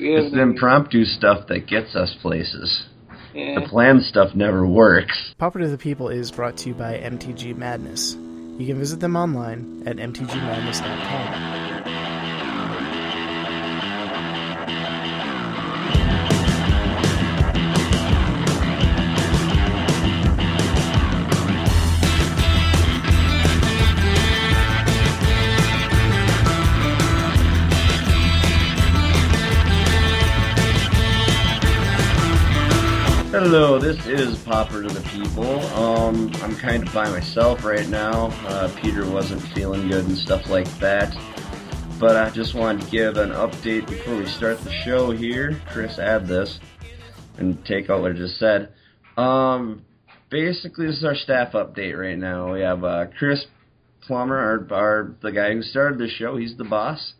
It's the impromptu stuff that gets us places. Yeah. The planned stuff never works. Pauper to the People is brought to you by MTG Madness. You can visit them online at mtgmadness.com. Hello, this is Pauper to the People. Um, I'm kind of by myself right now. Uh, Peter wasn't feeling good and stuff like that. But I just wanted to give an update before we start the show here. Chris, add this and take out what I just said. Um, basically, this is our staff update right now. We have uh, Chris Plummer, our, our the guy who started the show. He's the boss.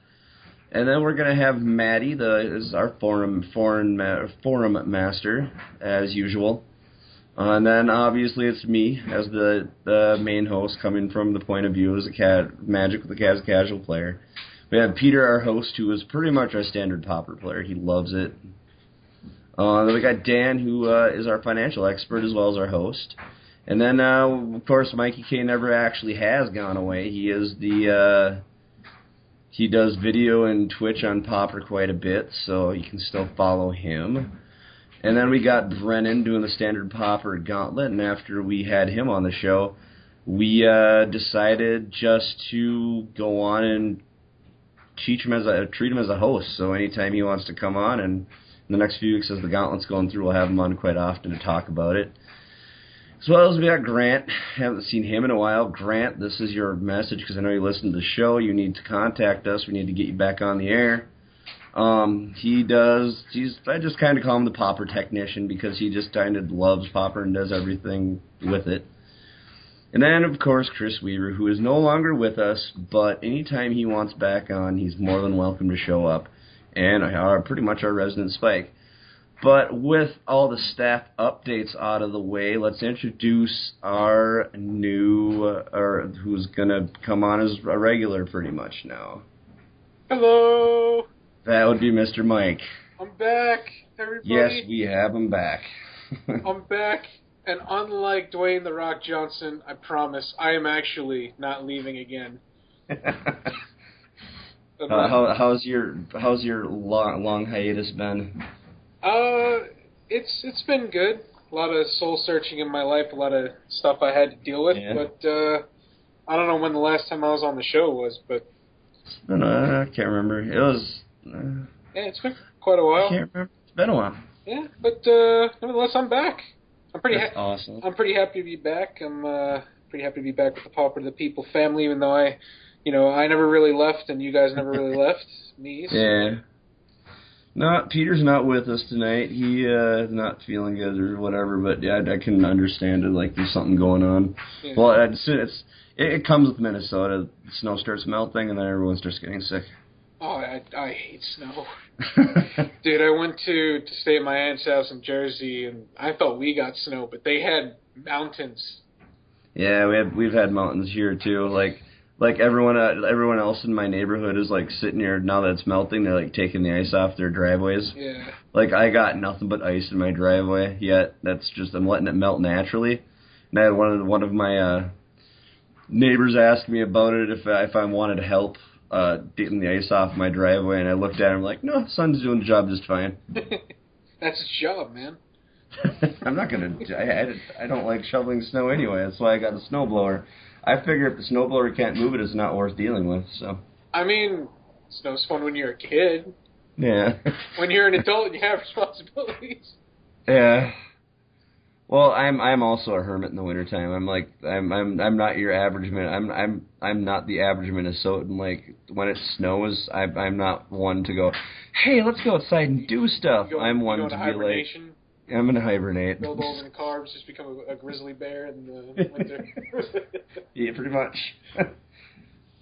And then we're gonna have Maddie, the is our forum foreign ma- forum master as usual. Uh, and then obviously it's me as the the main host, coming from the point of view as a cat magic with as a casual player. We have Peter, our host, who is pretty much our standard pauper player. He loves it. Uh, then we got Dan, who uh, is our financial expert as well as our host. And then, uh, of course, Mikey K never actually has gone away. He is the uh, he does video and Twitch on Pauper quite a bit, so you can still follow him. And then we got Brennan doing the standard Pauper Gauntlet, and after we had him on the show, we uh, decided just to go on and teach him as a treat him as a host. So anytime he wants to come on, and in the next few weeks as the Gauntlet's going through, we'll have him on quite often to talk about it. As well as we got Grant. Haven't seen him in a while. Grant, this is your message because I know you listen to the show. You need to contact us. We need to get you back on the air. Um, he does. He's. I just kind of call him the Pauper technician because he just kind of loves Pauper and does everything with it. And then, of course, Chris Weaver, who is no longer with us, but anytime he wants back on, he's more than welcome to show up. And our, pretty much our resident Spike. But with all the staff updates out of the way, let's introduce our new, uh, or who's gonna come on as a regular pretty much now. Hello. That would be Mr. Mike. I'm back, everybody. Yes, we have him back. I'm back, and unlike Dwayne the Rock Johnson, I promise I am actually not leaving again. uh, how, how's your how's your long long hiatus been? Uh, it's it's been good. A lot of soul searching in my life, a lot of stuff I had to deal with. Yeah. But uh, I don't know when the last time I was on the show was, but No, no, I can't remember. It was. Uh, yeah, it's been quite a while. can't remember. It's been a while. Yeah, but uh, nevertheless, I'm back. I'm pretty That's ha- awesome. I'm pretty happy to be back. I'm uh, pretty happy to be back with the Pauper to the People family, even though I, you know, I never really left and you guys never really left me. So. Yeah. No, Peter's not with us tonight. He uh not feeling good or whatever. But yeah, I, I can understand it. Like there's something going on. Yeah. Well, it's it's it, it comes with Minnesota. The snow starts melting, and then everyone starts getting sick. Oh, I I hate snow, dude. I went to to stay at my aunt's house in Jersey, and I thought we got snow, but they had mountains. yeah, we have we've had mountains here too. Like like everyone uh, everyone else in my neighborhood is like sitting here now that it's melting. They're like taking the ice off their driveways. Yeah. Like I got nothing but ice in my driveway. Yet that's just I'm letting it melt naturally. And I had one of one of my uh, neighbors asked me about it if I, if I wanted to help uh, getting the ice off my driveway, and I looked at him like, no, sun's doing the job just fine. That's his job, man. I'm not gonna. I, I I don't like shoveling snow anyway. That's why I got a snowblower. I figure if the snowblower can't move it, it's not worth dealing with. So I mean, snow's fun when you're a kid. yeah, When you're an adult, you have responsibilities. yeah. Well, I'm I'm also a hermit in the wintertime. I'm like I'm I'm I'm not your average man. I'm I'm I'm not the average Minnesotan. Like when it snows, I I'm not one to go. Hey, let's go outside and do stuff. Go, I'm one go to be like I'm gonna hibernate. build over in carbs, just become a, a grizzly bear in the winter. Yeah, pretty much.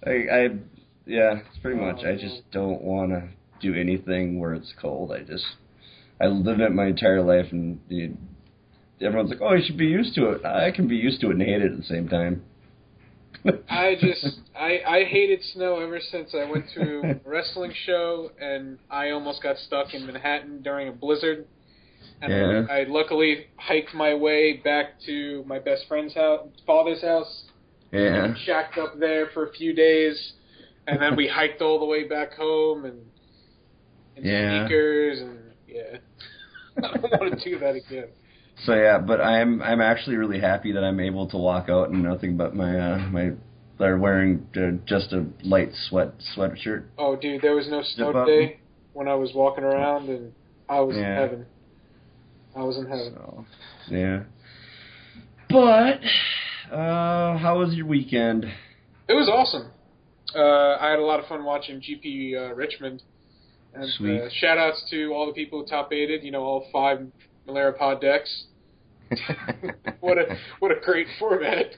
I, I, yeah, it's pretty much. I just don't want to do anything where it's cold. I just, I lived it my entire life, and you, everyone's like, "Oh, you should be used to it." I can be used to it and hate it at the same time. I just I I hated snow ever since I went to a wrestling show and I almost got stuck in Manhattan during a blizzard. And Yeah. I, I luckily hiked my way back to my best friend's house, father's house, Yeah. shacked up there for a few days, and then we hiked all the way back home and, and Yeah. sneakers and yeah. I don't want to do that again. So yeah, but I'm I'm actually really happy that I'm able to walk out in nothing but my uh, my they're wearing uh, just a light sweat sweatshirt. Oh, dude, there was no snow today when I was walking around, and I was in heaven. I was in heaven. So yeah. But uh, how was your weekend? It was awesome. Uh, I had a lot of fun watching GP uh, Richmond. And Sweet. Uh, shout outs to all the people who top aided, you know, all five Melira Pod decks. What a what a great format.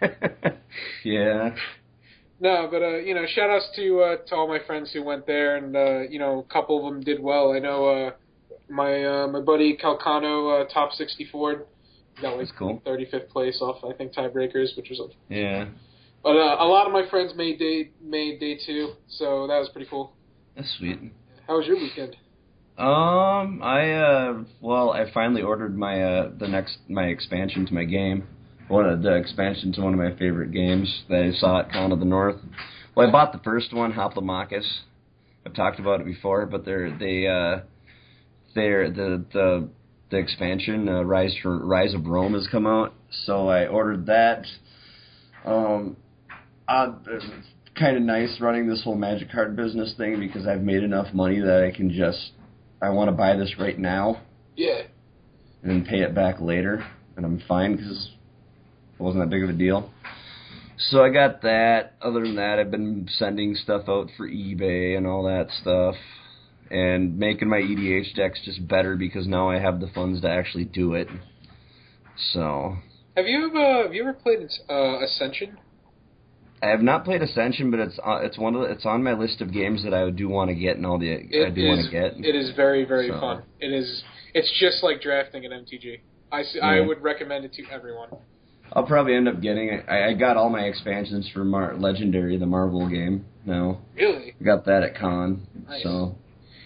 yeah. No, but uh, you know, shout outs to uh, to all my friends who went there, and uh, you know, a couple of them did well. I know uh, my uh, my buddy Calcano, uh, top sixty four, got like That's cool. thirty fifth place off I think tiebreakers, which was. like Yeah. But uh, a lot of my friends made day made day two, so that was pretty cool. That's sweet. How was your weekend? Um, I uh, well, I finally ordered my uh the next my expansion to my game. One of the expansion to one of my favorite games that I saw at Con of the North. Well, I bought the first one, Hoplomachus. I've talked about it before, but they're they uh they're the the the expansion uh, Rise for Rise of Rome has come out, so I ordered that. Um, uh, it's kind of nice running this whole magic card business thing because I've made enough money that I can just I want to buy this right now Yeah. and then pay it back later, and I'm fine because it wasn't that big of a deal. So I got that. Other than that, I've been sending stuff out for eBay and all that stuff, and making my EDH decks just better because now I have the funds to actually do it. So Have you ever have you ever played uh, Ascension? I have not played Ascension, but it's uh, it's one of the, it's on my list of games that I do want to get and all the I do want to get. It is very very So- fun. It is. It's just like drafting an MTG. I s- I Yeah. would recommend it to everyone. I'll probably end up getting it. I, I got all my expansions for Mar- Legendary, the Marvel game. Now Really? I got that at con. Nice. So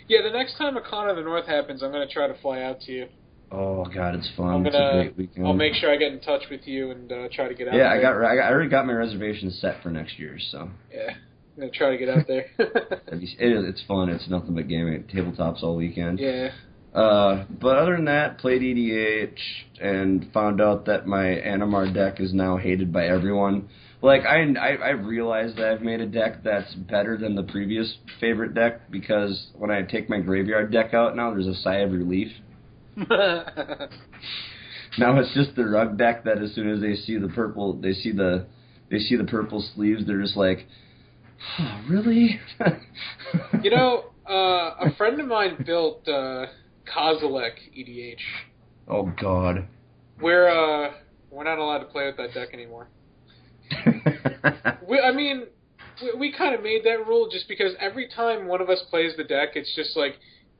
Yeah. The next time a Con of the North happens, I'm gonna try to fly out to you. oh god, it's fun. I'm it's a gonna. great weekend. I'll make sure I get in touch with you and uh, try to get out. Yeah, I there. got, I already got my reservations set for next year. So Yeah. I'm gonna try to get out there. It is, it's fun. It's nothing but gaming tabletops all weekend. yeah. Uh, but other than that, played EDH and found out that my Animar deck is now hated by everyone. Like I, I, I realized that I've made a deck that's better than the previous favorite deck because when I take my graveyard deck out now, there's a sigh of relief. Now it's just the rug deck that as soon as they see the purple, they see the, they see the purple sleeves, they're just like, oh, really? you know, uh, a friend of mine built uh, Kozilek EDH. oh God. We're uh, we're not allowed to play with that deck anymore. We, I mean, we, we kind of made that rule just because every time one of us plays the deck, it's just like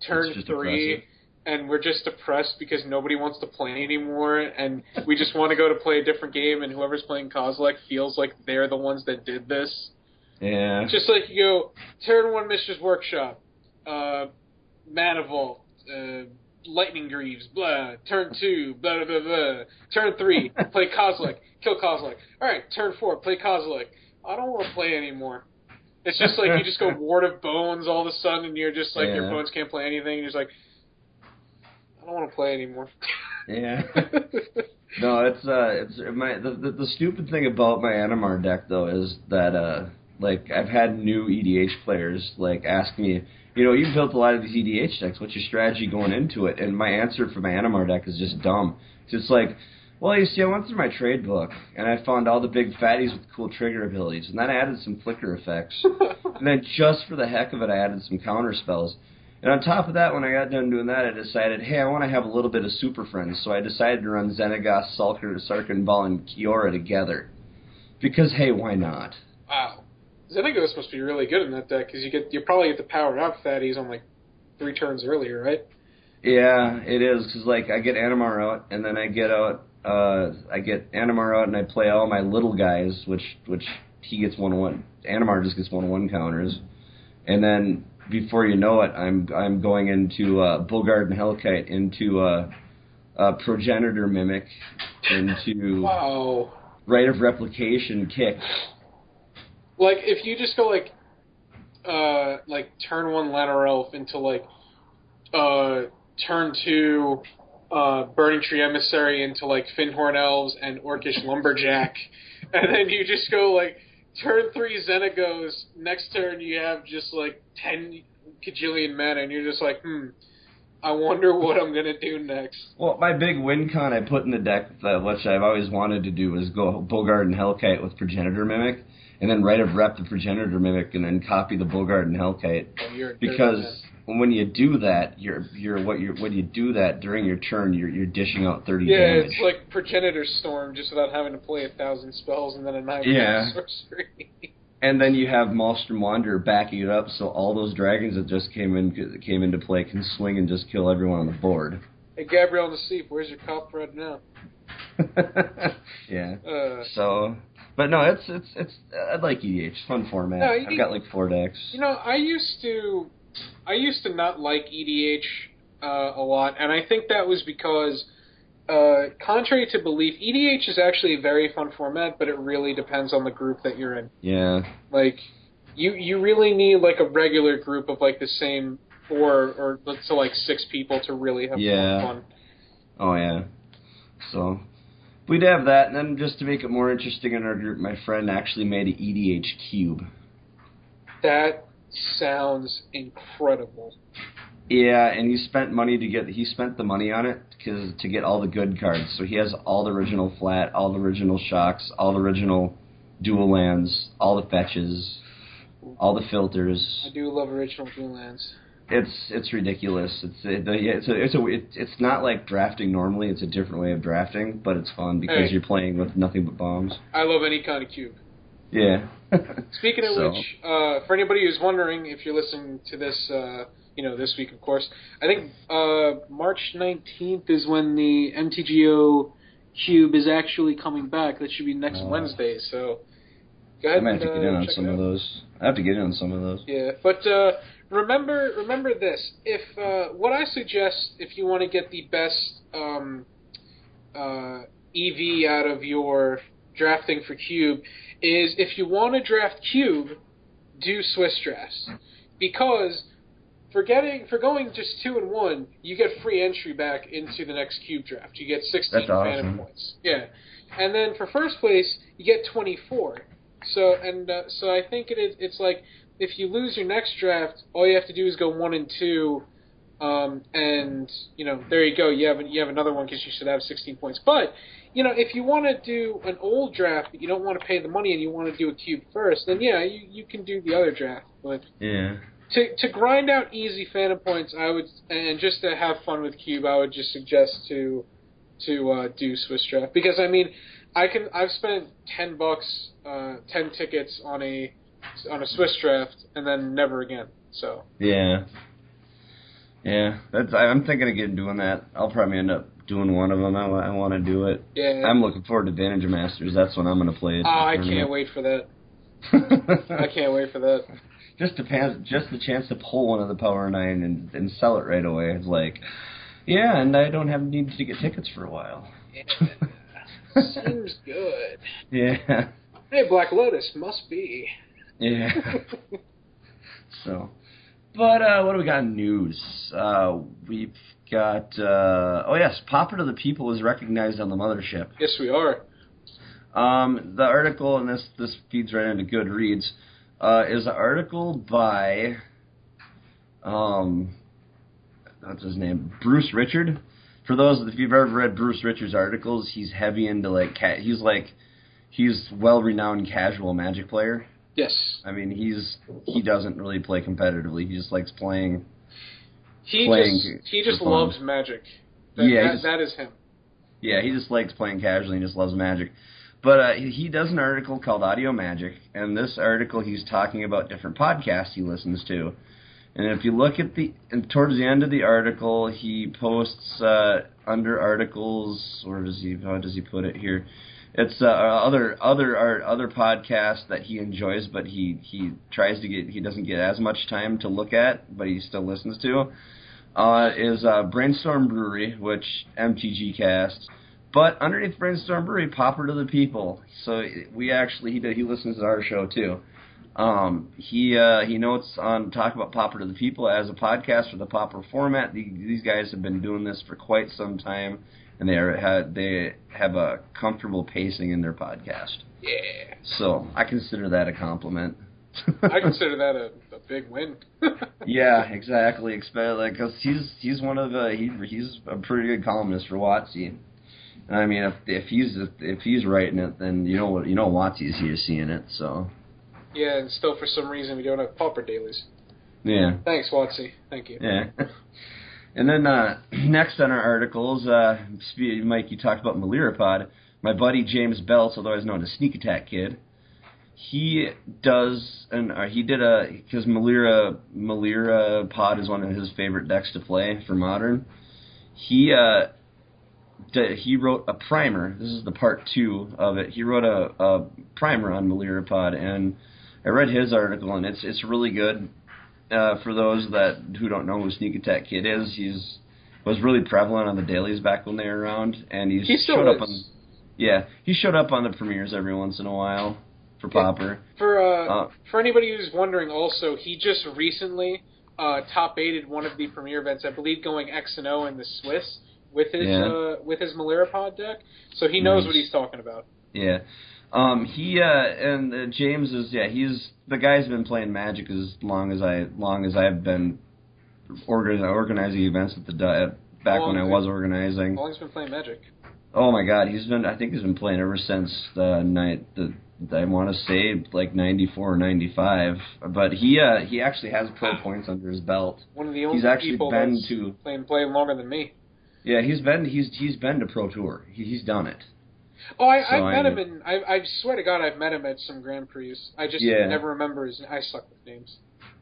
turn just three, oppressive. and we're just depressed because nobody wants to play anymore, and we just want to go to play a different game, and whoever's playing Kozilek feels like they're the ones that did this. yeah. Just like you go, turn one Mishra's Workshop, uh, Manifold, uh, Lightning Greaves, blah. Turn two, blah, blah, blah, blah. Turn three, play Kozilek, kill Kozilek. Alright, turn four, play Kozilek. I don't want to play anymore. It's just like you just go Ward of Bones all of a sudden, and you're just like, your bones can't play anything, and you're just like, I don't want to play anymore. Yeah. No, it's uh, it's my the, the the stupid thing about my Animar deck though is that uh, like I've had new EDH players like ask me, you know, you've built a lot of these EDH decks. What's your strategy going into it? And my answer for my Animar deck is just dumb. It's just like, well, you see, I went through my trade book and I found all the big fatties with cool trigger abilities, and then I added some flicker effects, and then just for the heck of it, I added some counter spells. And on top of that, when I got done doing that, I decided, hey, I want to have a little bit of Super Friends. So I decided to run Xenagos, Sulker, Sarkhan Vol, and Kiora together. Because, hey, why not? wow. Xenagos must be really good in that deck, because you get you probably get the power up fatties on like three turns earlier, right? Yeah, it is. Because, like, I get Animar out, and then I get out uh, I get Animar out and I play all my little guys, which which he gets one one. Animar just gets one one counters, and then before you know it, I'm I'm going into uh, Bogardan Hellkite into uh, uh, Progenitor Mimic into Wow. Rite of Replication Kick. Like if you just go like uh like turn one Lanner Elf into like uh turn two uh Burning Tree Emissary into like Fyndhorn Elves and Orcish Lumberjack and then you just go like turn three Xenagos, next turn you have just like ten cajillion men, and you're just like, hmm, I wonder what I'm gonna do next. Well, my big win con I put in the deck, uh, which I've always wanted to do, is go Bogardan Hellkite with Progenitor Mimic, and then Rite of Rep the Progenitor Mimic, and then copy the Bogardan Hellkite. Oh, you're a dirty Because. When you do that, you're you're what you when you do that during your turn, you're you're dishing out thirty Yeah, damage. it's like Progenitor Storm, just without having to play a thousand spells and then a nine Yeah. sorcery. and then you have Maelstrom Wanderer backing it up, so all those dragons that just came in came into play can swing and just kill everyone on the board. hey, Gabriel Nassif, where's your cop red now? yeah. Uh, So, but no, it's it's it's I like EDH, It's fun format. No, you- I've got like four decks. you know, I used to, I used to not like EDH uh, a lot, and I think that was because, uh, contrary to belief, EDH is actually a very fun format, but it really depends on the group that you're in. Yeah, Like, you you really need like a regular group of like the same four or let's say like six people to really have Yeah. fun. oh yeah. So we'd have that, and then just to make it more interesting in our group, my friend actually made an EDH cube. That sounds incredible. Yeah, and he spent money to get he spent the money on it because to get all the good cards. So he has all the original flat, all the original shocks, all the original dual lands, all the fetches, all the filters. I do love original dual lands. It's it's ridiculous. It's it, the- it's a, it's a it, it's not like drafting normally. It's a different way of drafting, but it's fun because Hey. you're playing with nothing but bombs. I love any kind of cube. Yeah. Speaking of So- which, uh, for anybody who's wondering, if you're listening to this, uh, you know, this week, of course, I think uh, March 19th is when the MTGO Cube is actually coming back. That should be next Oh. Wednesday. So go ahead. I might and have to uh, get in on some of those. I have to get in on some of those. Yeah, but uh, remember, remember this. If uh, what I suggest, if you want to get the best um, uh, EV out of your drafting for Cube, is if you want to draft Cube, do Swiss drafts because for getting for going just two and one, you get free entry back into the next Cube draft. You get sixteen That's Phantom awesome. points. Yeah, and then for first place, you get twenty four. So and uh, so I think it is. It's like if you lose your next draft, all you have to do is go one and two, um, and you know there you go. You have you have another one because you should have 16 points. But you know if you want to do an old draft, but you don't want to pay the money and you want to do a cube first, then yeah, you you can do the other draft. But Yeah. to to grind out easy phantom points, I would and just to have fun with cube, I would just suggest to to uh, do Swiss draft because I mean I can I've spent ten bucks, uh, ten tickets on a on a Swiss draft and then never again. So Yeah. Yeah. That's. I- I'm thinking of getting doing that. I'll probably end up doing one of them. I, I want to do it. yeah, I'm looking forward to Danger Masters. That's when I'm going to play it. oh, I can't wait for that. I can't wait for that. just to pass, just the chance to pull one of the Power Nine and and sell it right away. It's like, yeah, and I don't have need to get tickets for a while. Seems good. Yeah, Hey, Black Lotus must be. yeah. so, but uh, what do we got in news? Uh, we've got uh, oh yes, Pauper to the People is recognized on the mothership. Yes, we are. Um, the article, and this this feeds right into Goodreads, uh, is an article by, um, what's his name, Bruce Richard. For those, if you've ever read Bruce Richard's articles, he's heavy into like ca- he's like he's well renowned casual Magic player. Yes. I mean, he's he doesn't really play competitively. He just likes playing. He Playing just he just loves magic. That, Yeah, that, just- that is him. Yeah, he just likes playing casually and just loves Magic. But uh, he he does an article called Audio Magic, and this article he's talking about different podcasts he listens to. And if you look at the and towards the end of the article, he posts uh, under articles, or does he? How does he put it here? It's uh, other other art, other podcasts that he enjoys, but he he tries to get he doesn't get as much time to look at, but he still listens to. Uh, is uh, Brainstorm Brewery, which MTG casts. But underneath Brainstorm Brewery, Pauper to the People. So we actually he did, he listens to our show too. Um, he uh, he notes on talk about Pauper to the People as a podcast for the Pauper format. The, these guys have been doing this for quite some time, and they are they have a comfortable pacing in their podcast. Yeah. So I consider that a compliment. I consider that a, a big win. yeah, exactly. Expect like cause he's he's one of the he he's a pretty good columnist for WotC. I mean, if if he's if he's writing it, then you know what you know WotC's here seeing it. So yeah, and still for some reason we don't have pauper dailies. Yeah. Thanks, WotC. Thank you. Yeah. And then uh, next on our articles, uh, Mike, you talked about Melirapod. My buddy James Belts, otherwise known as Sneak Attack Kid, he does, and uh, he did a because Melira Melira Pod is one of his favorite decks to play for Modern. He uh, did, he wrote a primer. This is the part two of it. He wrote a, a primer on Melira Pod, and I read his article, and it's it's really good. Uh, for those that who don't know who Sneak Attack Kid is, he's was really prevalent on the dailies back when they were around, and he's he showed is. up on. Yeah, he showed up on the premieres every once in a while for Pauper. For uh, Uh, for anybody who's wondering, also he just recently uh, top aided one of the premiere events, I believe, going X and O in the Swiss with his Yeah. uh, with his Melirapod deck, so he knows Nice. what he's talking about. Yeah. Um, he uh, and uh, James is yeah he's the guy's been playing Magic as long as I long as I've been organizing organizing events at the back when I was organizing. How long has been playing Magic? Oh my God, he's been I think he's been playing ever since the night the I want to say like ninety four or ninety five. But he uh he actually has pro points under his belt. One of the only He's actually people been that's to playing playing longer than me. yeah he's been he's he's been to pro tour. He, he's done it. Oh, I, So I've met I- him in. I, I swear to God, I've met him at some Grand Prix. I just Yeah. never remember his. I suck with names.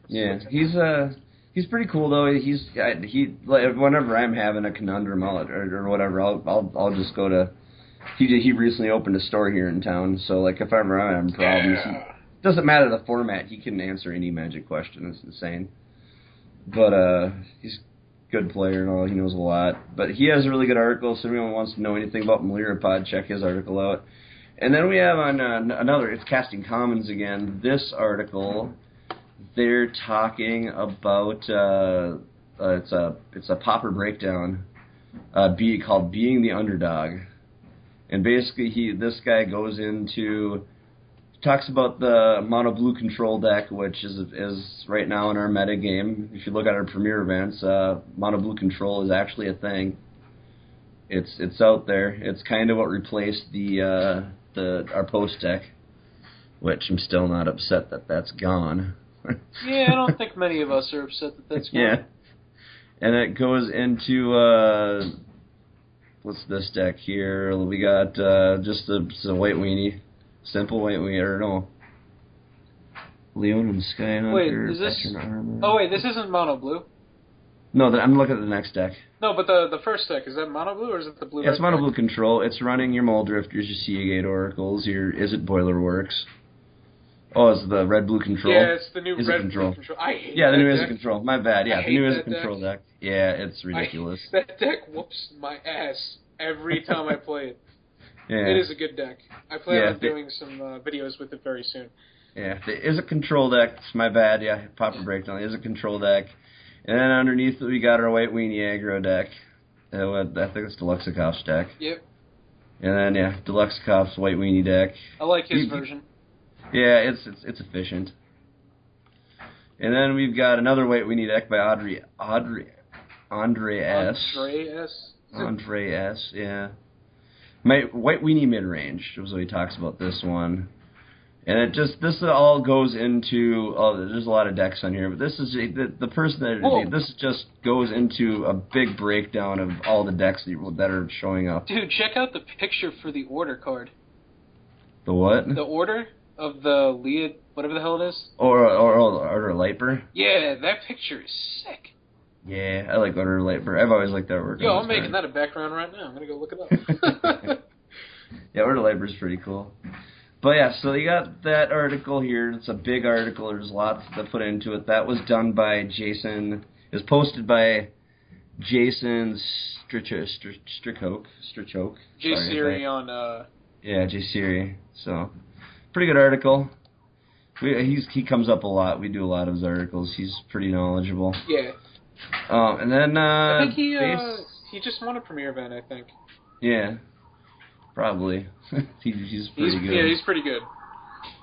Yeah, he's uh he's pretty cool though. He's I, he like whenever I'm having a conundrum I'll, or, or whatever, I'll I'll I'll just go to. He did- he recently opened a store here in town, so like if I'm having problems, he, doesn't matter the format. He can answer any magic question. It's insane. But uh, he's a good player and all. He knows a lot. But he has a really good article. So if anyone wants to know anything about Melirapod, check his article out. And then we have on uh, another. It's Casting Commons again. This article, they're talking about. Uh, uh, it's a it's a pauper breakdown. Uh, be called being the underdog. And basically, he this guy goes into talks about the mono blue control deck, which is is right now in our meta game. If you look at our premier events, uh, mono blue control is actually a thing. It's it's out there. It's kind of what replaced the uh, the our post deck, which I'm still not upset that that's gone. Yeah, I don't think many of us are upset that that's gone. yeah, and it goes into uh, what's this deck here? We got uh, just a, a white weenie, simple white. Or no, Leonin Skyhunter. Wait, is this- Armor. Oh wait, this isn't mono blue. No, the, I'm looking at the next deck. No, but the the first deck is that mono blue or is it the blue? Yeah, it's mono deck? blue control. It's running your Mulldrifters, your Seagate Oracles, your Is it Boiler Works. Oh, it's the red blue control. Yeah, it's the new Is red control? blue control. I hate Yeah, the that new Is deck. it control. My bad. Yeah, I the new Is that it control deck. Yeah, it's ridiculous. That deck whoops my ass every time I play it. Yeah. It is a good deck. I plan Yeah, on they- doing some uh, videos with it very soon. Yeah, the is a control deck. It's my bad. Yeah, Pauper breakdown. Izzet control deck, and then underneath it we got our white weenie aggro deck. Uh, I think it's Deluxekoff's deck. Yep, And then yeah, Deluxekoff's white weenie deck. I like his You- version. Yeah, it's it's it's efficient. And then we've got another white weenie deck by Audrey Audrey Andre S. Andre S. Andre S. Yeah. My white weenie mid range So he talks about this one, and it just this all goes into oh there's a lot of decks on here, but this is the the person that Whoa. this just goes into a big breakdown of all the decks that that are showing up. Dude, check out the picture for the order card. The what? The order of the Leah, whatever the hell it is. Or or or, or Liper? Yeah, that picture is sick. Yeah, I like Order Labor. I've always liked that work. Yo, I'm making that a background right now. I'm gonna go look it up. Yeah, Order Labor is pretty cool. But yeah, so you got that article here. It's a big article. There's lots to put into it. That was done by Jason. It was posted by Jason Strichoke. Strichoke. Strichoke. J Sorry if I- Siri on uh Yeah, J Siri. So, pretty good article. We, he's he comes up a lot. We do a lot of his articles. He's pretty knowledgeable. yeah. Um, and then uh, I think he uh he just won a premiere event, I think. yeah, probably. he, he's pretty He's good. yeah, he's pretty good.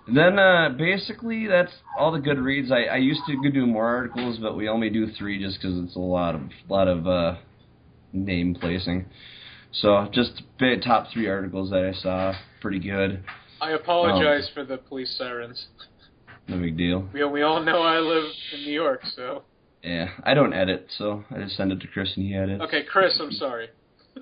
And then uh, basically that's all the good reads. I, I used to do more articles, but we only do three just because it's a lot of lot of uh, name placing. So just bit top three articles that I saw, pretty good. I apologize Oh. for the police sirens. No big deal. We we all know I live in New York, so Yeah, I don't edit, so I just send it to Chris and he edits. okay, Chris, I'm sorry.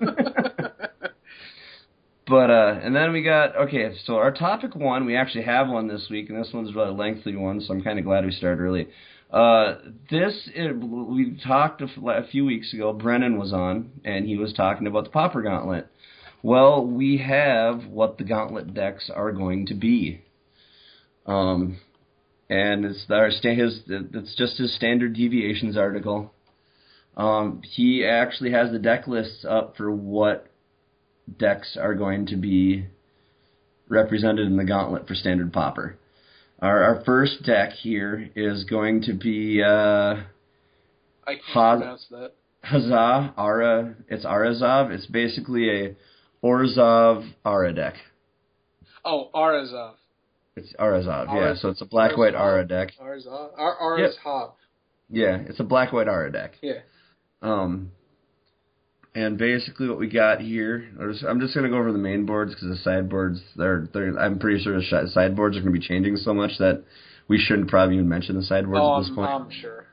But uh, and then we got okay. So our topic one, we actually have one this week, and this one's a really lengthy one, so I'm kind of glad we started early. Uh, this it, we talked a, f- a few weeks ago. Brennan was on, and he was talking about the Pauper Gauntlet. Well, we have what the Gauntlet decks are going to be. Um, and it's our his it's just his standard deviations article. Um, he actually has the deck lists up for what decks are going to be represented in the gauntlet for standard pauper. Our, our first deck here is going to be uh, I can't Haz- pronounce that. Huzzah Ara. It's Arazov. It's basically a Orzhov Ara deck. Oh, Arazov. It's Arazov, yeah. So it's a black white. Ara deck. Arazov. Ar- Arazov. Yeah, it's a black white Ara deck. Yeah. Um, and basically what we got here, I'm just gonna go over the main boards because the sideboards, they're, they're, I'm pretty sure the sideboards are gonna be changing so much that we shouldn't probably even mention the sideboards Oh, at this I'm, point. I'm sure.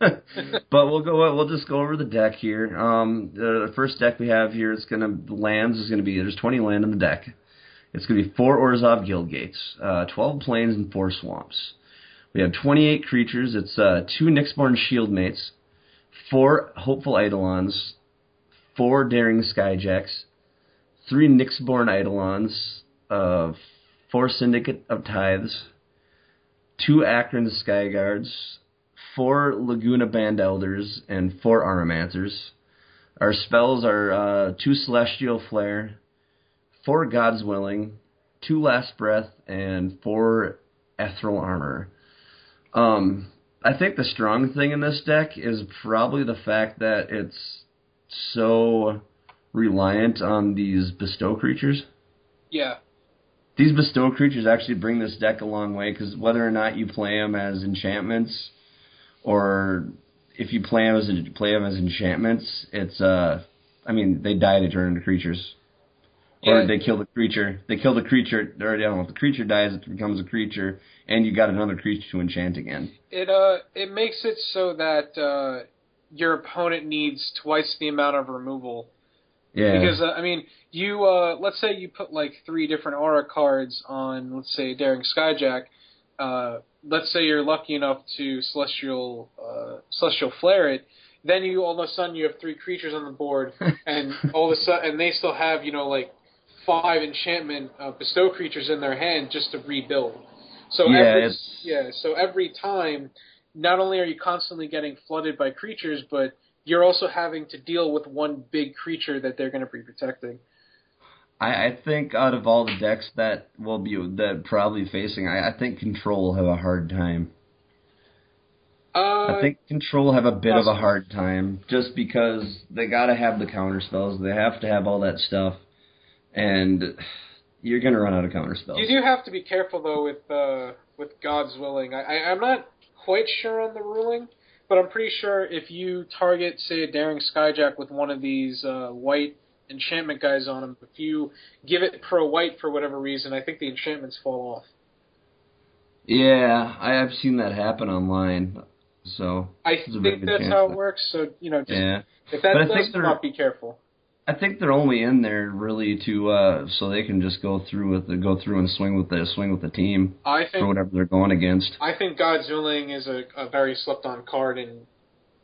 but we'll go. We'll just go over the deck here. Um, the, the first deck we have here is gonna lands is gonna be there's 20 land in the deck. It's gonna be four Orzhov Guild Gates, uh, 12 plains and four swamps. We have 28 creatures. It's uh, two Nyxborn Shield Mates, four Hopeful Eidolons, four Daring Skyjacks, three Nyxborn Eidolons, uh, four Syndicate of Tithes, two Akroan Skyguards, four Lagonna Band Elders, and four Auramancers. Our spells are uh, two Celestial Flare, four God's Willing, two Last Breath, and four Ethereal Armor. Um, I think the strong thing in this deck is probably the fact that it's so reliant on these bestow creatures. Yeah. These bestow creatures actually bring this deck a long way because whether or not you play them as enchantments, or if you play them as play them as enchantments, it's uh, I mean they die to turn into creatures, or Yeah. they kill the creature. They kill the creature, or I don't know if the creature dies, it becomes a creature, and you got another creature to enchant again. It uh it makes it so that uh your opponent needs twice the amount of removal Yeah, because uh, I mean you uh let's say you put like three different aura cards on let's say Daring Skyjack uh let's say you're lucky enough to celestial uh celestial flare it then you all of a sudden you have three creatures on the board and all of a sudden and they still have you know like five enchantment uh, bestow creatures in their hand just to rebuild so Yeah, every, it's- yeah so every time not only are you constantly getting flooded by creatures but you're also having to deal with one big creature that they're going to be protecting I, I think out of all the decks that will be that probably facing, I, I think Control will have a hard time. uh, I think Control have a bit of a hard time just because they got to have the counter spells. They have to have all that stuff, and you're gonna run out of counter spells. you do have to be careful though with uh, with God's willing. I, I, I'm not quite sure on the ruling, but I'm pretty sure if you target, say, a Daring Skyjack with one of these uh, white enchantment guys on him, if you give it pro white for whatever reason, I think the enchantments fall off. Yeah, I have seen that happen online. So I There's a very think that's how it works. So you know, just, yeah, if that But does come up, be careful. I think they're only in there really to uh so they can just go through with the go through and swing with the swing with the team I for think whatever they're going against. I think God's willing is a, a very slept on card in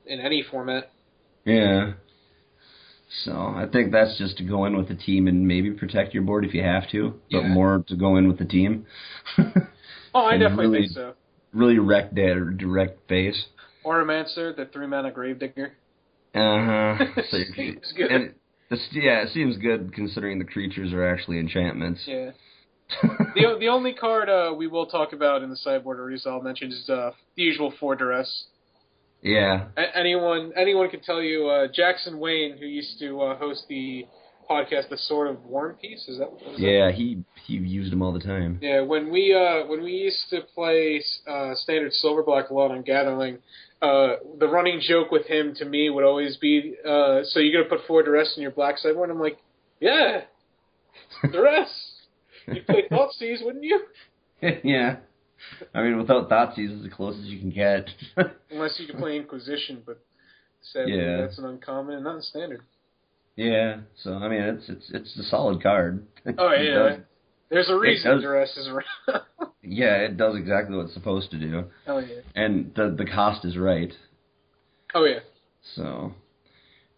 in any format. Yeah. So I think that's just to go in with the team and maybe protect your board if you have to, but Yeah. more to go in with the team. Oh, I definitely really- think so. really wreck that direct base. Auramancer, the three mana Gravedigger. Uh huh. So you- Seems good. And it's, yeah, it seems good considering the creatures are actually enchantments. Yeah. The o- the only card uh, we will talk about in the sideboard release I'll mention is uh, the usual four duress. yeah. A- anyone anyone can tell you uh, Jackson Wayne, who used to uh, host the podcast, the Sword of War and Peace. Is that? what was that? Yeah, he he used them all the time. Yeah, when we uh, when we used to play uh, standard silver black alone on Gathering, uh, the running joke with him to me would always be, uh, "So you're gonna put four duress in your black sideboard?" I'm like, "Yeah, duress. You'd play Thoughtseize, wouldn't you? yeah. I mean, without Thoughtseize, it's the closest you can get. Unless you could play Inquisition, but sadly Yeah. that's an uncommon and not standard. Yeah. So I mean, it's it's it's a solid card. Oh yeah, does- there's a reason duress is around. yeah, it does exactly what it's supposed to do, Hell yeah. and the the cost is right. Oh yeah. So,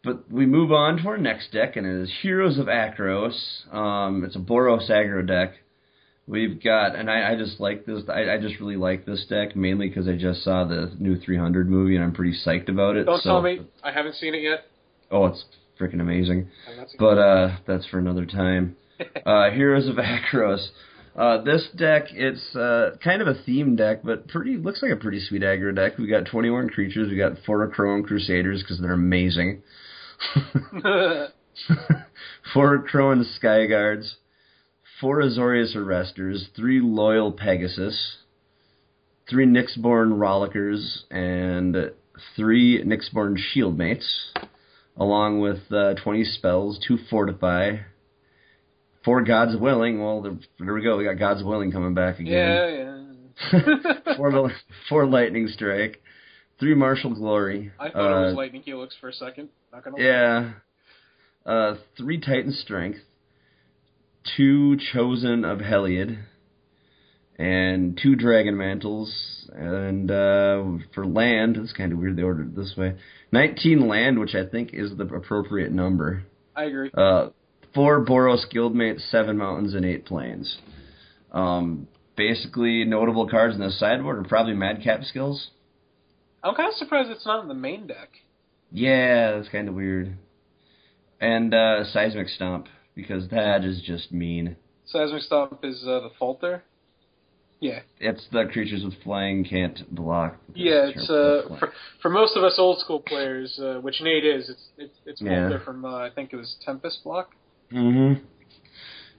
but we move on to our next deck, and it is Heroes of Akros. Um, it's a Boros aggro deck. We've got, and I, I just like this. I, I just really like this deck mainly because I just saw the new 300 movie, and I'm pretty psyched about it. Don't so, tell me I haven't seen it yet. Oh, it's freaking amazing. Seeing But uh, that's for another time. Uh, Heroes of Akros. Uh, this deck, it's uh, kind of a theme deck, but pretty looks like a pretty sweet aggro deck. We got 21 creatures. We got four Crone Crusaders because they're amazing. four Crone Sky Guards, four Azorius Arresters, three Loyal Pegasus, three Nyxborn Rollickers, and three Nyxborn Shieldmates, along with uh, 20 spells, two Fortify, four God's Willing. Well, there, there we go. We got God's Willing coming back again. yeah, yeah. four, four Lightning Strike, three Martial Glory. I thought it was uh, Lightning Helix for a second. Not gonna lie. Yeah. Uh, three Titan Strength, two Chosen of Heliod, and two Dragon Mantles. And uh, for land, it's kind of weird they ordered it this way. 19 land, which I think is the appropriate number. I agree. Uh, four Boros Guildgates, seven mountains, and eight plains. Um, basically, notable cards in the sideboard are probably Madcap skills. I'm kind of surprised it's not in the main deck. Yeah, that's kind of weird. And uh, Seismic Stomp, because that is just mean. Seismic Stomp is uh, the Falter. Yeah, It's the creatures with flying can't block. yeah. It's uh, for, for most of us old school players, uh, which Nate is. It's it's it's Yeah. From uh, I think it was Tempest block. Mhm.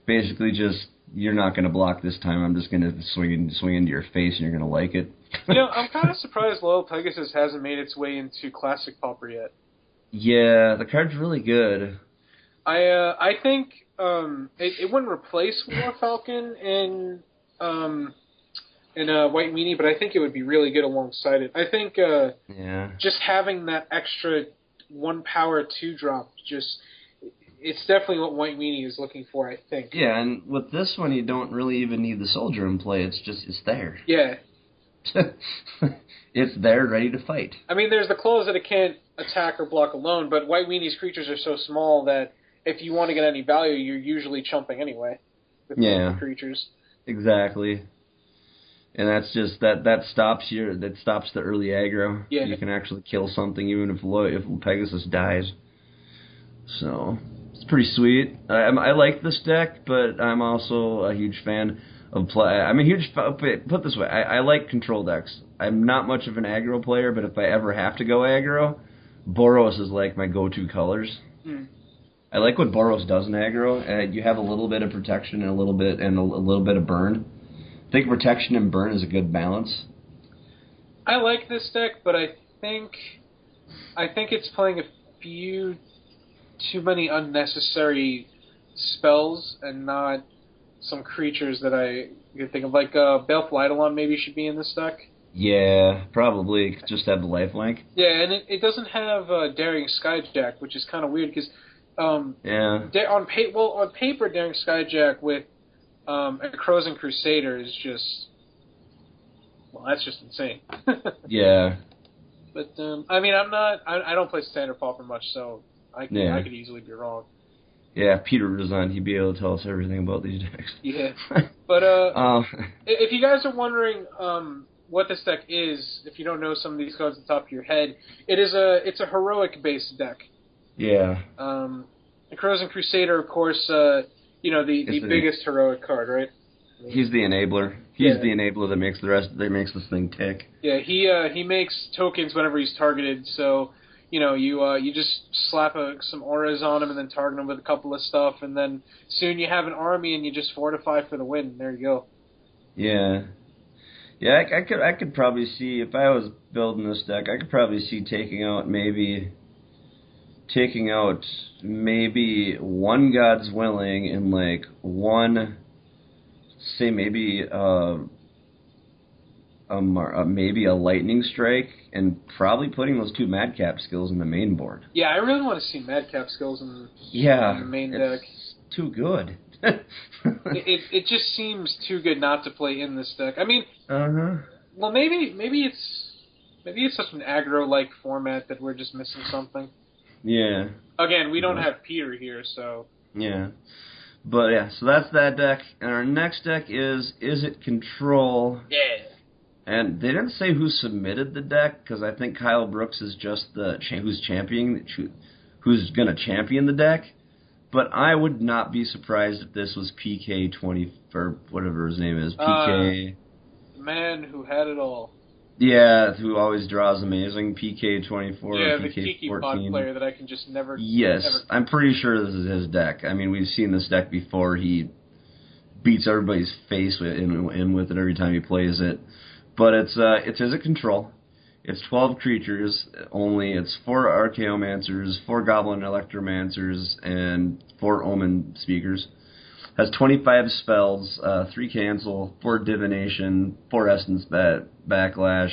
Basically, just you're not going to block this time. I'm just going to swing swing into your face, and you're going to like it. You know, I'm kind of surprised Loyal Pegasus hasn't made its way into Classic Pauper yet. yeah, the card's really good. I uh, I think um, it, it wouldn't replace War Falcon in um, in uh, White Meanie, but I think it would be really good alongside it. I think uh, Yeah. just having that extra one power two drop just it's definitely what White Meanie is looking for. I think. Yeah, and with this one, you don't really even need the soldier in play. It's just it's there. Yeah. it's there, ready to fight. I mean, there's the clause that it can't attack or block alone, but White Weenie's creatures are so small that if you want to get any value, you're usually chumping anyway. With Yeah. creatures. Exactly. And that's just that that stops your that stops the early aggro. Yeah. You can actually kill something even if Lo- if Pegasus dies. So it's pretty sweet. I, I'm- like this deck, but I'm also a huge fan of play. I'm a huge fa- put this way. I, I like control decks. I'm not much of an aggro player, but if I ever have to go aggro, Boros is like my go-to colors. Hmm. I like what Boros does in aggro. Uh, you have a little bit of protection and a little bit and a, a little bit of burn. I think protection and burn is a good balance. I like this deck, but I think I think it's playing a few too many unnecessary spells and not some creatures that I could think of. Like uh, Baleful Eidolon maybe should be in this deck. Yeah, probably just have the lifelink. Yeah, and it, it doesn't have uh, Daring Skyjack, which is kind of weird because um, Yeah, da- on pa- well on paper Daring Skyjack with um, a Crows and Crusader is just well that's just insane. yeah. But um, I mean, I'm not. I, I don't play standard pauper much, so I could, Yeah. I could easily be wrong. Yeah, Peter resigned. he'd be able to tell us everything about these decks. Yeah. But uh, uh, if you guys are wondering um, what this deck is, if you don't know some of these cards at the top of your head, it is a it's a heroic based deck. yeah, Um, the Crozen Crusader, of course, uh, you know the the the- biggest heroic card, right? he's the enabler. He's Yeah. the enabler that makes the rest. That makes this thing tick. Yeah, he uh, he makes tokens whenever he's targeted. So you know you uh, you just slap a, some auras on him and then target him with a couple of stuff, and then soon you have an army and you just fortify for the win. There you go. Yeah, yeah. I, I could I could probably see if I was building this deck, I could probably see taking out maybe taking out maybe one God's willing and like one say maybe uh, a, mar- uh maybe a lightning strike and probably putting those two madcap skills in the main board. Yeah, I really want to see Madcap skills in Yeah, in the main it's deck. too good. It, it it just seems too good not to play in this deck. I mean, uh huh. well maybe maybe it's maybe it's such an aggro like format that we're just missing something. Yeah. Again, we don't have Peter here, so Yeah. But yeah, so that's that deck. And our next deck is Izzet Control? yeah. And they didn't say who submitted the deck because I think Kyle Brooks is just the cha- who's championing who's going to champion the deck. But I would not be surprised if this was PK twenty or whatever his name is. PK. Uh, the man who had it all. Yeah, who always draws amazing. PK twenty four yeah, or the PK Kiki pod fourteen. player that I can just never. Yes, Ever. I'm pretty sure this is his deck. I mean, we've seen this deck before. He beats everybody's face with, in, in with it every time he plays it. But it's uh, it's Izzet control. It's 12 creatures only. It's four Archaeomancers, four Goblin Electromancers, and four Omen Speakers. Has 25 spells, uh, three cancel, four divination, four essence bat, backlash,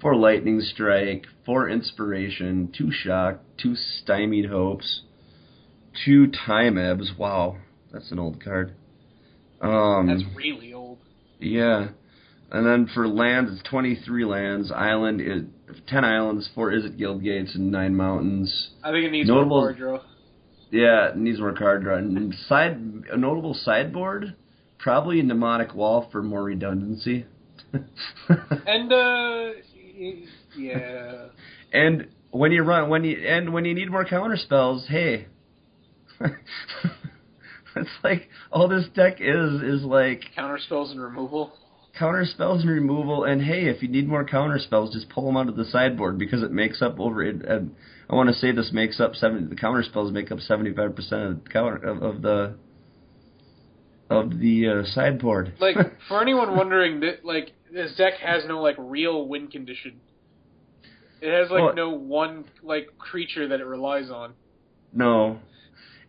four lightning strike, four inspiration, two shock, two stymied hopes, two time ebbs. Wow, that's an old card. Um, That's really old. yeah. And then for lands, it's 23 lands. Island is 10 islands, 4 Izzet Guild Gates, and 9 mountains. I think it needs Notable- more. Yeah, needs more card draw. And side, a notable sideboard, probably a mnemonic wall for more redundancy. And uh, yeah, and when you run, when you and when you need more counter spells, hey, it's like all this deck is is like counter spells and removal. counter spells and removal. And hey, if you need more counter spells, just pull them out of the sideboard because it makes up over it. Uh, I want to say this makes up seven. The counter spells make up seventy five percent of the counter of, of the of the uh, sideboard. Like for anyone wondering, that like this deck has no like real win condition. It has like Well- no one like creature that it relies on. no,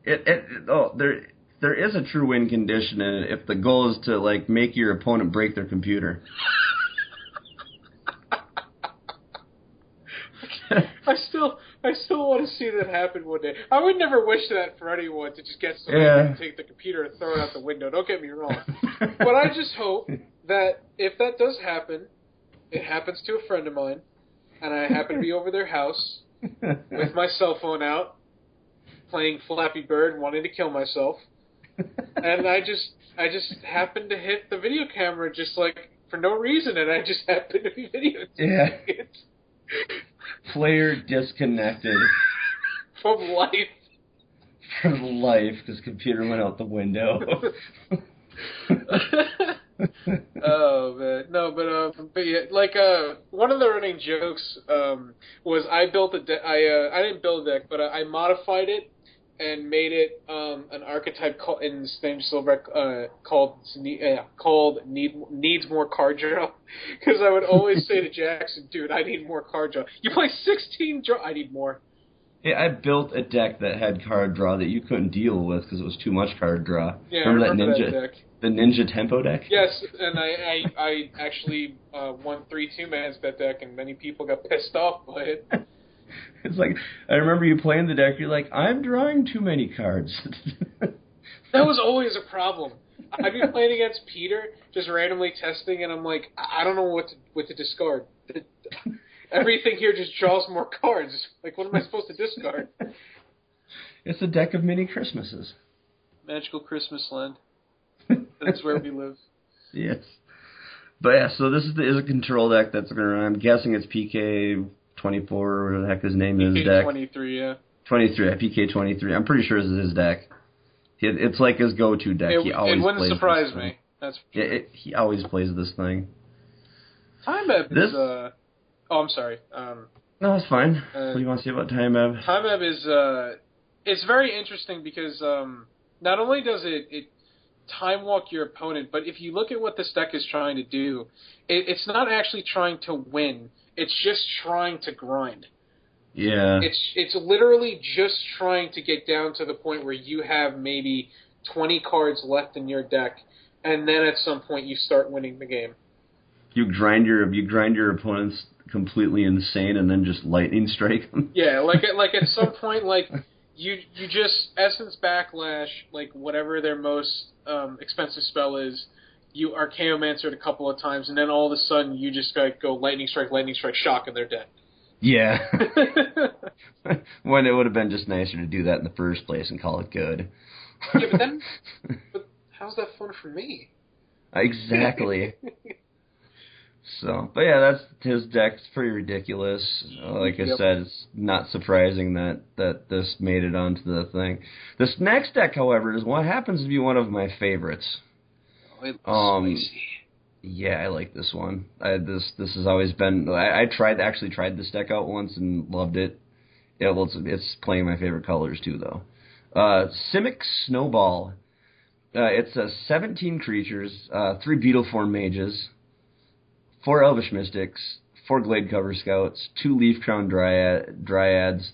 it, it, it oh there. There is a true win condition in it if the goal is to like make your opponent break their computer. I still, I still want to see that happen one day. I would never wish that for anyone to just get somebody Yeah. to take the computer and throw it out the window. Don't get me wrong, but I just hope that if that does happen, it happens to a friend of mine, and I happen to be over their house with my cell phone out, playing Flappy Bird, wanting to kill myself, and I just, I just happened to hit the video camera just like for no reason, and I just happened to be videotaping Yeah. it Player disconnected from life. from life because computer went out the window. oh man, no, but um, but yeah, like uh, one of the running jokes um was I built a deck. I uh, I didn't build a deck, but I, I modified it and made it um an archetype call, in Spanish Silver uh called uh, called need needs more card draw because I would always say to Jackson, dude, I need more card draw. You play sixteen draw, I need more. Hey, I built a deck that had card draw that you couldn't deal with because it was too much card draw. Yeah, remember, remember that ninja, that deck. the ninja tempo deck? Yes, and I I, I actually uh, won three two mans that deck, and many people got pissed off by it. It's like I remember you playing the deck. You're like, I'm drawing too many cards. That was always a problem. I'd be playing against Peter, just randomly testing, and I'm like, I don't know what to what to discard. everything here just draws more cards. Like, what am I supposed to discard? It's a deck of mini Christmases. Magical Christmas land. That's where we live. Yes. But yeah, so this is, the, is a control deck that's going to run. I'm guessing it's PK 24 or whatever the heck his name is. Deck 23, yeah. 23, PK 23. I'm pretty sure this is his deck. It, it's like his go-to deck. It, he always it wouldn't plays surprise this me. thing. That's Yeah, it, he always plays this thing. Time Ebb This- is. Uh, oh, I'm sorry. Um, No, it's fine. Uh, what do you want to say about Time Ebb? Time Ebb is. Uh, it's very interesting because um, not only does it it time walk your opponent, but if you look at what this deck is trying to do, it, it's not actually trying to win. It's just trying to grind. Yeah. It's it's literally just trying to get down to the point where you have maybe 20 cards left in your deck, and then at some point you start winning the game. you grind your you grind your opponents completely insane and then just lightning strike them. Yeah, like at, like at some point, like you you just essence backlash, like whatever their most um, expensive spell is. You Archaeomancer it a couple of times, and then all of a sudden you just like go lightning strike, lightning strike, shock, and they're dead. Yeah. when it would have been just nicer to do that in the first place and call it good. yeah, but then, but how's that fun for me? exactly. So, but yeah, that's his deck. It's pretty ridiculous. Like I Yep. said, it's not surprising that that this made it onto the thing. This next deck, however, is what happens to be one of my favorites. It's Um, spicy. Yeah, I like this one. I, this this has always been. I, I tried actually tried this deck out once and loved it. Yeah, well, it's, it's playing my favorite colors too, though. Uh, Simic Snowball. Uh, it's uh, 17 creatures, uh, three Beetle form mages, four Elvish Mystics, four Glade Cover Scouts, two Leaf Crown Dryad, Dryads,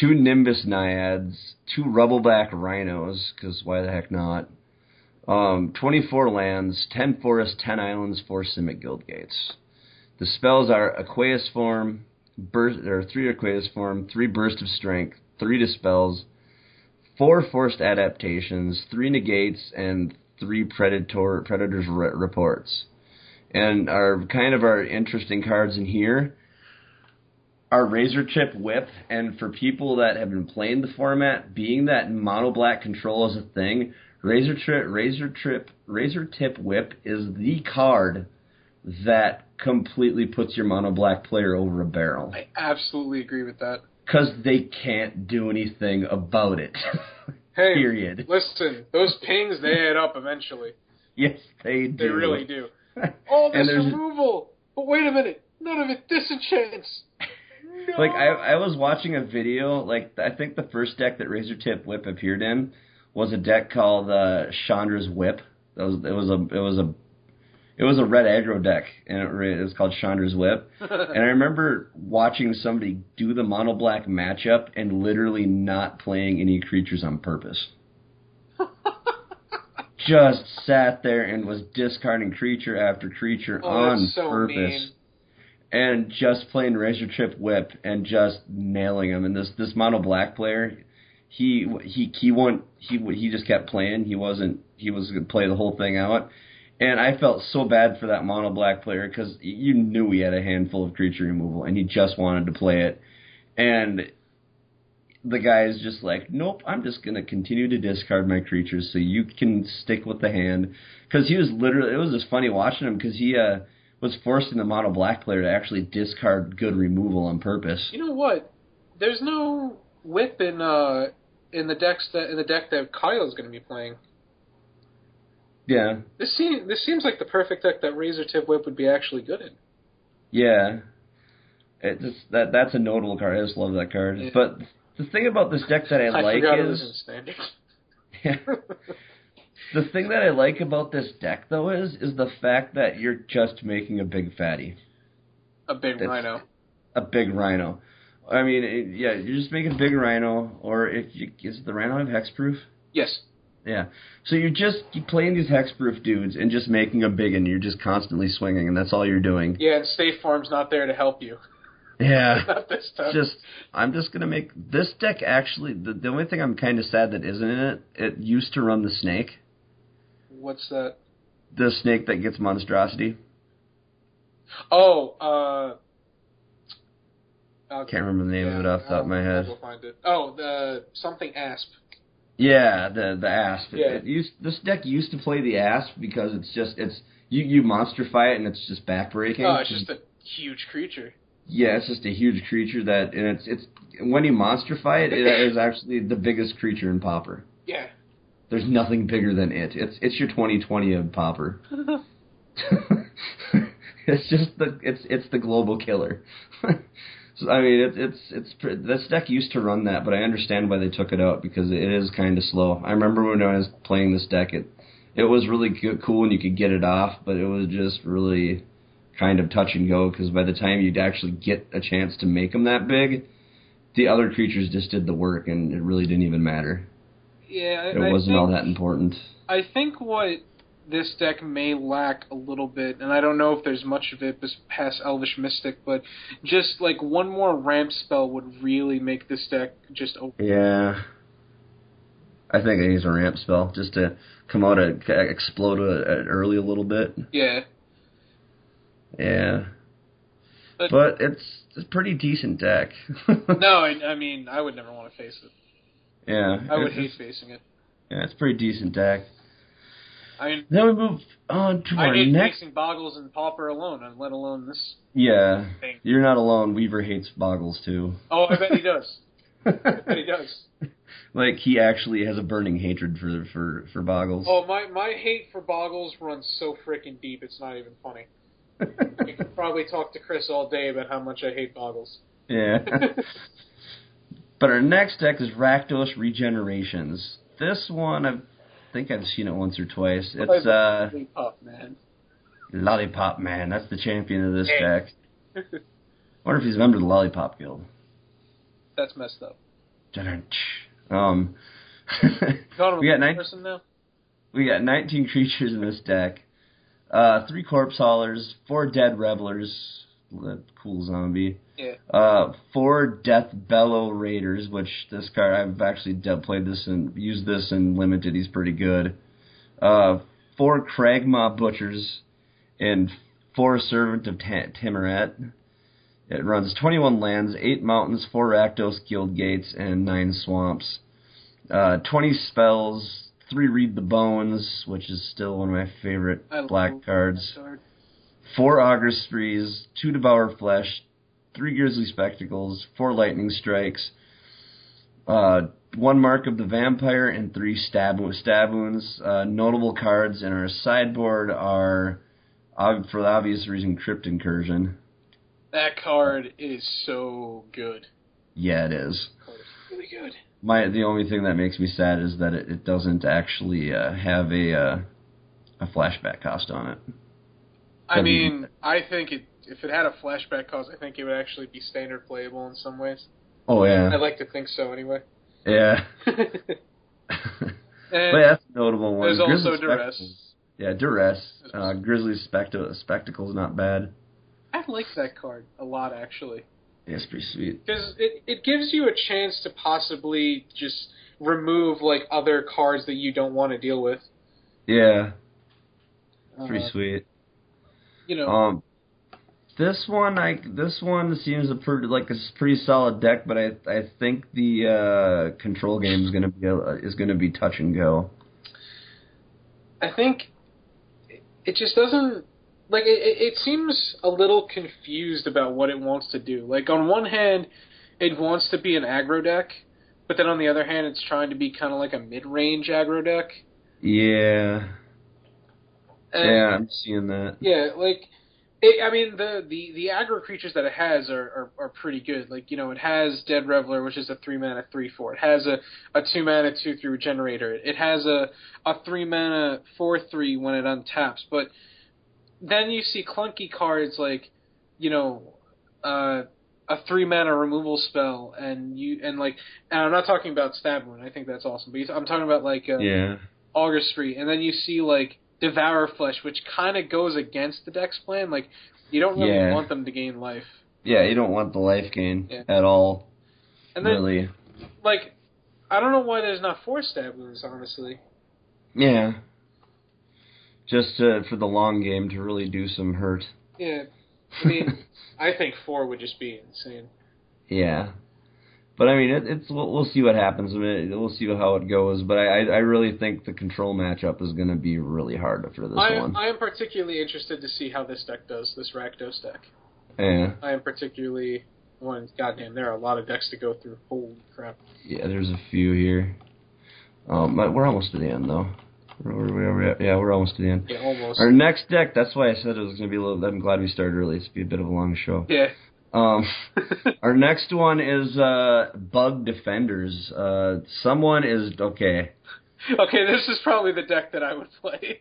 two Nimbus Naiads, two Rubbleback Rhinos, because why the heck not? Um, 24 lands, 10 forests, 10 islands, 4 Simic Guild Gates. The spells are Aqueous Form, burst, or 3 Aqueous Form, 3 Burst of Strength, 3 Dispels, 4 Forced Adaptations, 3 Negates, and 3 Predator, Predator's re- Reports. And our kind of our interesting cards in here are Razor Chip Whip, and for people that have been playing the format, being that mono black control is a thing, Razor Trip, Razor Trip, Razor Tip Whip is the card that completely puts your mono black player over a barrel I absolutely agree with that. because they can't do anything about it. Hey, Period. listen, those pings they add up eventually. yes, they do. They really do. All this removal, but wait a minute, none of it disenchants. No. Like I, I was watching a video. Like I think the first deck that Razor Tip Whip appeared in was a deck called uh, Chandra's Whip. It was it was a it was a it was a red aggro deck, and it, it was called Chandra's Whip. And I remember watching somebody do the mono black matchup and literally not playing any creatures on purpose. Just sat there and was discarding creature after creature Oh, on so purpose mean. and just playing Razor Trip Whip and just nailing him. And this this mono black player, he he he won he he just kept playing. He wasn't he was going to play the whole thing out. And I felt so bad for that mono black player because you knew he had a handful of creature removal and he just wanted to play it. And the guy is just like, nope, I'm just going to continue to discard my creatures so you can stick with the hand. Because he was literally, it was just funny watching him because he uh, was forcing the mono black player to actually discard good removal on purpose. You know what? There's no whip in uh in the decks that in the deck that Kyle's going to be playing. Yeah, This seems this seems like the perfect deck that Razor Tip Whip would be actually good in. yeah. It just, that that's a notable card. I just love that card. Yeah. But the thing about this deck that I, I like forgot it was is standard. the thing that I like about this deck though is is the fact that you're just making a big fatty. A big That's- rhino. a big rhino. I mean, it, yeah, you're just making a big rhino, or if you, is the rhino have hexproof? Yes. Yeah. So you're just you playing these hexproof dudes and just making a big, and you're just constantly swinging, and that's all you're doing. Yeah, and State Farm's not there to help you. Yeah. not this time. just I'm just gonna make this deck actually. The, the only thing I'm kind of sad that isn't in it. It used to run the snake, What's that? the snake that gets monstrosity. Oh, uh, I'll- Can't remember the name of it off the top of my head. It. Oh, the something asp. Yeah, the the asp. Yeah. It, used this deck used to play the asp because it's just it's you you monsterify it and it's just backbreaking. Oh, it's just a huge creature. yeah, it's just a huge creature that and it's it's when you monsterify it, it is actually the biggest creature in Pauper. Yeah. There's nothing bigger than it. It's it's your 2020 of Pauper. it's just the it's it's the global killer. so I mean it's it's it's pr- this deck used to run that, but I understand why they took it out because it is kind of slow. I remember when I was playing this deck, it it was really co- cool and you could get it off, but it was just really kind of touch and go because by the time you'd actually get a chance to make them that big, the other creatures just did the work and it really didn't even matter. Yeah, It I wasn't think, all that important. I think what this deck may lack a little bit, and I don't know if there's much of it past Elvish Mystic, but just like one more ramp spell would really make this deck just open. Yeah. I think I use a ramp spell just to come out and explode it it early a little bit. Yeah. Yeah. But- But it's it's a pretty decent deck. No, I, I mean, I would never want to face it. Yeah. I would hate facing it. Yeah, it's a pretty decent deck. I mean, Then we move on to I our hate next. facing Boggles and Pauper alone, and let alone this Yeah. thing. You're not alone. Weaver hates Boggles too. Oh, I bet he does. I bet he does. like he actually has a burning hatred for for for Boggles. Oh, my my hate for Boggles runs so freaking deep, it's not even funny. You could probably talk to Chris all day about how much I hate Boggles. yeah. But our next deck is Rakdos Regenerations. This one, I think I've seen it once or twice. It's uh, Holy pup, man. Lollipop Man. That's the champion of this Hey. deck. wonder if he's a member of the Lollipop Guild. That's messed up. Um, We got nine- we got 19 creatures in this deck. Uh, three Corpse Haulers, four Dead Revelers, cool zombie. Yeah. Uh, four Death Bellow Raiders, which this card I've actually played this and used this in limited. He's pretty good. Uh, four Kragma Butchers, and four Servant of Ta- Tymaret. It runs 21 lands, 8 mountains, 4 Rakdos Guild Gates, and 9 swamps. Uh, 20 spells, 3 Read the Bones, which is still one of my favorite I black cards card. four auger sprees, two devour flesh, three grisly spectacles, four lightning strikes, uh, one mark of the vampire, and three stab stab wounds. Uh, notable cards in our sideboard are, for the obvious reason, crypt incursion. That card is so good. Yeah, it is. Really good. My the only thing that makes me sad is that it, it doesn't actually uh, have a uh, a flashback cost on it. I mean, I think it if it had a flashback cause, I think it would actually be standard playable in some ways. Oh yeah, I'd like to think so anyway. yeah. and But yeah, that's a notable one. there's Grisly also Duress. Spectacles. Yeah, Duress. Uh, Grisly Specta- Spectacle's not bad. I like that card a lot actually. Yeah, it's pretty sweet. Because it, it gives you a chance to possibly just remove like other cards that you don't want to deal with. Yeah, pretty Uh, sweet. You know, Um, this one, I this one seems a pretty like a pretty solid deck, but I I think the uh, control game is gonna be a, is gonna be touch and go. I think it- just doesn't like it, it it seems a little confused about what it wants to do. Like on one hand, it wants to be an aggro deck, but then on the other hand, it's trying to be kind of like a mid-range aggro deck. Yeah, And yeah, I'm seeing that. Yeah, like it, I mean the, the the aggro creatures that it has are, are are pretty good. Like you know, it has Dead Reveler, which is a three mana three four. It has a a two mana two three regenerator. It has a a three mana four three when it untaps. But then you see clunky cards like you know. Uh, a three mana removal spell, and you and like, and I'm not talking about stab wound. I think that's awesome, but I'm talking about like uh, Yeah, Augustry, and then you see like Devour Flesh, which kind of goes against the deck's plan. Like you don't really Yeah. want them to gain life, yeah. You don't want the life gain Yeah. at all. and then really. like I don't know why there's not four stab wounds. Honestly, Yeah. Just uh, for the long game to really do some hurt. yeah. I mean, I think four would just be insane. Yeah. But I mean, it, it's we'll, we'll see what happens. I mean, we'll see how it goes. But I, I, really think the control matchup is going to be really hard for this I, one. I am particularly interested to see how this deck does, this Rakdos deck. yeah, I am particularly one. Goddamn, there are a lot of decks to go through. Holy crap! yeah. There's a few here. Um, but we're almost to the end though. We're, we're, yeah, we're almost to the end. Yeah, almost. Our next deck. That's why I said it was going to be a little. I'm glad we started early. It's be a bit of a long show. yeah. Um, our next one is uh, Bug Defenders. Uh, someone is okay. okay, this is probably the deck that I would play.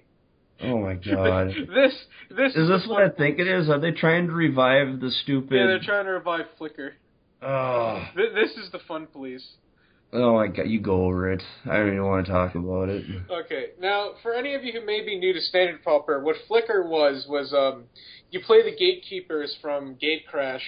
Oh my god. this this Is this what I think it is? Are they trying to revive the stupid? Yeah, they're trying to revive Flicker. oh, Th- This is the fun police. Oh my god! You go over it. I don't even want to talk about it. Okay, now for any of you who may be new to Standard Pauper, what Flicker was was um, you play the Gatekeepers from Gatecrash,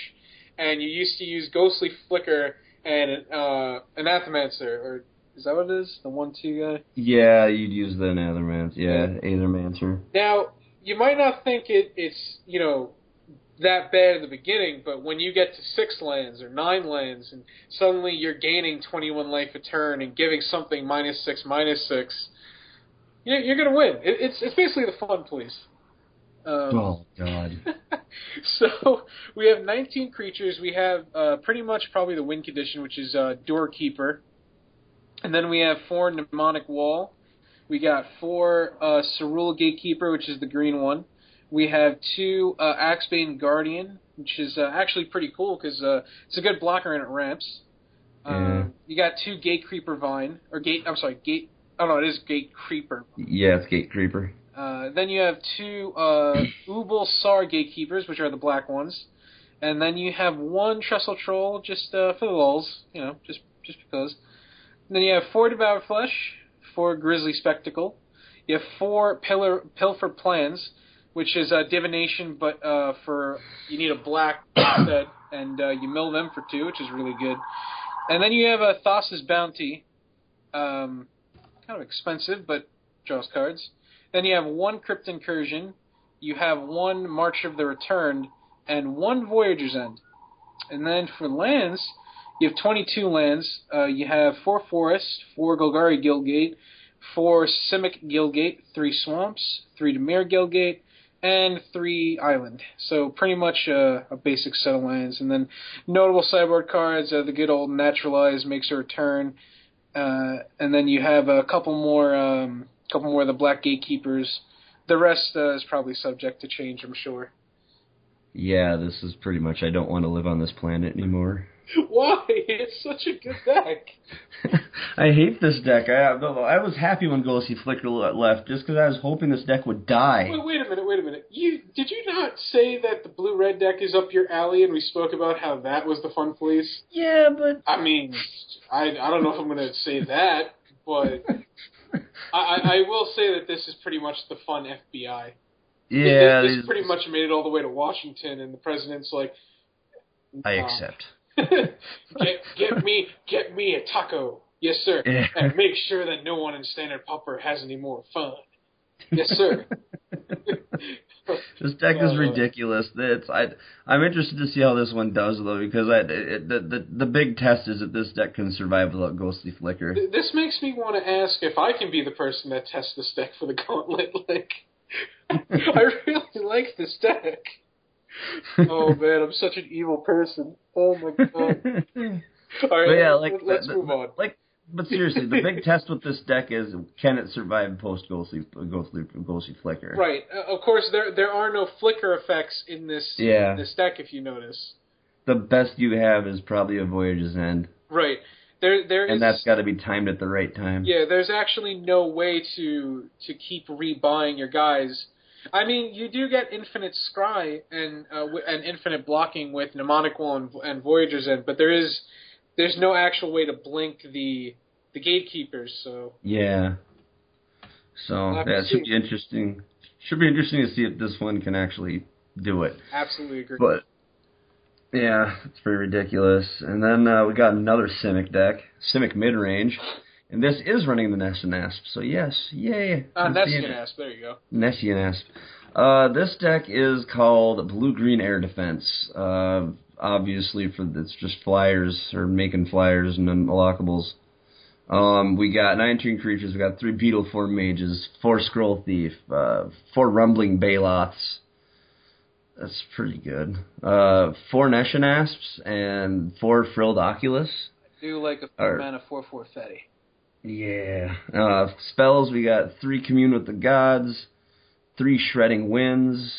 and you used to use Ghostly Flicker and uh, Anathemancer, or is that what it is? The one-two guy. Yeah, you'd use the Nethermancer. Yeah, Aethermancer. Now you might not think it, it's you know that bad in the beginning, but when you get to six lands or nine lands, and suddenly you're gaining 21 life a turn and giving something minus six, minus six, you're, you're gonna win. It, it's it's basically the fun police. Um, Oh god. so we have 19 creatures. We have uh, pretty much probably the win condition, which is uh, Doorkeeper, and then we have four Mnemonic Wall. We got four uh, Saruli Gatekeeper, which is the green one. We have two uh, Axebane Guardian, which is uh, actually pretty cool because uh, it's a good blocker and it ramps. Um, you got two Gate Creeper Vine or Gate. I'm sorry, Gate. Oh no, it is Gate Creeper. Yeah, it's Gate Creeper. Uh, then you have two uh, Ubul Sar Gatekeepers, which are the black ones. And then you have one Trestle Troll, just uh, for the lulz, you know, just just because. And then you have four Devour Flesh, four Grisly Spectacle. You have four Pillar Pilfer Plans, which is uh, divination, but uh, for you need a black instead, and uh, you mill them for two, which is really good. And then you have a Thassa's Bounty, um, kind of expensive, but draws cards. Then you have one Crypt Incursion, you have one March of the Returned, and one Voyager's End. And then for lands, you have 22 lands. Uh, you have four forests, four Golgari Guildgate, four Simic Guildgate, three swamps, three Dimir Guildgate, and three island. So pretty much a basic set of lands. And then notable sideboard cards, the good old Naturalize makes a return. Uh, and then you have a couple more, um, couple more of the Black Gatekeepers. The rest uh, is probably subject to change, I'm sure. Yeah, this is pretty much. I don't want to live on this planet anymore. Why? It's such a good deck. I hate this deck. I I was happy when Ghostly Flicker left, just because I was hoping this deck would die. Wait, wait a minute, wait a minute. You did you not say that the blue red deck is up your alley, and we spoke about how that was the fun police? Yeah, but I mean, I I don't know if I'm going to say that, but I, I I will say that this is pretty much the fun FBI. yeah, this, this pretty much made it all the way to Washington, and the president's like, I accept. get get me get me a taco, yes sir, Yeah. and make sure that no one in Standard Pauper has any more fun, yes sir. This deck is Uh, ridiculous. It's I I'm interested to see how this one does though because I it, the, the the big test is that this deck can survive without Ghostly Flicker. This makes me want to ask if I can be the person that tests this deck for the gauntlet. Like, I really like this deck. Oh man, I'm such an evil person. Oh my god. All right, But yeah, like let's the- move on. Like, but seriously, the big test with this deck is can it survive post Ghostly Ghostly Ghostly Flicker? Right. Uh, of course, there there are no flicker effects in this Yeah. this deck. If you notice, The best you have is probably a Voyage's End, right there there is and that's got to be timed at the right time. Yeah, there's actually no way to to keep rebuying your guys. I mean, you do get infinite scry and uh, w- and infinite blocking with mnemonic wall and, and voyagers in, but there is there's no actual way to blink the the gatekeepers. So Yeah. So We'll have to that should be interesting. Should be interesting to see if this one can actually do it. absolutely agree. But yeah, it's pretty ridiculous. And then uh, we got another Simic deck, Simic mid range, and this is running the Nessian Asp. So yes, yay! uh, I'm that's seeing gonna it. ask. There you go. Nessian Asp. Uh, this deck is called Blue Green Air Defense. Uh, obviously for it's just flyers or making flyers and unlockables. Um, we got 19 creatures. We got three beetle form mages, four scroll thief, uh, four rumbling baloths. That's pretty good. Uh, four Nessian asps and four frilled oculus. I Do like a Or- mana four four fetty. Yeah. Uh, spells, we got three Commune with the Gods, three Shredding Winds,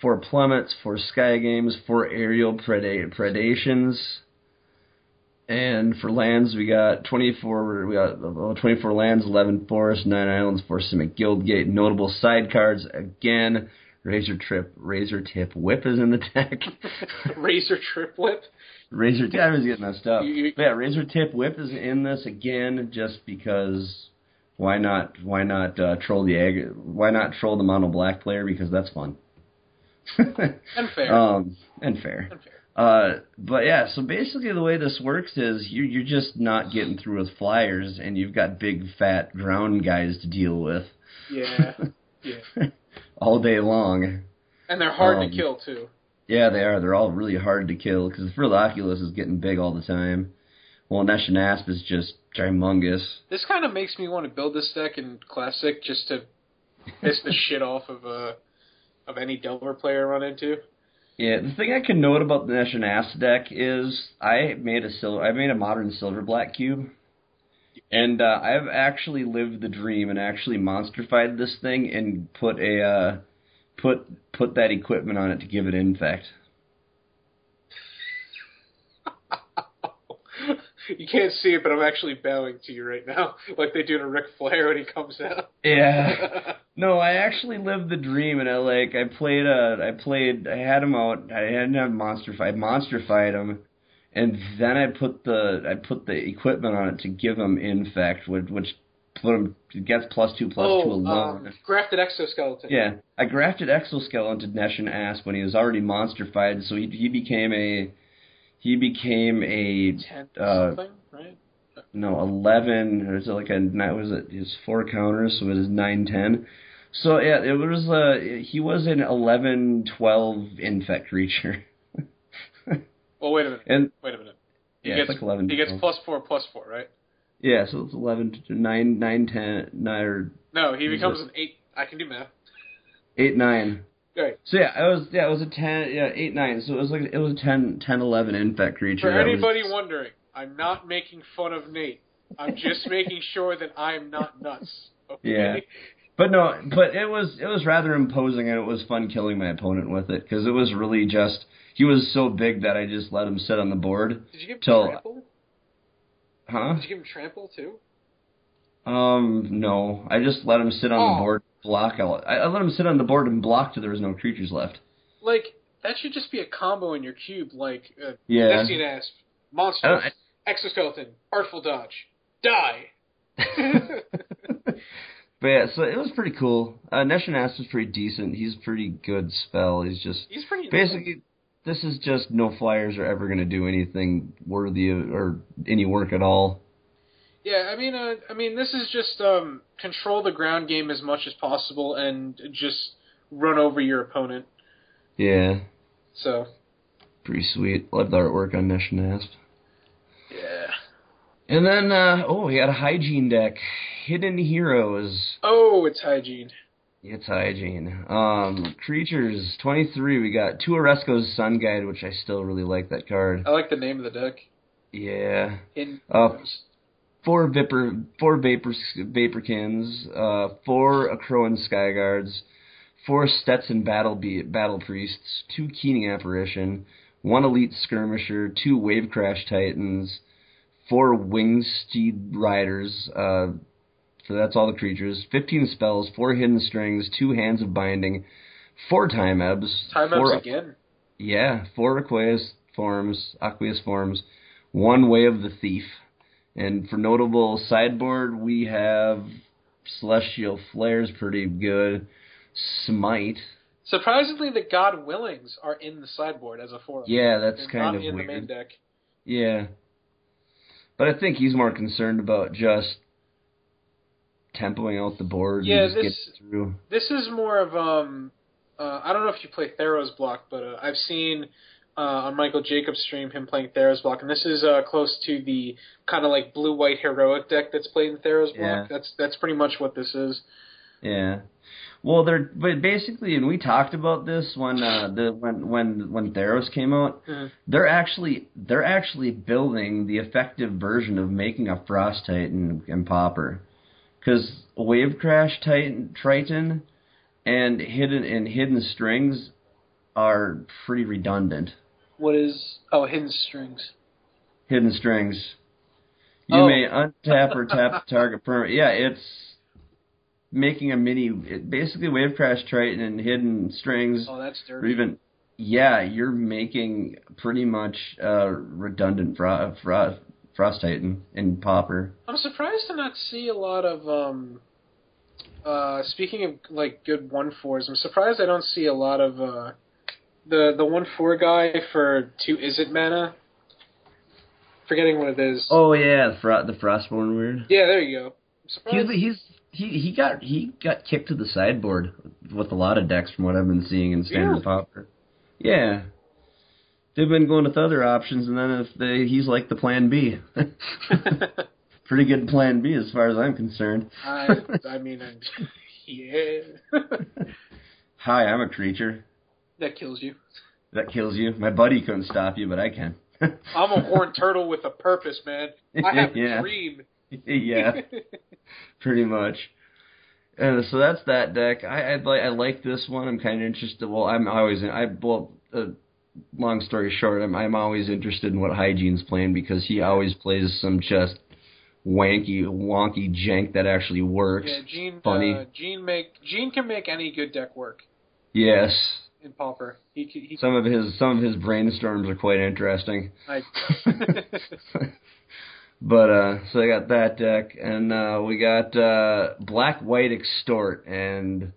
four Plummets, four Sky Games, four Aerial preda- Predations. And for lands, we got 24, we got uh, 24 lands, 11 forests, 9 islands, 4 Simic Guildgate. Notable side cards, again, Razor Trip, Razor Tip Whip is in the deck. Razor trip whip. Razor Tip, I was getting messed up. You- yeah, Razor Tip Whip is in this again, just because. Why not? Why not uh, troll the egg? Why not troll the mono black player? Because that's fun. And fair. Um, and fair. and fair. Uh, but yeah, so basically the way this works is you you're just not getting through with flyers, and you've got big fat ground guys to deal with Yeah. Yeah. All day long. And they're hard Um, to kill too. Yeah, they are. They're all really hard to kill because the Frill Oculus is getting big all the time. Well, Nessian Asp is just gimongous. This kind of makes me want to build this deck in classic just to piss the shit off of uh of any Delver player I run into. Yeah, the thing I can note about the Nessian Asp deck is I made a silver, I made a modern silver black cube, and uh, I've actually lived the dream and actually monstrified this thing and put a uh, put put that equipment on it to give it infect. you can't see it, but I'm actually bowing to you right now, like they do to Ric Flair when he comes out. Yeah. No, I actually lived the dream, and I like I played uh I played I had him out. I hadn't have monster fight. Monstrified him, and then I put the I put the equipment on it to give him infect, which which put him gets plus two plus two oh, alone. um, grafted exoskeleton. yeah, I grafted exoskeleton to Nessian Asp when he was already monsterfied, so he he became a he became a Ten Uh, something, right? no eleven or is it like a nine was it his four counters so it is nine ten so yeah it was uh he was an eleven twelve infect creature Well, wait a minute. and Wait a minute. He yeah gets it's like eleven he gets plus four, plus four, right? yeah so it's eleven to nine nine ten nine or No, he becomes it- an eight. I can do math. eight nine Right. so yeah it was yeah it was a ten yeah eight nine so it was like it was a 10, 10 11 infect creature For that was- anybody wondering, I'm not making fun of Nate. I'm just making sure that I'm not nuts. Okay? Yeah. But no, but it was it was rather imposing, and it was fun killing my opponent with it because it was really just he was so big that I just let him sit on the board. Did you give him Till- trample? Huh? Did you give him trample too? Um, no, I just let him sit on Oh. the board, block. I, I let him sit on the board and block till there was no creatures left. Like that should just be a combo in your cube, like uh, Yeah. Destiny Asp, Monster, don't, I, Exoskeleton, Artful Dodge, Die. but yeah, so it was pretty cool. Uh, Nessian Asp was pretty decent. He's a pretty good spell. He's just He's pretty basically this is just no flyers are ever going to do anything worthy of, or any work at all. Yeah, I mean, uh, I mean, this is just um, control the ground game as much as possible and just run over your opponent. Yeah, So pretty sweet. Love the artwork on Nessian Asp. yeah. And then, uh, oh, we got a hygiene deck. Hidden Heroes. Oh, it's hygiene. It's hygiene. Um, creatures, 23. We got two Oreskos Sun Guide, which I still really like that card. I like the name of the deck. Yeah. In Uh, four Vapor, four Vapor, Vaporkins, uh, four Akroan Skyguards, four Stetson Battle Be- Battle Priests, two Keening Apparition, one Elite Skirmisher, two Wave Crash Tritons, four Winged Steed Riders, uh, so that's all the creatures, 15 spells, four Hidden Strings, two Hands of Binding, four Time Ebbs, time four, ups again. yeah, four Aqueous forms, aqueous forms, one Way of the Thief, and for notable sideboard we have Celestial Flares, pretty good. Smite, Surprisingly, the God Willings are in the sideboard as a four. yeah, that's kind of in the main deck. Yeah, but I think he's more concerned about just tempoing out the board Yeah, and just this- through. This is more of um, uh, I don't know if you play Theros block, but uh, I've seen uh, on Michael Jacobs' stream him playing Theros block, and this is uh, close to the kind of like blue white heroic deck that's played in Theros block. Yeah. That's that's pretty much what this is. Yeah. Well, they're but basically, and we talked about this when uh, the when when when Theros came out. Mhm. They're actually they're actually building the effective version of making a Frost Titan and Pauper, because Wave Crash Titan Triton and hidden and hidden strings are pretty redundant. What is oh hidden strings? Hidden strings. You Oh. may untap or tap the target per. Yeah, it's making a mini. Basically, Wave Crash Triton and hidden strings Oh, that's or even yeah, you're making pretty much uh, redundant fro- fro- Frost Titan and Pauper. I'm surprised to not see a lot of um uh speaking of like good one fours, I'm surprised I don't see a lot of uh the the one four guy for two is it mana? Forgetting what it is. Oh yeah, the, fro- the Frostburn weird. Yeah, there you go. He's he's he he got he got kicked to the sideboard with a lot of decks from what I've been seeing in standard Really? Pauper. Yeah. They've been going with other options, and then if they, he's like the Plan B. Pretty good Plan B as far as I'm concerned. I I mean I'm, yeah. Hi, I'm a creature that kills you. that kills you. My buddy couldn't stop you, but I can. I'm a horned turtle with a purpose, man. I have Yeah. a dream. yeah, pretty much. And so that's that deck. I I like I like this one. I'm kind of interested. Well, I'm always in. I well. Uh, long story short, I'm I'm always interested in what Hygiene's playing because he always plays some just wanky wonky jank that actually works. yeah, Gene. Funny. Uh, Gene make Gene can make any good deck work Yes, in Pauper. He he. some of his some of his brainstorms are quite interesting. I, But uh so I got that deck and uh we got uh Black White Extort and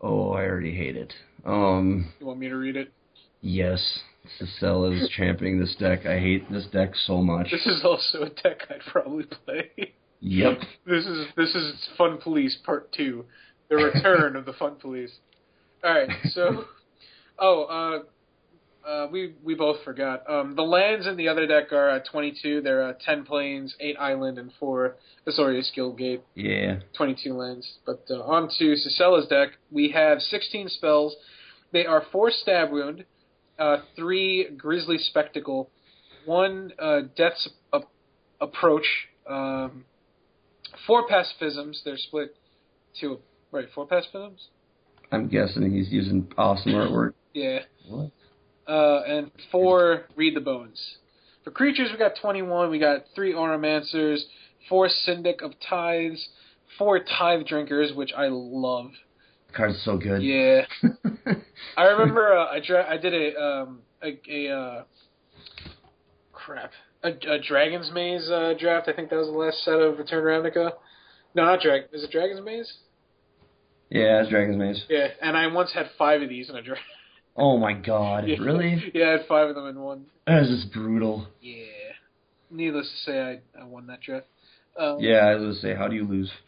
oh I already hate it. Um you want me to read it? yes. Cicel is championing this deck. I hate this deck so much. This is also a deck I'd probably play. Yep. This is this is Fun Police Part Two, the return of the Fun Police. All right, so oh, uh, uh, we we both forgot. Um, the lands in the other deck are uh, 22. They're uh, 10 plains, 8 island, and 4 Azorius Guildgate. Yeah. 22 lands. But uh, on to Cicella's deck, we have 16 spells. They are 4 Stab Wound, uh, 3 Grisly Spectacle, 1 uh, Death's Approach, um, 4 Pacifisms. They're split to, right, 4 Pacifisms? I'm guessing he's using awesome artwork. Yeah. What? Uh, and 4 Read the Bones. For creatures, we got 21. We got 3 Auramancers, 4 Syndic of Tithes, 4 Tithe Drinkers, which I love. Card's so good. Yeah. I remember uh, I dra- I did a um a, a uh crap a, a Dragon's Maze uh, draft. I think that was the last set of Return Ravnica. No, not Drag. Is it Dragon's Maze? yeah, it's Dragon's Maze. Yeah, and I once had five of these in a draft. Oh my god, Yeah. really? Yeah, I had five of them in one. That is just brutal. Yeah. Needless to say, I I won that draft. Um, Yeah, I was gonna say, how do you lose?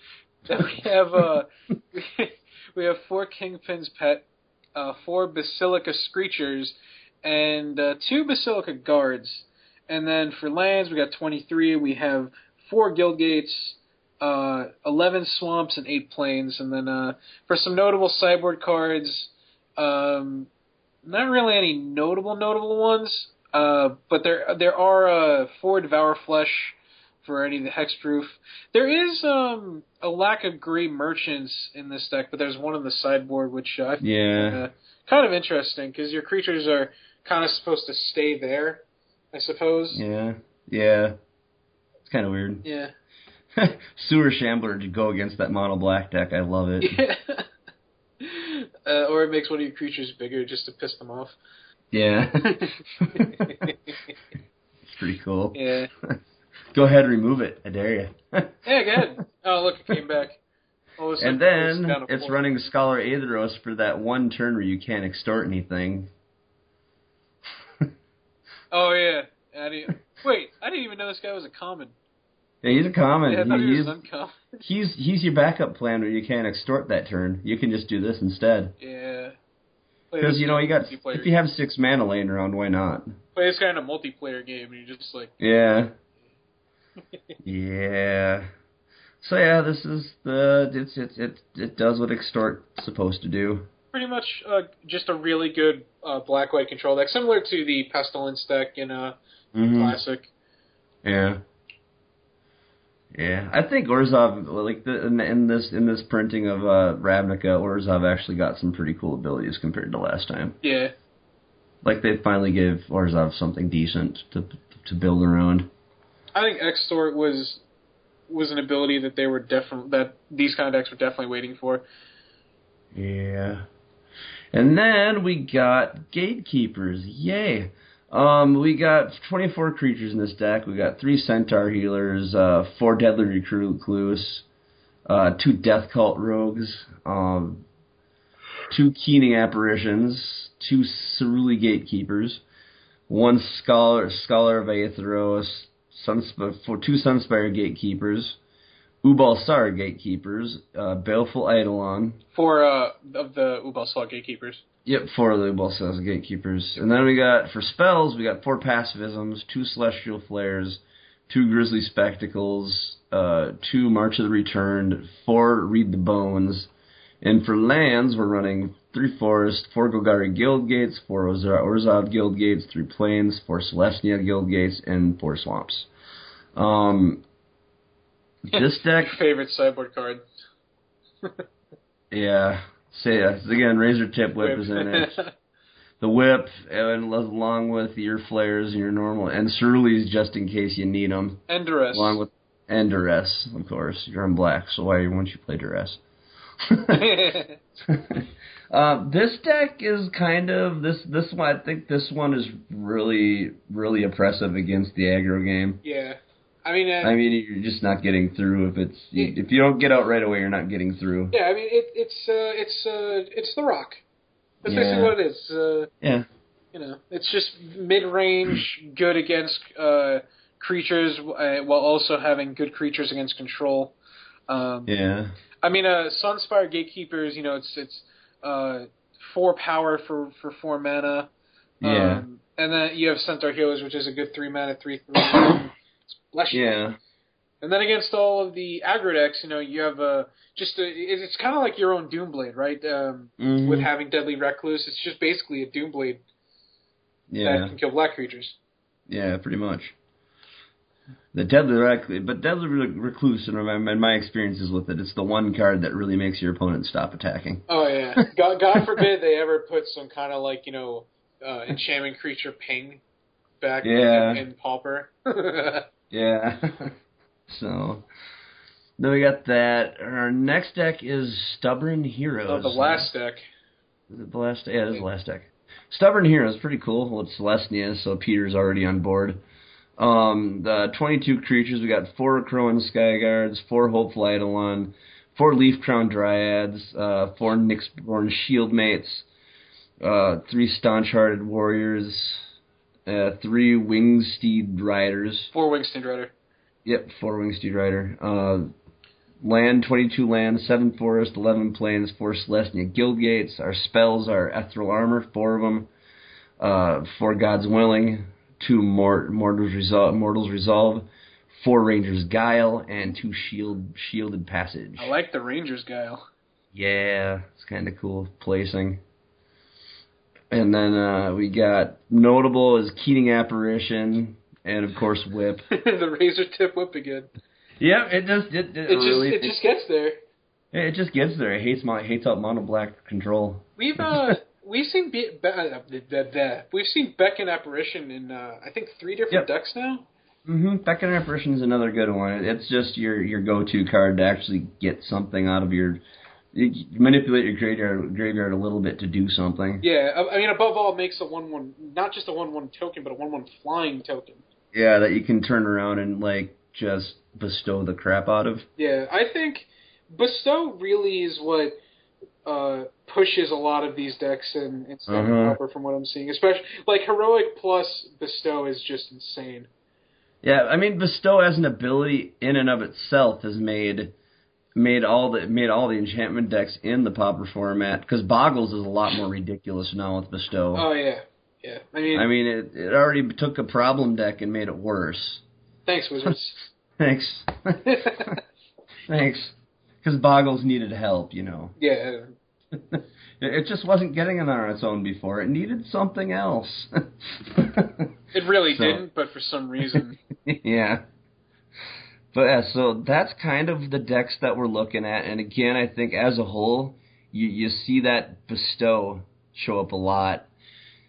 We have uh we, we have four Kingpin's Pet, uh, four Basilica Screechers, and uh, two Basilica Guards. And then for lands, we got 23. We have four Guild Gates, uh, 11 Swamps, and eight Plains. And then uh, for some notable sideboard cards, um, not really any notable notable ones, uh, but there there are uh, four Devour Flesh for any of the hexproof. There is um, a lack of gray merchants in this deck, but there's one on the sideboard which I find Yeah. uh, kind of interesting because your creatures are kind of supposed to stay there, I suppose. Yeah. Yeah. It's kind of weird. Yeah. Sewer Shambler to go against that mono black deck. I love it. Yeah. uh, or it makes one of your creatures bigger just to piss them off. Yeah. it's pretty cool. Yeah. Go ahead, remove it. I dare you. Yeah, go ahead. Oh, look, it came back. Oh, it's and like- then it's running Scholar Athreos for that one turn where you can't extort anything. Oh yeah. I didn't, wait, I didn't even know this guy was a common. Yeah, he's a common. Yeah, he he's, uncommon. he's he's your backup plan where you can't extort that turn. You can just do this instead. Yeah. Because you know you got if you have six mana laying around, why not? play this guy in a multiplayer game, and you're just like, Yeah. yeah. So yeah, this is the it's it it it does what extort's supposed to do. pretty much uh, just a really good uh, black white control deck, similar to the pestilence deck in uh, hmm classic. Yeah. Yeah, I think Orzhov like the, in, in this in this printing of uh, Ravnica, Orzhov actually got some pretty cool abilities compared to last time. Yeah, Like they finally gave Orzhov something decent to to build around. I think extort was was an ability that they were definitely that these kind of decks were definitely waiting for. Yeah. And then we got Gatekeepers. Yay. Um, we got 24 creatures in this deck. We got three Centaur healers, uh, four Deadly Recruit Recluse, uh, two Death Cult rogues, um, two Keening apparitions, two Ceruli Gatekeepers, one Scholar Scholar of Athreos, Sunsp- two Sunspire Gatekeepers, Ubul Sar Gatekeepers, uh, Baleful Eidolon, Four uh, of the Ubul Slot Gatekeepers. Yep, four of the Ubul Cells Gatekeepers. And then we got, for spells, we got four Pacifisms, two Celestial Flares, two Grisly Spectacles, uh, two March of the Returned, four Read the Bones. And for lands, we're running three Forest, four Golgari Guild Gates, four Orzhov Guild Gates, three Plains, four Selesnya Guild Gates, and four Swamps. Um, this deck Favorite sideboard card. Yeah. So yeah, again, Razor Tip Whip is in it. The whip, and along with your flares and your normal, and Ceruleans just in case you need them. and duress. Along with and duress, of course. You're in black, so why won't you play duress? uh, this deck is kind of this this one. I think this one is really really oppressive against the aggro game. yeah, I mean, uh, I mean, you're just not getting through. If it's if you don't get out right away, you're not getting through. yeah, I mean, it, it's uh, it's uh, it's the Rock. That's Yeah. basically what it is. Uh, Yeah. you know, it's just mid-range, good against uh, creatures, uh, while also having good creatures against control. Um, Yeah. I mean, uh, Sunspire Gatekeepers, you know, it's it's uh, four power for for four mana. Yeah. Um, and then you have Centaur Healers, which is a good three mana, three three. Bless you. Yeah. And then against all of the aggro decks, you know, you have a just a, it- it's kind of like your own Doomblade, right? Um, Mhm. With having Deadly Recluse, it's just basically a Doomblade Yeah. that can kill black creatures. Yeah, pretty much. The deadly recluse, but deadly recluse, in my, in my experiences with it, it's the one card that really makes your opponent stop attacking. Oh yeah. God, God forbid they ever put some kind of like you know uh, enchantment creature ping back Yeah. in, in Pauper. Yeah. so then we got that. Our next deck is Stubborn Heroes. oh, the last deck. Is it the last? Yeah, it is the last deck. Stubborn Heroes, pretty cool. Well, it's Selesnya, so Peter's already on board. Um, the 22 creatures. We got four Akroan Sky Guards, four Hopeful Eidolon, four Leaf Crown Dryads, uh, four Nyxborn Shield Mates, uh, three Staunch Hearted Warriors, uh, three Winged Steed Riders. Four Wingsteed Rider. Yep, four Winged Steed Rider. Uh, land, 22 land, 7 forest, 11 plains, 4 Selesnya Guild Gates. Our spells are Ethereal Armor, 4 of them. Uh, 4 God's Willing, 2 Mort- Mortals, Resolve, Mortals Resolve, 4 Rangers Guile, and 2 Shield Shielded Passage. I like the Rangers Guile. Yeah, it's kind of cool placing. And then uh, we got notable is Keening Apparition, and of course Whip. the Razor Tip Whip again. Yeah, it just it, it, It really just it just gets there. it just gets there. It hates my hates out mono black control. We've uh we've seen Be- Be- uh, the, the, the, we've seen Beckon Apparition in uh, I think three different Yep. decks now. Mm-hmm. Beckon Apparition is another good one. It's just your your go to card to actually get something out of your. You manipulate your graveyard graveyard a little bit to do something. Yeah, I, I mean above all, it makes a one one not just a one one token, but a one one flying token. Yeah, that you can turn around and like just bestow the crap out of. Yeah, I think bestow really is what uh, pushes a lot of these decks in instead Uh-huh. from what I'm seeing. Especially like heroic plus bestow is just insane. Yeah, I mean bestow as an ability in and of itself has made made all the made all the enchantment decks in the Pauper format because Boggles is a lot more ridiculous now with Bestow. Oh yeah, yeah. I mean, I mean, it, it already took a problem deck and made it worse. thanks, Wizards. Thanks. Thanks. Because Boggles needed help, you know. yeah, It- it just wasn't getting it on its own before. It needed something else. it really So- didn't, but for some reason, yeah. But yeah, so that's kind of the decks that we're looking at. And again, I think as a whole, you you see that bestow show up a lot.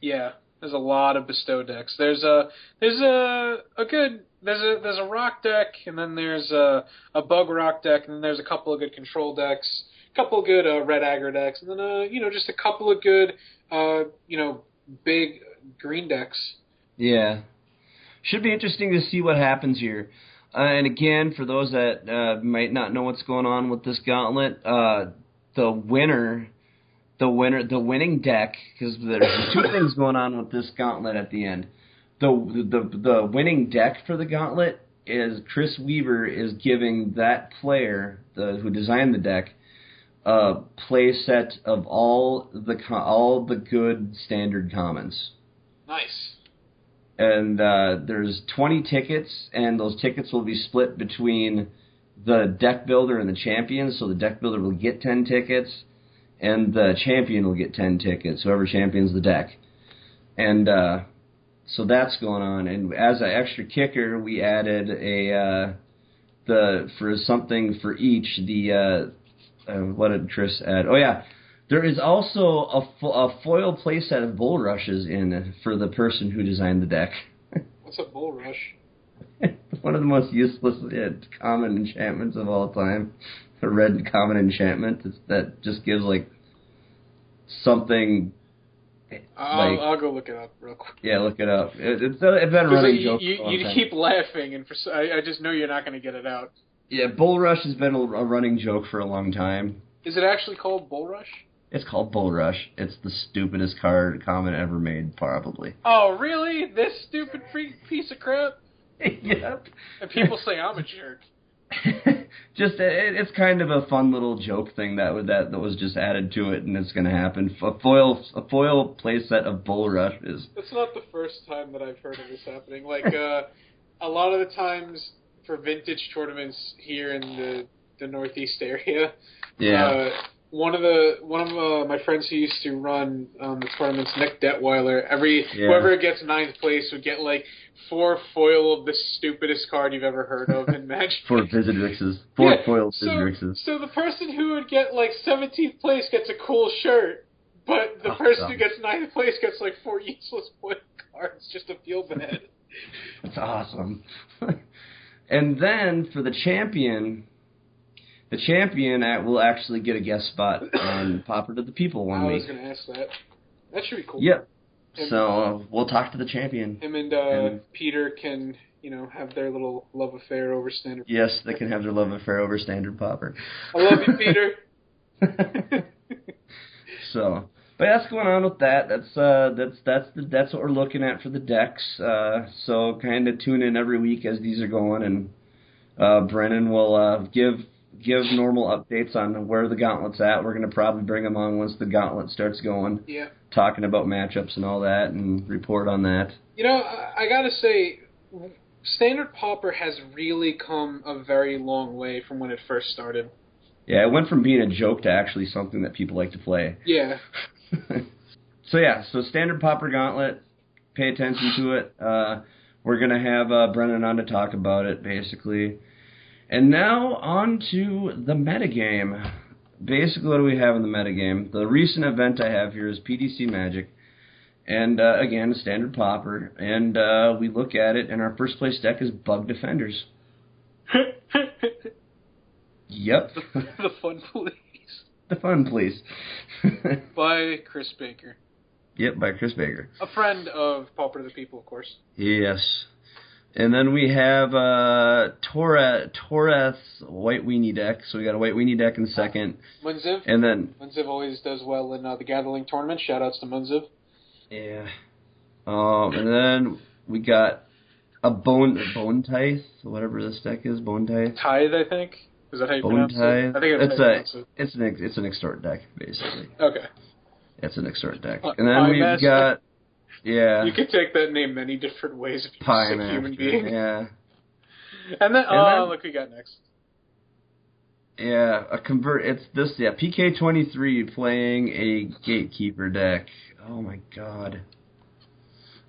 yeah. There's a lot of bestow decks. There's a there's a a good there's a there's a rock deck, and then there's a a bug rock deck, and then there's a couple of good control decks, a couple of good uh, red aggro decks, and then uh you know just a couple of good uh you know big green decks. Yeah. Should be interesting to see what happens here. Uh, and again, for those that uh, might not know what's going on with this gauntlet, uh, the winner, the winner, the winning deck, because there's two things going on with this gauntlet at the end. The, the the winning deck for the gauntlet is Chris Weaver is giving that player, the who designed the deck, a play set of all the all the good standard commons Nice. And uh, there's 20 tickets, and those tickets will be split between the deck builder and the champion. So the deck builder will get 10 tickets, and the champion will get 10 tickets. Whoever champions the deck, and uh, so that's going on. And as an extra kicker, we added a uh, the for something for each the uh, uh, what did Chris add? Oh yeah. There is also a, fo- a foil playset of bull rushes in for the person who designed the deck. What's a bull rush? One of the most useless uh, common enchantments of all time. A red common enchantment that just gives like something. I'll, Like- I'll go look it up real quick. Yeah, look it up. It, it's, it's been running you, joke. you, you keep laughing, and for I, I just know you're not going to get it out. Yeah, bull rush has been a, a running joke for a long time. Is it actually called bull rush? It's called bull rush. It's the stupidest card common ever made, probably. Oh, really? This stupid freak piece of crap? yep. And people say I'm a jerk. just it, it's kind of a fun little joke thing that that that was just added to it, and it's going to happen. A foil a foil playset of bull Rush is. That's not the first time that I've heard of this happening. Like, uh, a lot of the times for vintage tournaments here in the the Northeast area, Yeah. Uh, one of the one of uh, my friends who used to run um, the tournaments, Nick Detweiler, every Yeah. whoever gets ninth place would get like four foil of the stupidest card you've ever heard of in Magic. Four Visitrixes. Four Yeah, foil so, Visitrixes. so the person who would get like 17th place gets a cool shirt, but the Oh, person dumb. who gets ninth place gets like four useless point cards just to feel bad. That's awesome. and then for the champion, the champion at, will actually get a guest spot on Pauper to the People one I week. was going to ask that. That should be cool. Yep. Him- So uh, we'll talk to the champion. Him and uh, And- Peter can, you know, have their little love affair over standard. Yes, they can have their love affair over standard Pauper. I love you, Peter. so, but that's going on with that. That's uh, that's that's the, that's what we're looking at for the decks. Uh, so kind of tune in every week as these are going, and uh, Brennan will uh, give give normal updates on where the gauntlet's at. We're going to probably bring them on once the gauntlet starts going, yeah. talking about matchups and all that, and report on that. You know, I, I gotta say, Standard Pauper has really come a very long way from when it first started. Yeah, it went from being a joke to actually something that people like to play. Yeah. so yeah, so standard pauper gauntlet. Pay attention to it. Uh, we're gonna have uh, Brennan on to talk about it, basically. And now on to the metagame. Basically, what do we have in the metagame? The recent event I have here is PDC Magic, and uh, again, standard pauper. And uh, we look at it, and our first place deck is Bug Defenders. Yep, the Fun Police the fun, please. by Chris Baker, yep, by Chris Baker. a friend of Pauper to the People, of course. Yes. And then we have uh Torres Torres White Weenie deck. So we got a White Weenie deck in second. Munziv. And then Munziv always does well in uh, the Gathering tournament. Shout outs to Munziv. Yeah. Um and then we got a bone bone tithe, whatever this deck is, bone tithe. Tithe, I think. Is that how you Bone pronounce tie. it? I think that's it's a it. it's an it's an extort deck basically. Okay. It's an extort deck, Uh, and then Pie we've got yeah You could take that name many different ways if you're a human being. Yeah, And then, oh, then- look, we got next. yeah. A convert. It's this. Yeah, PK twenty three playing a gatekeeper deck. Oh my god.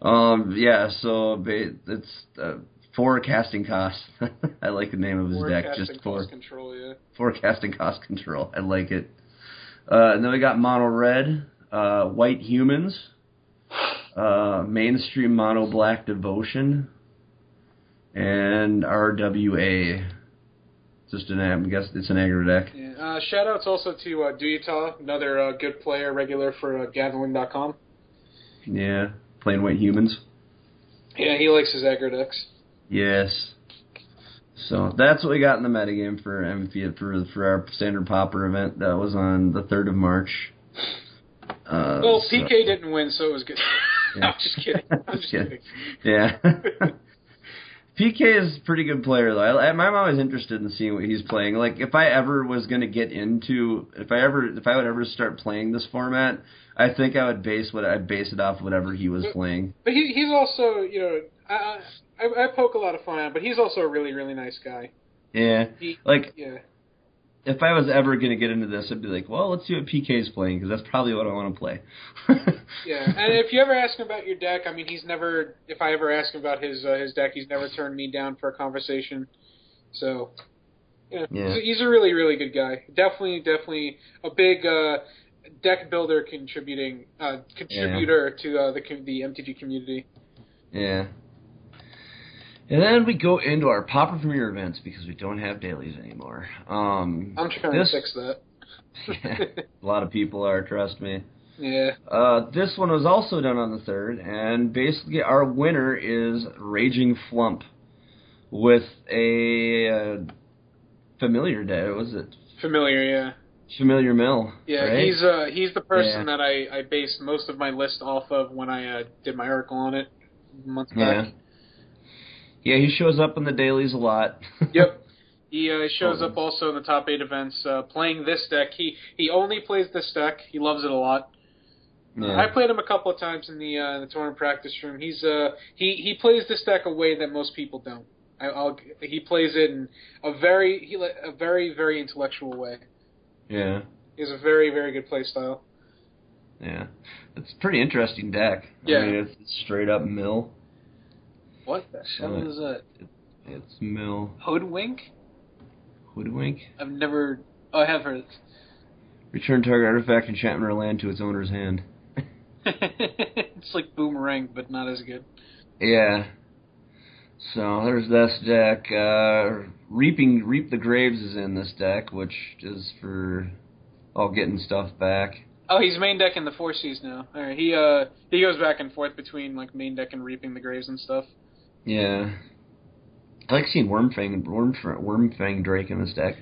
Um. Yeah. So it's uh, four casting costs. I like the name of his deck. Just four. cost control, yeah. forecasting cost control. I like it. Uh, and then we got mono red, uh, white humans, uh, mainstream mono black devotion, and RWA. Just an I guess it's an aggro deck. yeah. Uh, shout outs also to uh, Duyata, another uh, good player, regular for uh, Gathering.com. Yeah, playing white humans. Yeah, he likes his aggro decks. Yes. So that's what we got in the metagame for MP for for our standard pauper event. That was on the third of March. Uh, Well, so- PK didn't win, so it was good. Yeah. I'm just kidding. I'm just kidding. Yeah. PK is a pretty good player though. I, I'm always interested in seeing what he's playing. Like if I ever was going to get into, if I ever, if I would ever start playing this format, I think I would base what I'd base it off whatever he was mm. playing. But he, he's also, you know, I, I I poke a lot of fun at him, but he's also a really really nice guy. Yeah. He, Like yeah, if I was ever going to get into this, I'd be like, well, let's see what PK's playing because that's probably what I want to play. yeah. And if you ever ask him about your deck, I mean, he's never. If I ever ask him about his uh, his deck, he's never turned me down for a conversation. So, yeah, Yeah. He's, a, he's a really really good guy. Definitely definitely a big uh, deck builder contributing uh, contributor to uh, the the MTG community. Yeah. And then we go into our Pauper Premiere events because we don't have dailies anymore. Um, I'm trying this, to fix that. a lot of people are, trust me. yeah. Uh, this one was also done on the third, and basically our winner is Raging Flump with a uh, familiar day. Was it Familiar, yeah. familiar mill? Yeah, right? he's uh he's the person Yeah. that I I based most of my list off of when I uh, did my article on it months yeah. back. Yeah, he shows up in the dailies a lot. Yep. He uh, shows up also in the top eight events uh, playing this deck. He he only plays this deck. He loves it a lot. yeah. I played him a couple of times in the uh, in the tournament practice room. He's uh he he plays this deck a way that most people don't. I, I'll he plays it in a very he a very very intellectual way. yeah. He has a very very good play style. Yeah. It's a pretty interesting deck. Yeah. I mean, it's straight up mill. What the hell is that? It's mill. Hoodwink? Hoodwink. I've never. Oh, I have heard. Return target artifact, enchantment, or land to its owner's hand. it's like boomerang, but not as good. Yeah. So there's this deck. Uh, reaping, reap the graves is in this deck, which is for all getting stuff back. Oh, he's main deck in the four Cs now. All right, he uh he goes back and forth between like main deck and reaping the graves and stuff. Yeah. I like seeing Wormfang, Worm, Wormfang Drake in this deck.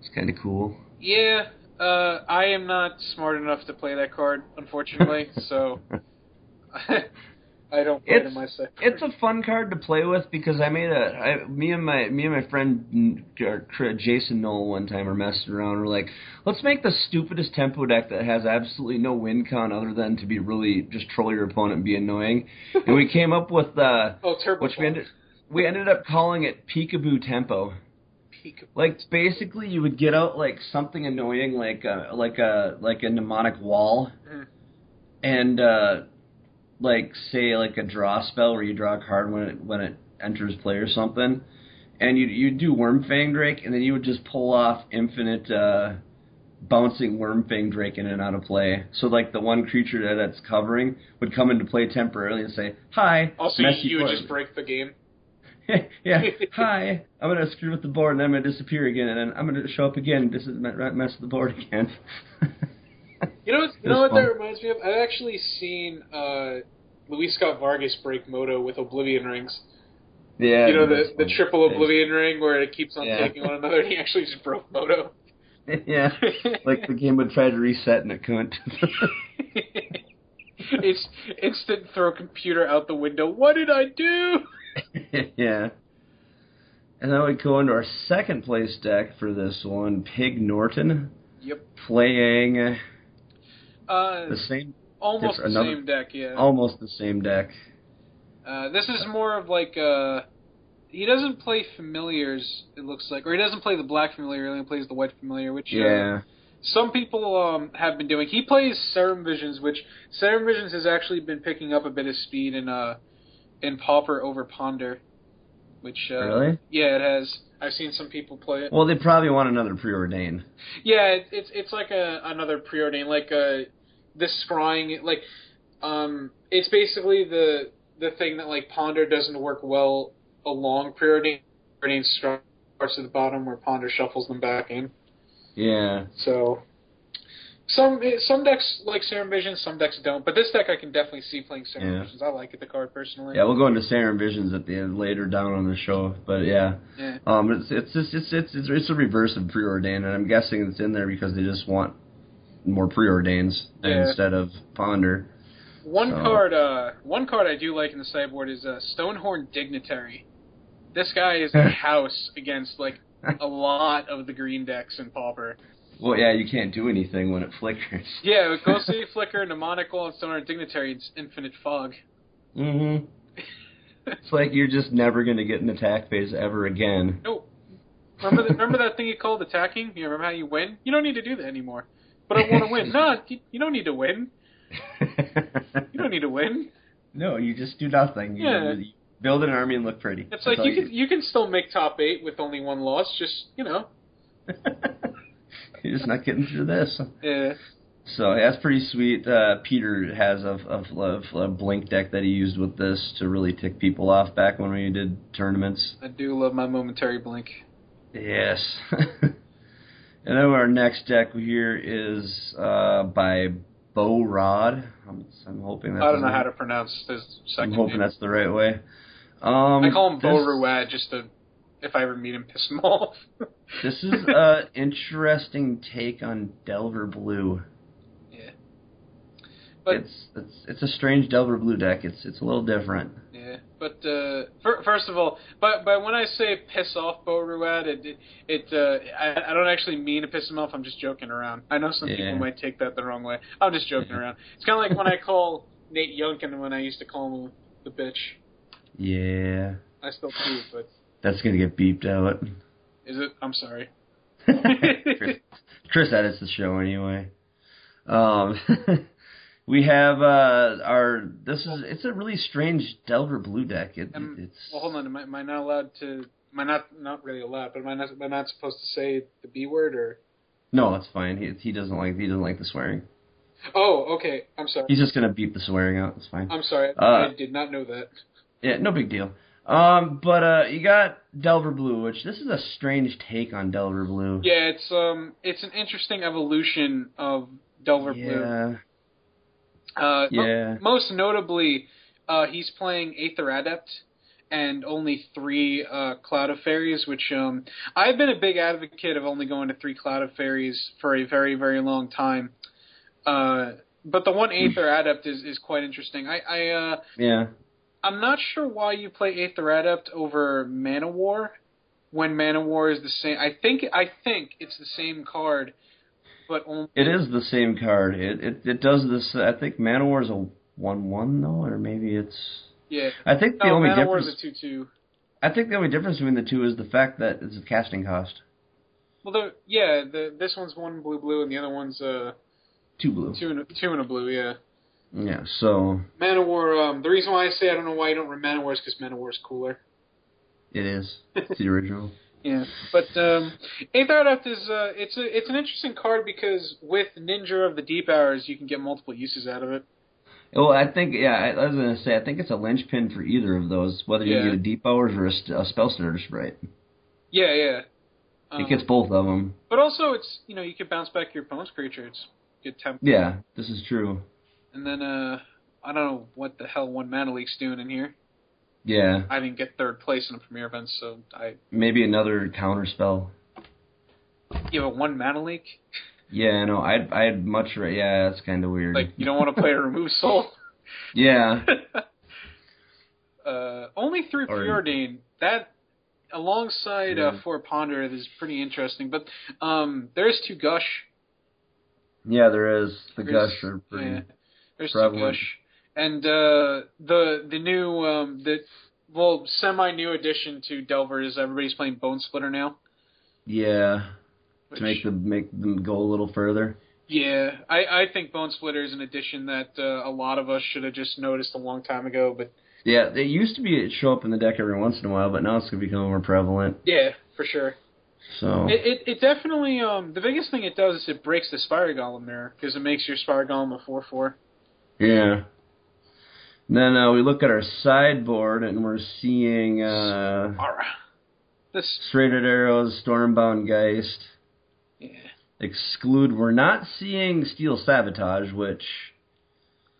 It's kind of cool. Yeah, uh, I am not smart enough to play that card, unfortunately. so I don't play it in It's- my set. It's a fun card to play with because I made a I, me and my me and my friend uh, Jason Noel one time were messing around. We're like, let's make the stupidest tempo deck that has absolutely no win con other than to be really just troll your opponent and be annoying. and we came up with uh, oh, Turbo. which we ended we ended up calling it Peekaboo Tempo. Like basically, you would get out like something annoying, like a like a like a mnemonic wall, Mhm. and uh, like say like a draw spell where you draw a card when it when it enters play or something, and you you do Wormfang Drake, and then you would just pull off infinite uh, bouncing Wormfang Drake in and out of play. So like the one creature that that's covering would come into play temporarily and say hi. Also, you would just break the game. yeah. Hi. I'm gonna screw with the board, and then I'm gonna disappear again, and then I'm gonna show up again. This is mess with the board again. You know, what, you know what that reminds me of? I've actually seen uh, Luis Scott Vargas break Moto with Oblivion rings. yeah. you know the the triple Oblivion ring where it keeps on Yeah. taking one another, and he actually just broke Moto. yeah. Like the game would try to reset and it couldn't. it's instant throw computer out the window. What did I do? yeah. And then we go into our second place deck for this one, Pig Norton, Yep. playing Uh, the same, almost the another- same deck, yeah. almost the same deck. Uh, this is more of like uh, he doesn't play familiars. It looks like, or he doesn't play the black familiar. He only plays the white familiar, which uh, Yeah, some people um, have been doing. He plays Serum Visions, which Serum Visions has actually been picking up a bit of speed in uh in Pauper over Ponder. Which uh, Really? Yeah, it has. I've seen some people play it. well, they probably want another preordain. Yeah, it, it's it's like a another preordain, like uh the scrying, like um, it's basically the the thing that like Ponder doesn't work well along preordain. Preordain starts at the bottom where Ponder shuffles them back in. Yeah, So some some decks like Serum Visions, some decks don't. But this deck I can definitely see playing Serum Yeah. Visions. I like it the card personally. yeah. We'll go into Serum Visions at the end later down on the show, but yeah. Yeah. Um, it's it's just, it's it's it's it's a reverse of preordain, and I'm guessing it's in there because they just want more preordains Yeah. instead of ponder. One So- card, uh, one card I do like in the sideboard is uh, Stonehorn Dignitary. This guy is a house against like a lot of the green decks in Pauper. Well, yeah, you can't do anything when it flickers. Yeah, with Ghostly Flicker, Mnemonic Wall, and Stonehorn Dignitary, it's Infinite Fog. Mm-hmm. It's like you're just never gonna get an attack phase ever again. No, remember the, remember that thing you called attacking? You remember how you win? You don't need to do that anymore. But I want to win. No, you, don't need to win. You don't need to win. no, you just do nothing. You, Yeah. you build an army and look pretty. It's That's like you can you can still make top eight with only one loss. Just you know, You're just not getting through this. yeah. So yeah, that's pretty sweet. Uh, Peter has a, a, a, a blink deck that he used with this to really tick people off back when we did tournaments. I do love my momentary blink. Yes. and then our next deck here is uh, by Bo Rod. I'm, I'm hoping that's I don't know his how to pronounce his second I'm hoping name. that's the right way. Um, I call him Bo Ruad just to, if I ever meet him, piss him off. This is an interesting take on Delver Blue. yeah. But it's it's it's a strange Delver Blue deck. It's it's a little different. yeah, but uh, fir- first of all, but but when I say piss off Bo Ruad, it it, uh, I, I don't actually mean to piss him off. I'm just joking around. I know some Yeah. people might take that the wrong way. I'm just joking around. It's kind of like when I call Nate Youngkin when I used to call him the bitch. Yeah, I still do, but that's gonna get beeped out. is it? I'm sorry. Chris, Chris edits the show anyway. Um, we have uh, our this is it's a really strange Delver Blue deck. It, Um, it's Well, hold on. Am I, am I not allowed to? Am I not not really allowed? But am I not? Am I not supposed to say the B word or? no, that's fine. He he doesn't like he doesn't like the swearing. Oh, okay. I'm sorry. He's just gonna beep the swearing out. It's fine. I'm sorry. Uh, I did not know that. Yeah, no big deal. Um, but uh, you got Delver Blue, which this is a strange take on Delver Blue. Yeah, it's um, it's an interesting evolution of Delver Blue. Yeah. Uh, mo- most notably, uh, he's playing Aether Adept and only three uh, Cloud of Faeries, which um, I've been a big advocate of only going to three Cloud of Faeries for a very, very long time. Uh, but the one Aether Adept is, is quite interesting. I, I uh, Yeah. I'm not sure why you play Aether Adept over Man-o'-War when Man-o'-War is the same. I think I think it's the same card, but only It is the same card. It it, it does this. I think Man-o'-War is a one one though, or maybe it's. yeah. I think the No, only difference. a two two. I think the only difference between the two is the fact that it's a casting cost. Well, the yeah, the this one's one blue blue and the other one's uh Two blue. two and a, two and a blue. Yeah, Yeah. So Man-o'-War. Um, the reason why I say I don't know why you don't run Man-o'-War is because Man-o'-War is cooler. it is. It's the original. Yeah, but um, Aether Adept is uh, it's a it's an interesting card because with Ninja of the Deep Hours you can get multiple uses out of it. Well, I think yeah. I, I was gonna say I think it's a linchpin for either of those, whether you Yeah. get a deep hours or a, a Spellstutter Sprite. Yeah, yeah. Um, it gets both of them. But also, it's you know you can bounce back your opponent's creature. It's get temp. Yeah, this is true. And then uh, I don't know what the hell one mana leak's doing in here. Yeah, I didn't get third place in a premier event, so I maybe another counter spell. give a one mana leak. Yeah, no, I'd I'd much yeah, that's kind of weird. Like you don't want to play a remove soul. yeah, uh, only through Or- preordain. That alongside uh, Yeah. Fort Ponder is pretty interesting. But um, there's two gush. Yeah, there is. The There's- gush are pretty. Yeah, there's two prevalent. gush, and uh, the the new um, the well semi new addition to Delver is everybody's playing Bone Splitter now. Yeah, Which, to make them make them go a little further. yeah, I I think Bone Splitter is an addition that uh, a lot of us should have just noticed a long time ago. But Yeah, they used to be it show up in the deck every once in a while, but now it's gonna become more prevalent. yeah, for sure. So It, it it definitely um the biggest thing it does is it breaks the Spire Golem mirror because it makes your Spire Golem a four four. yeah. Then uh, we look at our sideboard and we're seeing uh, This Serrated Arrows, Stormbound Geist, yeah Exclude. We're not seeing Steel Sabotage, which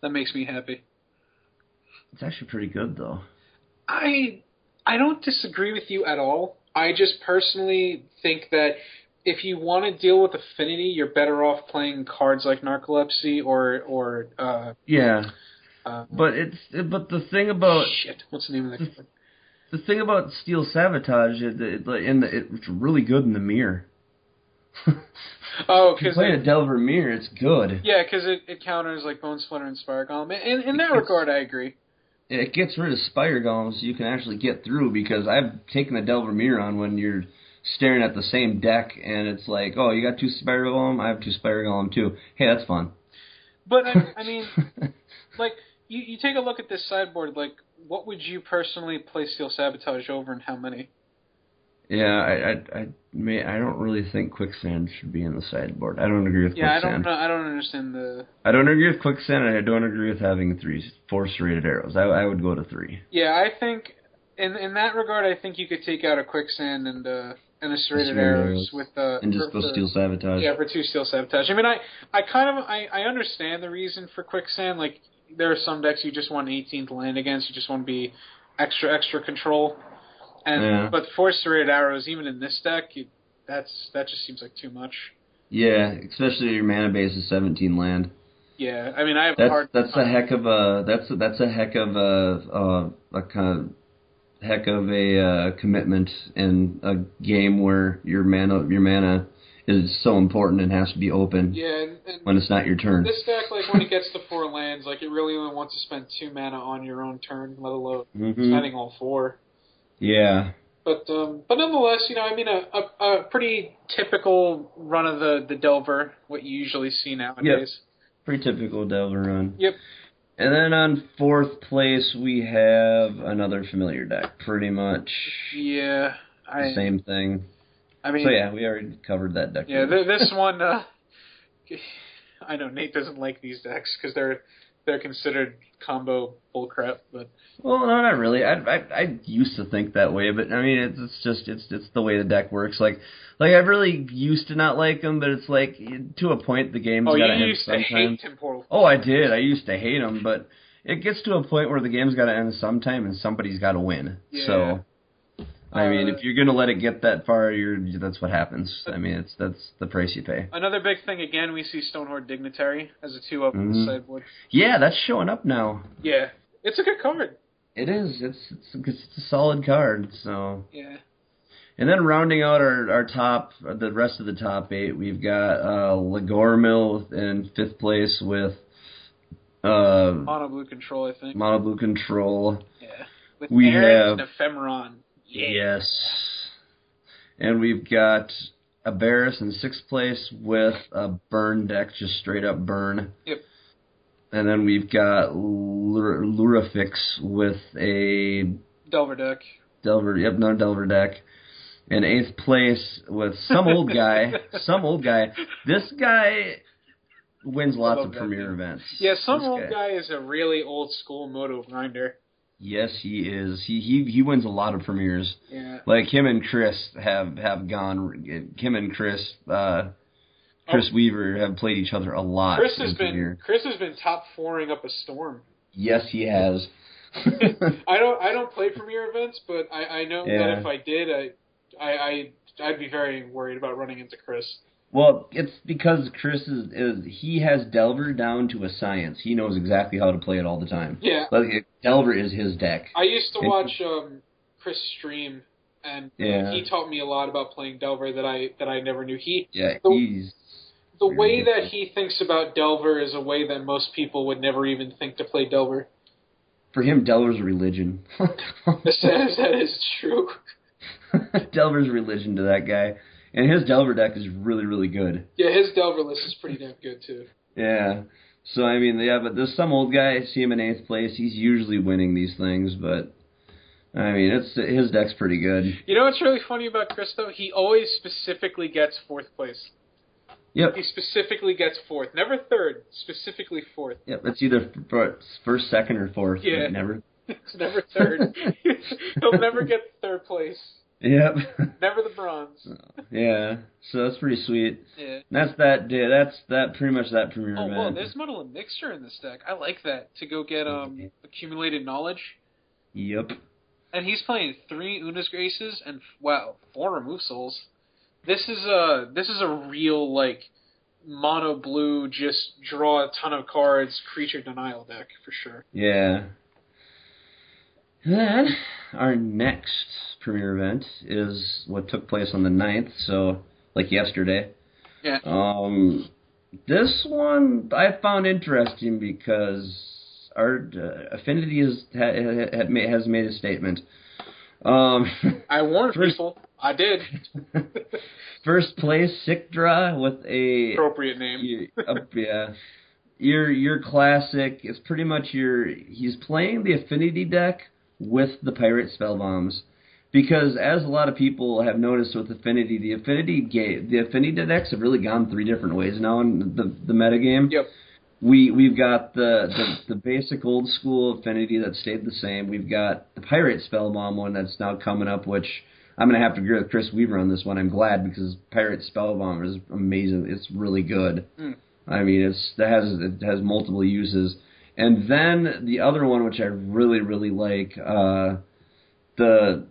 that makes me happy. it's actually pretty good though. I I don't disagree with you at all. I just personally think that if you want to deal with affinity, you're better off playing cards like Narcolepsy or or uh, Yeah, uh but it's but the thing about shit. What's the name of the the thing about Steel Sabotage is it, it, in the, it's really good in the mirror. Oh, because play a Delver mirror, it's good. yeah, because it, it counters like Bone Splitter and Spire Golem. In in that regard, I agree. It gets rid of Spire Golems so you can actually get through because I've taken the Delver mirror on when you're staring at the same deck and it's like, oh, you got two Spire Golem, I have two Spire Golem too. Hey, that's fun. But I, I mean, like you you take a look at this sideboard. Like, what would you personally play Steel Sabotage over, and how many? yeah, I I I, may, I don't really think Quicksand should be in the sideboard. I don't agree with quicksand. Yeah, I don't know. I don't understand the. I don't agree with Quicksand, and I don't agree with having three four serrated arrows. I, I would go to three. Yeah, I think in in that regard, I think you could take out a quicksand and uh and a serrated Serrated arrows arrows. with uh And just for- go steel sabotage. Yeah, for two steel sabotage. I mean, I I kind of I I understand the reason for quicksand. Like there are some decks you just want 18th land against. You just want to be extra extra control. And Yeah. but four serrated arrows, even in this deck, you, that's that just seems like too much. Yeah, especially your mana base is 17 land. Yeah, I mean I have That's hard. that's a heck of a that's that's a heck of a uh, a kind of heck of a uh, commitment in a game where your mana your mana is so important and has to be open Yeah, and, and when it's not your turn. this deck, like when it gets to four lands, like it really only wants to spend two mana on your own turn, let alone hmm spending all four. Yeah, But um, but nonetheless, you know, I mean, a, a, a pretty typical run of the the Delver, what you usually see nowadays. Yep. pretty typical Delver run. Yep. And then on fourth place we have another familiar deck, pretty much Yeah, I same thing. I mean, So yeah, we already covered that deck. yeah, th- this one, uh, I know Nate doesn't like these decks because they're they're considered combo bullcrap, but Well, no, not really. I, I I used to think that way, but I mean, it's, it's just it's it's the way the deck works. Like like I really used to not like them, but it's like to a point the game's oh, got to end sometimes. Oh, I did. I used to hate them, but it gets to a point where the game's got to end sometime, and somebody's got to win. Yeah. So. I mean, Uh, if you're gonna let it get that far, you're that's what happens. I mean, it's that's the price you pay. Another big thing again, we see Stonehorn Dignitary as a two up on the Mhm. sideboard. Yeah, that's showing up now. Yeah, it's a good card. It is. It's it's a, it's a solid card. So Yeah. And then rounding out our, our top, the rest of the top eight, we've got uh, Legormil in fifth place with uh, Mono blue control, I think. Mono Blue Control. Yeah. With We Aaron have- and Ephemeron. Yes. And we've got Aberis in sixth place with a burn deck, just straight up burn. Yep. And then we've got Lur- Lurafix with a Delver deck. Delver, yep, another Delver deck. In eighth place with some old guy, some old guy. This guy wins lots of premier guy. events. Yeah, some This old guy is a really old school moto grinder. Yes, he is. He he he wins a lot of premieres. Yeah. Like him and Chris have have gone. Him and Chris, uh, Chris Weaver have played each other a lot. Oh. Chris has been. Chris has been top fouring up a storm. Yes, he has. I don't I don't play premier events, but I, I know Yeah. that if I did, I, I I I'd be very worried about running into Chris. Well, it's because Chris is, is he has Delver down to a science. He knows exactly how to play it all the time. Yeah. Like Delver is his deck. I used to watch um, Chris stream, and Yeah. he taught me a lot about playing Delver that I that I never knew. He Yeah, The- he's the way that he thinks about Delver is a way that most people would never even think to play Delver. for him. Delver's a religion. That is true. Delver's religion to that guy, and his Delver deck is really really good. Yeah, his Delver list is pretty damn good too. Yeah. So I mean, yeah, but there's some old guy. I see him in eighth place. He's usually winning these things, but I mean, it's his deck's pretty good. You know what's really funny about Chris though? He always specifically gets fourth place. Yep. He specifically gets fourth, never third, specifically fourth. Yep. It's either first, second, or fourth. Yeah. Never. It's never third. He'll never get third place. Yep. Never the bronze. yeah. So that's pretty sweet. Yeah. That's that. Yeah, that's that. Pretty much that premier Oh, whoa, there's Muddle and Mixture in this deck. I like that to go get um accumulated knowledge. Yep. And he's playing three Oona's Graces and wow, four Remove Souls. This is a this is a real like mono blue just draw a ton of cards creature denial deck for sure. Yeah. Then our next premier event is what took place on the 9th, so like yesterday. Yeah. Um, this one I found interesting because our uh, affinity is ha, ha, ha, has made a statement. Um, I warned First- people. I did. first place Sikdra with a Appropriate name. uh, yeah. Your your classic It's pretty much your he's playing the affinity deck with the Pyrite Spellbombs. Because as a lot of people have noticed with affinity, the affinity ga- the affinity decks have really gone three different ways now in the the meta game. Yep. We we've got the, the the basic old school affinity that stayed the same. We've got the Pyrite Spellbomb one that's now coming up, which I'm gonna have to agree with Chris Weaver on this one. I'm glad because Pyrite Spellbomb is amazing. It's really good. Mm. I mean, it's it has it has multiple uses. And then the other one, which I really really like, uh, the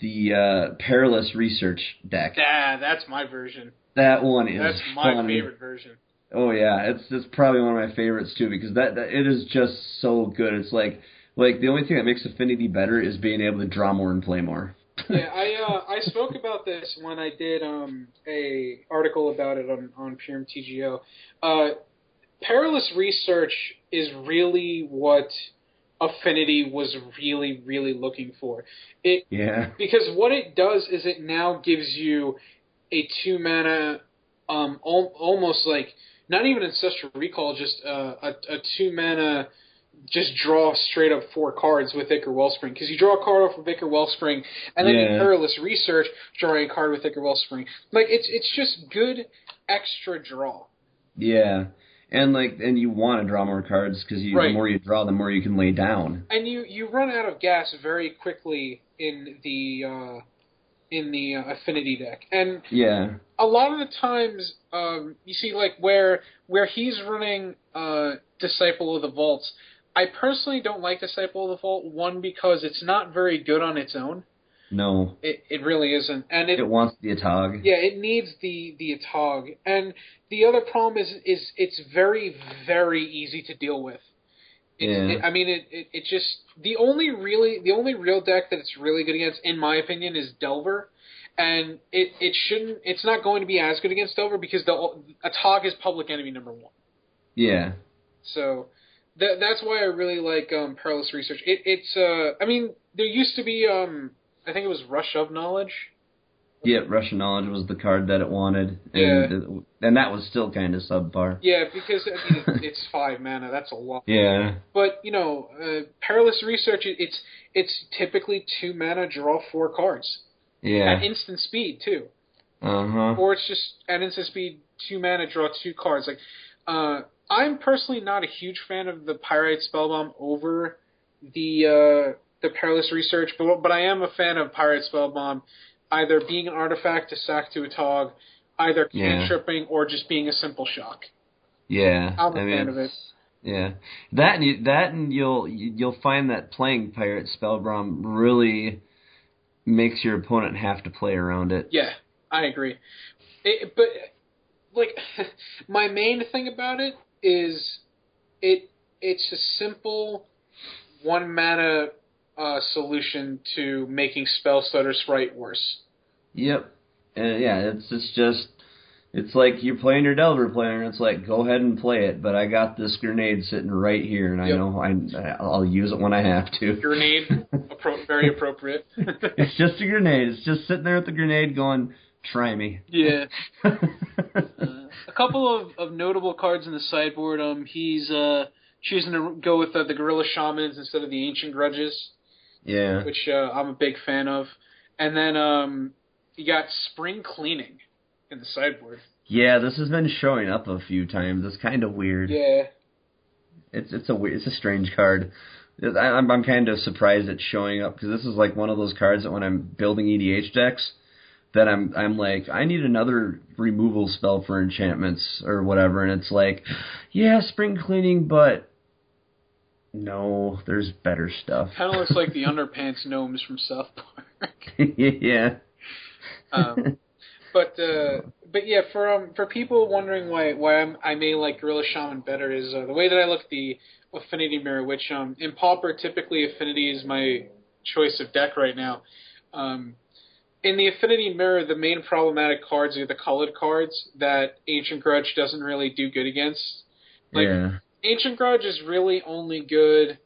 the uh, perilous research deck. Yeah, that's my version. That one is That's my fun. favorite version. Oh yeah, it's it's probably one of my favorites too because that, that it is just so good. It's like like the only thing that makes Affinity better is being able to draw more and play more. yeah, I uh, I spoke about this when I did um a article about it on on PureMTGO. Uh, perilous research is really what Affinity was really really looking for. It yeah. because what it does is it now gives you a two mana, um, al- almost like not even ancestral recall, just uh, a a two mana, just draw straight up four cards with Ichor Wellspring because you draw a card off of Ichor Wellspring and then Yeah. you perilous research, draw a card with Ichor Wellspring. Like it's it's just good extra draw. Yeah. And like and you want to draw more cards because you Right. the more you draw, the more you can lay down. and you you run out of gas very quickly in the uh, in the uh, affinity deck. And Yeah. a lot of the times, um, you see like where where he's running uh, Disciple of the Vaults. I personally don't like Disciple of the Vault. One because it's not very good on its own. No. It it really isn't, and it, It wants the Atog. yeah it needs the the Atog. And the other problem is is it's very very easy to deal with. It's, Yeah. it, I mean, it, it it just the only really the only real deck that it's really good against, in my opinion, is Delver, and it it shouldn't. It's not going to be as good against Delver because the Atog is public enemy number one. Yeah. So that that's why I really like um, Perilous Research. It, it's uh, I mean, there used to be um, I think it was Rush of Knowledge. Yeah, Rush of Knowledge was the card that it wanted, and and that was still kind of subpar. Yeah, because I mean, it's five mana. That's a lot. Yeah, But you know, uh, Perilous Research. It's it's typically two mana, draw four cards yeah, at instant speed too. uh huh. or it's just at instant speed, two mana, draw two cards. Like, uh, I'm personally not a huge fan of the Pyrite Spellbomb over the uh, the Perilous Research, but but I am a fan of Pyrite Spellbomb, either being an artifact to sack to Atog, either Yeah. cantripping or just being a simple shock. Yeah, I'm a I mean, fan of it. Yeah, that and you, that and you'll you'll find that playing Pyrite Spellbomb really makes your opponent have to play around it. Yeah, I agree. It, but like, my main thing about it is it it's a simple one mana uh, solution to making Spellstutter Sprite worse. Yep. And yeah, it's it's just it's like you're playing your Delver player, and it's like go ahead and play it, but I got this grenade sitting right here, and I know I I'll use it when I have to. Grenade, appro- very appropriate. it's just a grenade. It's just sitting there with the grenade, going, "Try me." yeah. Uh, a couple of, of notable cards in the sideboard. Um, he's uh choosing to go with uh, the Gorilla Shamans instead of the Ancient Grudges, yeah. which uh, I'm a big fan of. And then um, you got Spring Cleaning in the sideboard. Yeah, this has been showing up a few times. It's kind of weird. Yeah. It's it's a it's a strange card. I- I'm I'm kind of surprised it's showing up because this is like one of those cards that when I'm building EDH decks, that I'm I'm like I need another removal spell for enchantments or whatever, and it's like, yeah, spring cleaning, but no, there's better stuff. Kind of looks like the Underpants gnomes from South Park. yeah. Um, but uh, but yeah, for um for people wondering why why I'm, I may like Gorilla Shaman better is uh, the way that I look at the Affinity Mirror, which um in Pauper typically Affinity is my choice of deck right now. Um, in the Affinity Mirror, the main problematic cards are the colored cards that Ancient Grudge doesn't really do good against. Like yeah. Ancient Grudge is really only good.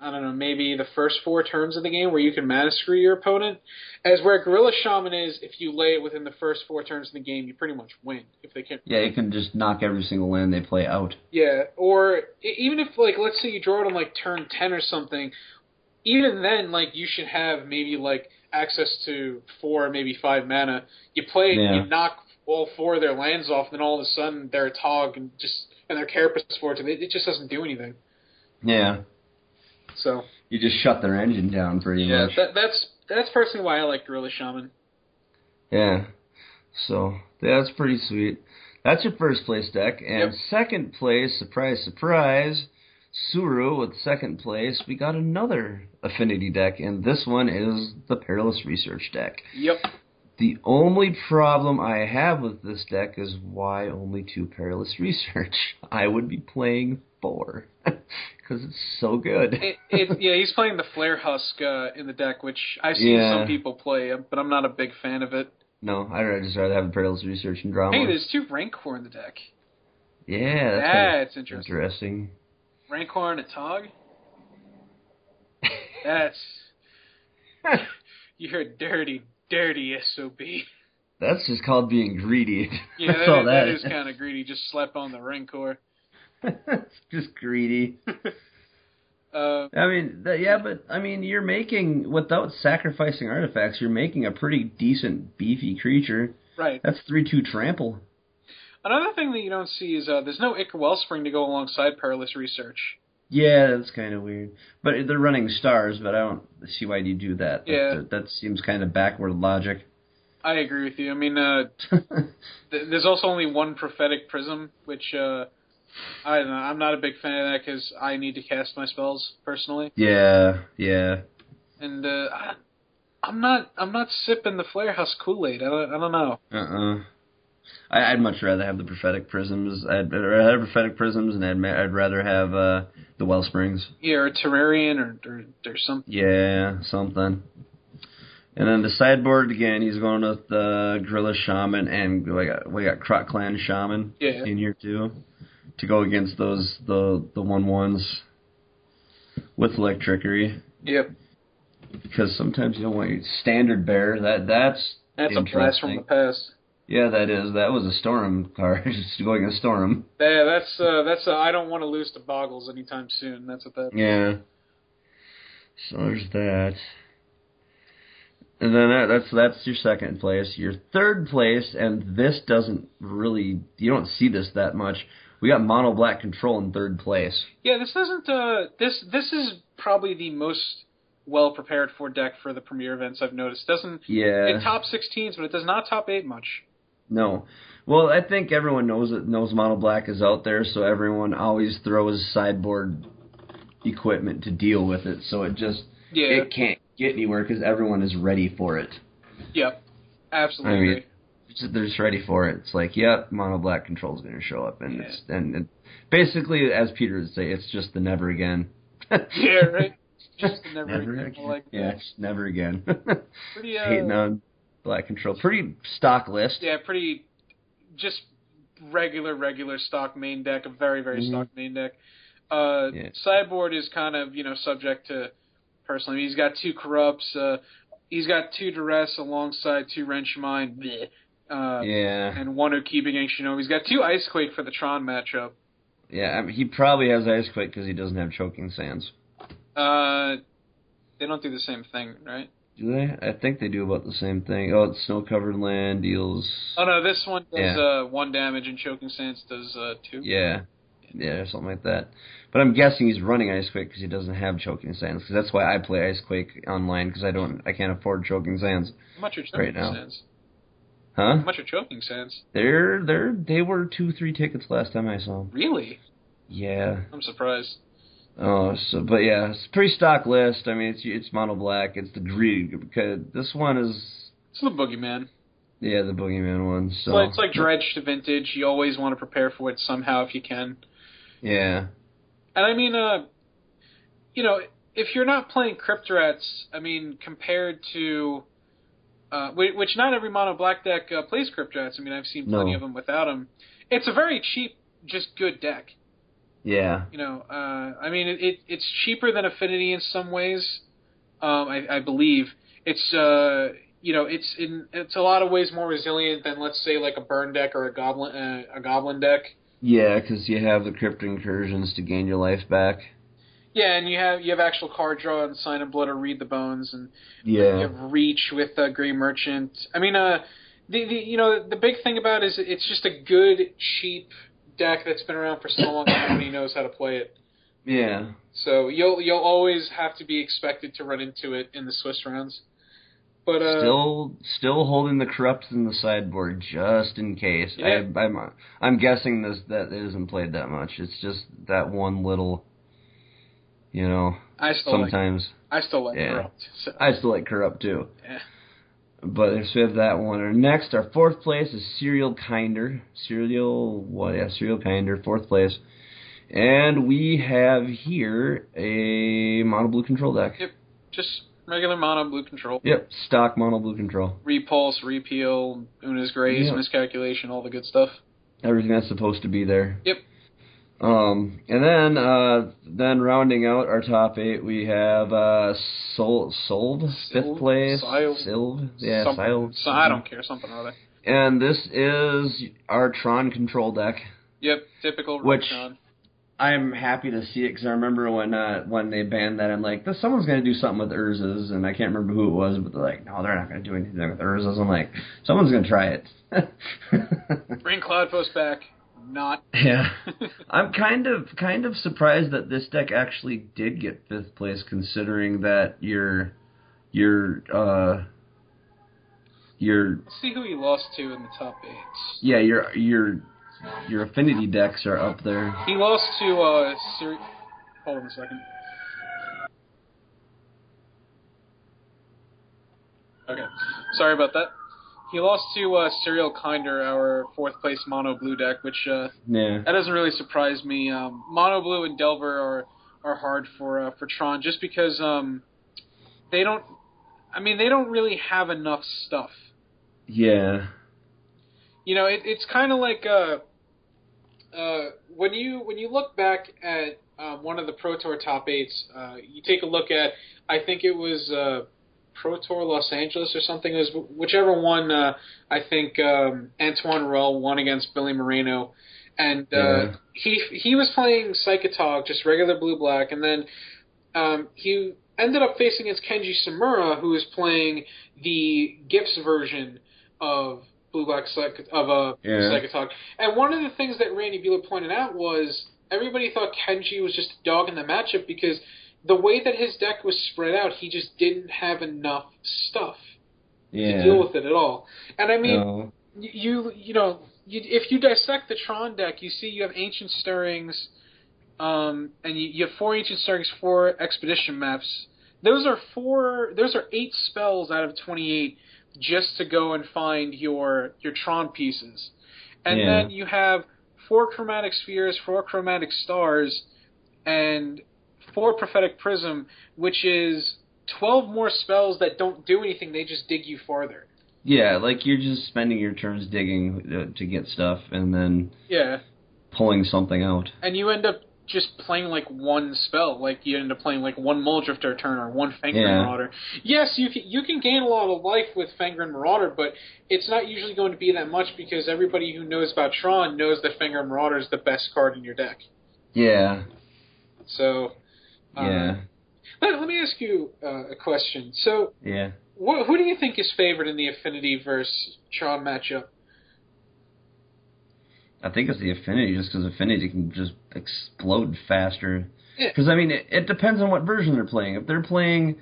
I don't know, maybe the first four turns of the game where you can mana screw your opponent. As where Gorilla Shaman is, if you lay it within the first four turns of the game, you pretty much win. If they can, Yeah, you can just knock every single land they play out. yeah. Or even if like, let's say you draw it on like turn ten or something, even then, like you should have maybe like access to four, maybe five mana. You play, Yeah. you knock all four of their lands off, and then all of a sudden they're Atog and just and their Carapace Forge, and it, it just doesn't do anything. Yeah. So You just shut their engine down pretty yeah, much. that, that's that's personally why I like Gorilla Shaman. Yeah. So that's pretty sweet. That's your first place deck. And Yep. second place, surprise, surprise, Suru with second place. We got another affinity deck, and this one is the Perilous Research deck. Yep. The only problem I have with this deck is why only two Perilous Research? I would be playing four. Because it's so good. It, it, yeah, he's playing the Flayer Husk uh, in the deck, which I've seen Yeah. some people play, uh, but I'm not a big fan of it. no, I'd just rather have the Perilous Research and draw Hey, there's two Rancor in the deck. Yeah, That's interesting. interesting. Rancor and a Tog. That's you're a dirty, dirty sob. That's just called being greedy. Yeah, That's that, all that that is kind of greedy. Just slap on the Rancor. It's just greedy. Uh, I mean, th- yeah, but I mean, you're making without sacrificing artifacts, you're making a pretty decent beefy creature. right. That's three two trample. Another thing that you don't see is uh, there's no Ichor Wellspring to go alongside Perilous Research. Yeah, that's kind of weird. But they're running stars, but I don't see why you do that. That- Yeah. that, that seems kind of backward logic. I agree with you. I mean, uh, th- there's also only one Prophetic Prism, which uh, I don't know. I'm not a big fan of that because I need to cast my spells personally, yeah, yeah. and uh, I, I'm not. I'm not sipping the Flayer Husk Kool Aid. I don't, I don't know. Uh uh I, I'd much rather have the prophetic prisms. I'd rather have prophetic prisms, and I'd, I'd rather have uh, the well springs. Yeah, or Terrarion or or, or something. Yeah, something. And then the sideboard again, he's going with the Gorilla Shaman, and we got we got Krark-Clan Shaman Yeah. in here too, to go against those the the one ones with electrickery. Yep. Because sometimes you don't want your standard bear. That that's That's a blast from the past. Yeah, that is. That was a storm card. Just going against storm. Yeah, that's uh, that's uh, I don't want to lose to Boggles anytime soon. That's what that. Yeah. So there's that. And then that, that's that's your second place. Your third place, and this doesn't really you don't see this that much. We got mono black control in third place. Yeah, this doesn't. Uh, this this is probably the most well prepared for deck for the premier events I've noticed. Doesn't Yeah. it top 16s, but it does not top eight much. No. Well, I think everyone knows it knows mono black is out there, so everyone always throws sideboard equipment to deal with it. So it just Yeah. it can't get anywhere because everyone is ready for it. Yep. Absolutely. I mean, just- they're just ready for it. It's like, yep, mono black control is going to show up, and it's and, and basically, as Peter would say, it's just the never again. yeah. Right. Just never, never again. again. Like, yeah, just never again. pretty uh, Hating on Black Control. Pretty stock list. yeah, pretty just regular, regular stock main deck, a very, very Mhm. stock main deck. Uh, Yeah. Sideboard is kind of you know subject to personally. He's got two corrupts. Uh, he's got two duress alongside two wrench mind. Uh, Yeah. And one Okiba against Shinobi. He's got two Ice Quake for the Tron matchup. Yeah, I mean, he probably has Ice Quake because he doesn't have Choking Sands. Uh, they don't do the same thing, right? Do they? I think they do about the same thing. Oh, it's snow covered land deals. Oh no, this one does Yeah. uh, one damage and Choking Sands does uh, two. Yeah, yeah, or something like that. But I'm guessing he's running Ice Quake because he doesn't have Choking Sands. Because that's why I play Ice Quake online because I don't, I can't afford Choking Sands. How much are Choking Right now. Sands? Huh? How much are Choking Sands? They're they're they were two three tickets last time I saw them. Really? Yeah. I'm surprised. Oh, so but yeah, it's a pretty stock list. I mean, it's it's mono black. It's the greed because this one is It's the Boogeyman. yeah the boogeyman one. So Well, it's like dredged to vintage. You always want to prepare for it somehow if you can. yeah, And I mean, uh, you know, if you're not playing Crypt Rats, I mean, compared to, uh, which not every mono black deck uh, plays Crypt Rats. I mean, I've seen plenty No. of them without them. It's a very cheap, just good deck. Yeah, You know, uh, I mean, it, it it's cheaper than Affinity in some ways. Um, I, I believe it's uh, you know, it's in it's a lot of ways more resilient than let's say like a burn deck or a goblin uh, a goblin deck. yeah, because you have the crypt incursions to gain your life back. Yeah, and you have you have actual card draw and sign of blood or read the bones, and yeah, you have reach with uh, Gray Merchant. I mean, uh, the the you know the big thing about it is it's just a good cheap deck that's been around for so long and nobody knows how to play it. yeah, So you'll you'll always have to be expected to run into it in the Swiss rounds. But uh, still still holding the corrupt in the sideboard just in case. Yeah. I, I'm I'm guessing this that it isn't played that much. It's just that one little, you know. I still like Sometimes I still like Yeah. Corrupt. So, I still like corrupt too. yeah. But there's we have that one. Our next, our fourth place is Serial Kinder. Serial what? Yeah, Serial Kinder, fourth place. And we have here a mono blue control deck. Yep. Just regular mono blue control. Yep, stock mono blue control. Repulse, repeal, Oona's Grace, Yeah. miscalculation, all the good stuff. Everything that's supposed to be there. Yep. Um, and then uh, then rounding out our top eight, we have uh, Sol Solve fifth place. Silv? Silv, yeah, Something. Silv. So I don't care, something or other. And this is our Tron control deck. Yep, typical Which- Retron. I'm happy to see it because I remember when uh, when they banned that, I'm like, this, someone's going to do something with Urzas, and I can't remember who it was, but they're like, no, they're not going to do anything with Urzas. I'm like, someone's going to try it. Bring Cloud Post back. Not. yeah, I'm kind of kind of surprised that this deck actually did get fifth place, considering that your your uh your Let's see who he lost to in the top eight. yeah your your your affinity decks are up there. He lost to uh Siri- Hold on a second. Okay. Sorry about that. He lost to uh, Serial Kinder, our fourth place mono blue deck, which uh, Yeah. that doesn't really surprise me. Um, mono blue and Delver are are hard for uh, for Tron just because um, they don't. I mean, they don't really have enough stuff. Yeah. you know, it, it's kind of like uh, uh, when you when you look back at um, one of the Pro Tour top eights, uh, you take a look at I think it was uh, Pro Tour Los Angeles or something. It was whichever one. Uh, I think um, Antoine Ruel won against Billy Moreno, and uh, Yeah. he he was playing Psychotog, just regular blue black, and then um, he ended up facing against Kenji Tsumura, who was playing the Gips version of Blue Black Psych- of a Yeah. Psychotog. And one of the things that Randy Buehler pointed out was everybody thought Kenji was just a dog in the matchup because the way that his deck was spread out, he just didn't have enough stuff Yeah. to deal with it at all. And I mean, No. you you know you, if you dissect the Tron deck, you see you have ancient stirrings, um, and you, you have four ancient stirrings, four expedition maps. Those are four. Those are eight spells out of twenty eight just to go and find your your Tron pieces, and Yeah. then you have four chromatic spheres, four chromatic stars, and for Prophetic Prism, which is twelve more spells that don't do anything; they just dig you farther. Yeah, like you're just spending your turns digging uh, to get stuff and then Yeah, pulling something out. and you end up just playing like one spell. Like you end up playing like one Mulldrifter turn or one Fangren Yeah. Marauder. Yes, you can you can gain a lot of life with Fangren Marauder, but it's not usually going to be that much because everybody who knows about Tron knows that Fangren Marauder is the best card in your deck. Yeah, So, uh, yeah, Let, let me ask you uh, a question. So, yeah. wh- who do you think is favored in the Affinity versus Tron matchup? I think it's the affinity, just because affinity can just explode faster. Yeah. Because I mean, it, it depends on what version they're playing. If they're playing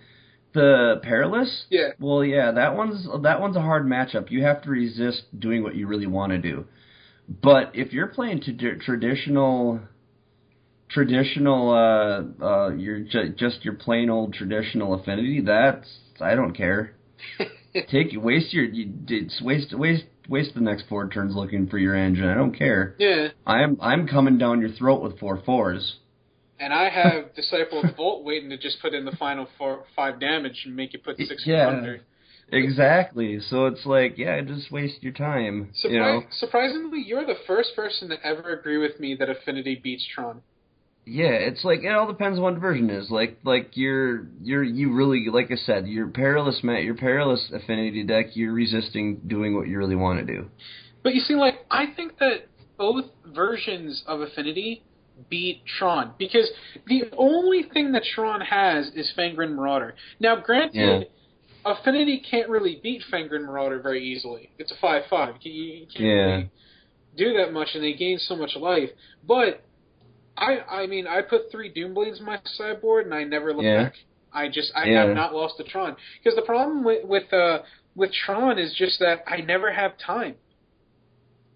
the perilous, Yeah. well, yeah, that one's that one's a hard matchup. You have to resist doing what you really want to do. But if you're playing t- traditional, traditional, uh, uh, you're ju- just your plain old traditional affinity. That's I don't care. Take waste your you, it's waste waste waste the next four turns looking for your engine. I don't care. Yeah. I'm I'm coming down your throat with four fours. And I have Disciple of Vault waiting to just put in the final four, five damage and make you put six Yeah. under. Exactly. So it's like, yeah, just waste your time. Surpri- you know. Surprisingly, you're the first person to ever agree with me that Affinity beats Tron. Yeah, it's like it all depends on what version is. Like like you're you're you really like I said, your perilous mat your perilous affinity deck, you're resisting doing what you really want to do. But you see, like, I think that both versions of Affinity beat Tron because the only thing that Tron has is Fangren Marauder. Now, granted, Affinity can't really beat Fangren Marauder very easily. It's a five-five. You, you can't Yeah. really do that much, and they gain so much life. But I, I mean, I put three Doomblades in my sideboard, and I never look Yeah. back. I just, I Yeah. have not lost to Tron because the problem with with uh, with Tron is just that I never have time.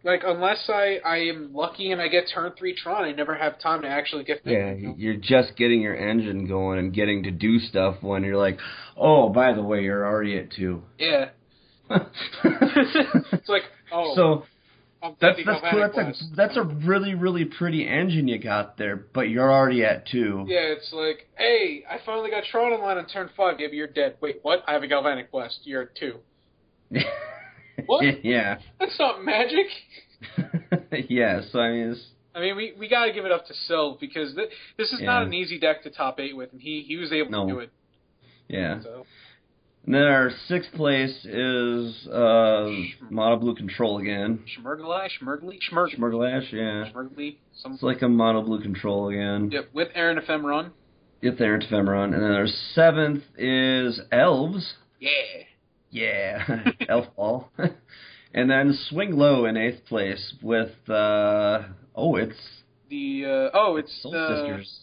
Like unless I I am lucky and I get turn three Tron, I never have time to actually get. Yeah, you know? you're just getting your engine going and getting to do stuff when you're like, oh, by the way, you're already at two. yeah. it's like oh, so that's that's cool. That's a that's a really really pretty engine you got there, but you're already at two. Yeah, it's like, hey, I finally got Tron in line on turn five. Yeah, you're dead. Wait, what? I have a Galvanic Blast. You're at two. What? yeah. That's not magic. yeah. So I mean, it's, I mean, we we got to give it up to Sil because th- this is not an easy deck to top eight with, and he he was able No. to do it. yeah. So And then our sixth place is uh, Mono Blue Control again. Schmergly, Schmergly, Schmergly, Schmurglash, yeah. Schmergly, some. It's like a Mono Blue Control again. Yep, with Aaron Ephemeron. There into Ephemeron. And then our seventh is Elves. Yeah. Yeah, Elf Ball. and then Swing Low in eighth place with, uh, oh, it's The uh, oh, it's Soul the Sisters.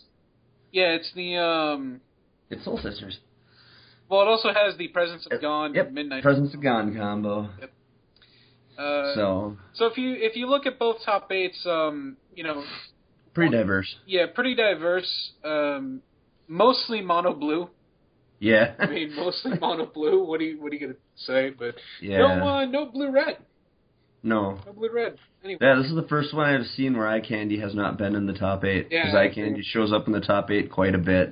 yeah, it's the um. It's Soul Sisters. Well, it also has the Presence of Yep, Gone Yep, Midnight. Presence of Gond combo. uh, So, So if you if you look at both top eights, um, you know, pretty diverse. yeah, pretty diverse. Um, mostly mono blue. Yeah. I mean, mostly mono blue. What are you what are you gonna say? But yeah. no, uh, no blue red. No. No blue red. Anyway, Yeah, this is the first one I've seen where Eye Candy has not been in the top eight. Yeah, Because I Eye Candy shows up in the top eight quite a bit.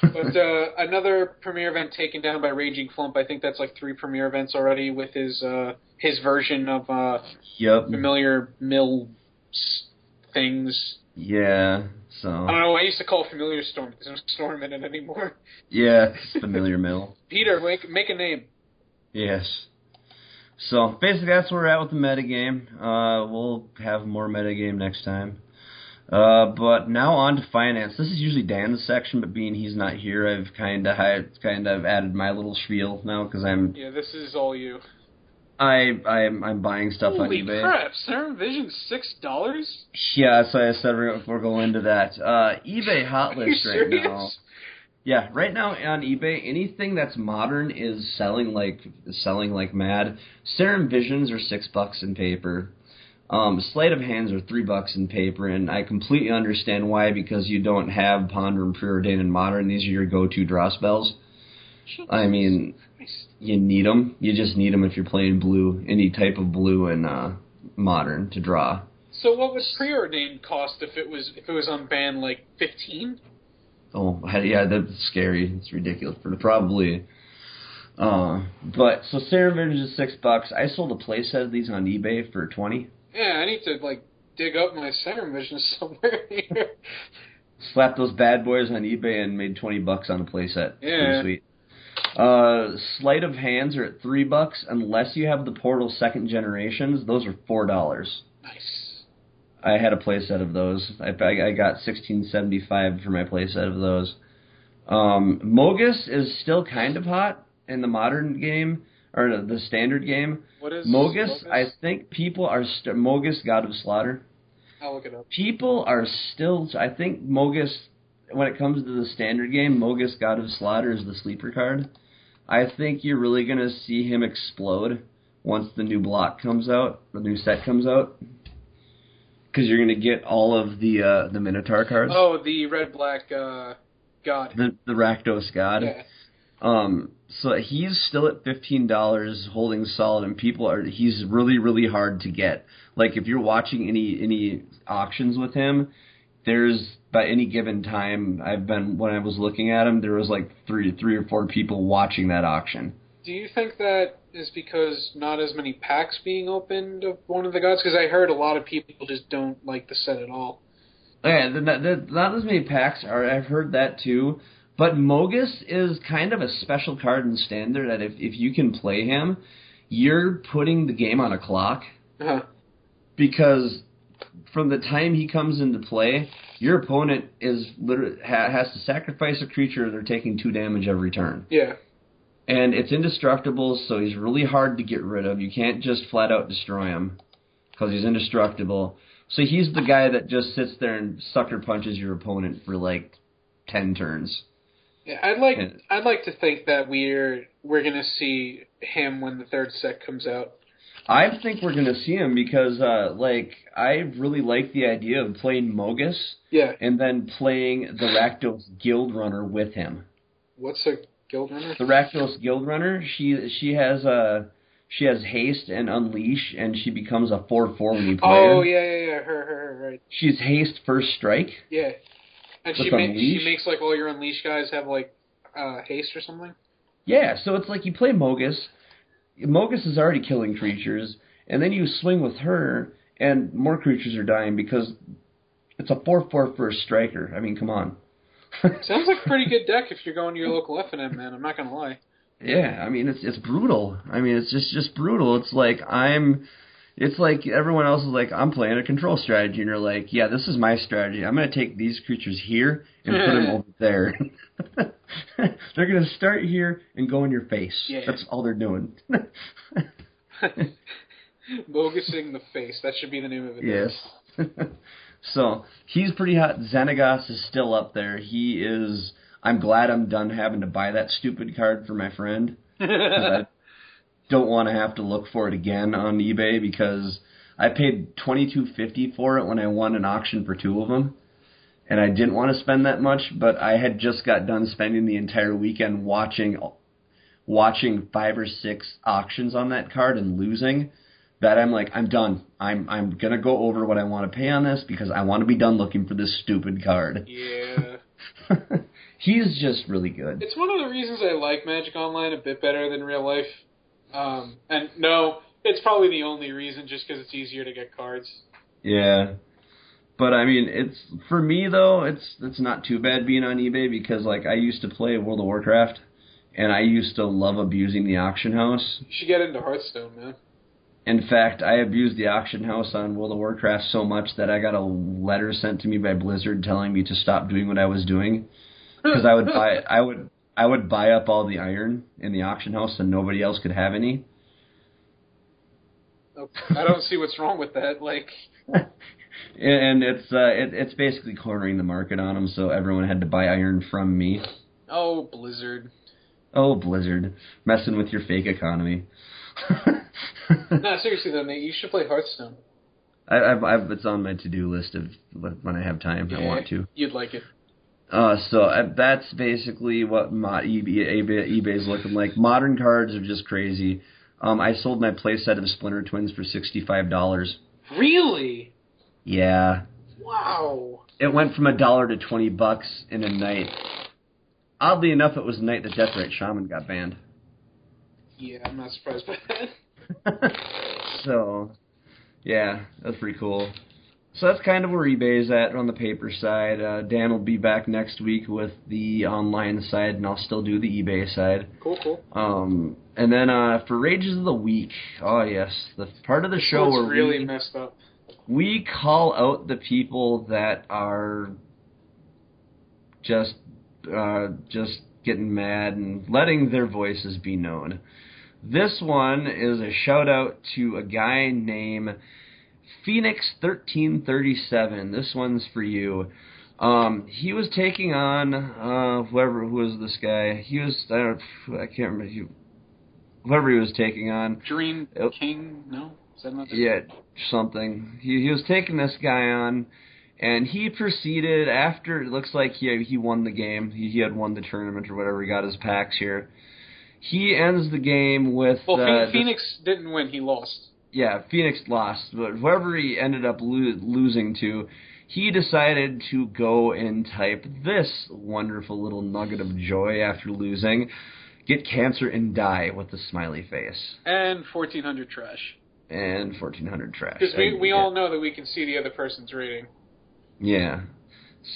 but uh, another premiere event taken down by Raging Flump. I think that's like three premiere events already with his uh, his version of uh, yep. familiar mill things. Yeah. So. I don't know. I used to call it familiar storm. There's no storm in it anymore. Yeah, familiar mill. Peter, make make a name. Yes. So basically, that's where we're at with the metagame. Uh, we'll have more metagame next time. Uh, but now on to finance. This is usually Dan's section, but being he's not here, I've kind of kind of added my little spiel now because I'm Yeah, this is all you. I I'm I'm buying stuff Holy on eBay. Holy crap! Serum Vision six dollars? Yeah, so I said we're, we're going into that. Uh, eBay hot list right serious? now. Yeah, right now on eBay, anything that's modern is selling like selling like mad. Serum Visions are six bucks in paper. Um, Sleight of Hands are three bucks in paper, and I completely understand why because you don't have Ponder and Preordain and Modern. These are your go-to draw spells. I mean, Christ. you need them. You just need them if you're playing blue, any type of blue and uh, Modern to draw. So what would preordained cost if it was if it was unbanned like fifteen? Oh, yeah, that's scary. It's ridiculous. For probably. Uh, but so Serum Vision is six bucks. I sold a playset of these on eBay for twenty. Yeah, I need to like dig up my Serum Vision somewhere here. Slapped those bad boys on eBay and made twenty bucks on a playset. Yeah. Pretty sweet. Uh, sleight of hands are at three bucks unless you have the Portal second generations. Those are four dollars. Nice. I had a playset of those. I, I got sixteen seventy five for my playset of those. Um, Mogis is still kind of hot in the modern game or the- standard game. What is Mogis, I think people are st- Mogis, God of Slaughter. I'll look it up. People are still. I think Mogis, when it comes to the standard game, Mogis, God of Slaughter is the sleeper card. I think you're really gonna see him explode once the new block comes out, the new set comes out, because you're gonna get all of the uh, the Minotaur cards, Oh, the red black uh, god. the the Rakdos God. Yeah. Um, so he's still at fifteen dollars, holding solid, and people are. He's really, really hard to get. Like if you're watching any any auctions with him, there's by any given time I've been when I was looking at him, there was like three three or four people watching that auction. Do you think that is because not as many packs being opened of one of the gods? Because I heard a lot of people just don't like the set at all. Yeah, the, the, not as many packs are. I've heard that too. But Mogis is kind of a special card in standard that if if you can play him, you're putting the game on a clock. Uh-huh. because from the time he comes into play, your opponent is literally ha- has to sacrifice a creature. or They're taking two damage every turn, Yeah. And it's indestructible. So he's really hard to get rid of. You can't just flat out destroy him because he's indestructible. So he's the guy that just sits there and sucker punches your opponent for like ten turns. Yeah, I'd like Yeah. I'd like to think that we're we're gonna see him when the third set comes out. I think we're gonna see him because, uh, like, I really like the idea of playing Mogis Yeah. and then playing the Rakdos Guild Runner with him. What's a guild runner? the Rakdos Guild Runner, she she has uh she has haste and unleash, and she becomes a four four when you play Oh her. yeah, yeah, yeah. Her, her, her, right. She's haste first strike. Yeah. And she makes she makes like all your unleash guys have like uh haste or something. Yeah, so it's like you play Mogis. Mogis is already killing creatures, and then you swing with her, and more creatures are dying because it's a four four first striker. I mean, come on. Sounds like a pretty good deck if you're going to your local F and M, man. I'm not gonna lie. Yeah, I mean it's it's brutal. I mean it's just just brutal. It's like I'm it's like everyone else is like I'm playing a control strategy and you're like, yeah, this is my strategy. I'm going to take these creatures here and put them over there. they're going to start here and go in your face. Yeah. That's all they're doing. Bogusing the face. That should be the name of it. yes. So, he's pretty hot. Xenagos is still up there. He is I'm glad I'm done having to buy that stupid card for my friend. I don't want to have to look for it again on eBay because I paid twenty two fifty for it when I won an auction for two of them, and I didn't want to spend that much. But I had just got done spending the entire weekend watching watching five or six auctions on that card and losing. That I'm like I'm done. I'm I'm gonna go over what I want to pay on this because I want to be done looking for this stupid card. Yeah. He's just really good. It's one of the reasons I like Magic Online a bit better than real life. Um, and no, it's probably the only reason, just because it's easier to get cards. Yeah. But I mean, it's for me though. It's it's not too bad being on eBay because like I used to play World of Warcraft, and I used to love abusing the auction house. You should get into Hearthstone, man. In fact, I abused the auction house on World of Warcraft so much that I got a letter sent to me by Blizzard telling me to stop doing what I was doing because I would buy I would I would buy up all the iron in the auction house and nobody else could have any. I don't see what's wrong with that. Like, and it's uh, it, it's basically cornering the market on them, so everyone had to buy iron from me. oh, Blizzard. Oh, Blizzard, messing with your fake economy. No, seriously though, Nate, you should play Hearthstone. I, I've, I've, it's on my to-do list of when I have time. I want to. You'd like it. Uh, so uh, that's basically what my eBay, eBay, eBay's looking like. Modern cards are just crazy. Um, I sold my playset of Splinter Twins for sixty-five dollars. Really? Yeah, Wow. It went from a dollar to twenty bucks in a night. Oddly enough, it was the night that Deathrite Shaman got banned. Yeah, I'm not surprised by that. so, yeah, that's pretty cool. So that's kind of where eBay's at on the paper side. Uh, Dan will be back next week with the online side, and I'll still do the eBay side. Cool, cool. Um, and then uh, for Rages of the Week, oh yes, the part of the show where really we, messed up. we call out the people that are just uh, just getting mad and letting their voices be known. This one is a shout out to a guy named Phoenix thirteen thirty seven. This one's for you. Um, he was taking on uh, whoever who was this guy. He was I don't I can't remember he, whoever he was taking on. Dream Yep. King? No? Is that not the- Yeah, something. He he was taking this guy on, and he proceeded after. It looks like he he won the game. He, he had won the tournament or whatever. He got his packs here. He ends the game with. Well, uh, this- Phoenix didn't win. He lost. yeah, Phoenix lost, but whoever he ended up lo- losing to, he decided to go and type this wonderful little nugget of joy after losing. Get cancer and die with a smiley face And 1400 trash. and 1400 trash. Because we, we yeah. all know that we can see the other person's rating. Yeah.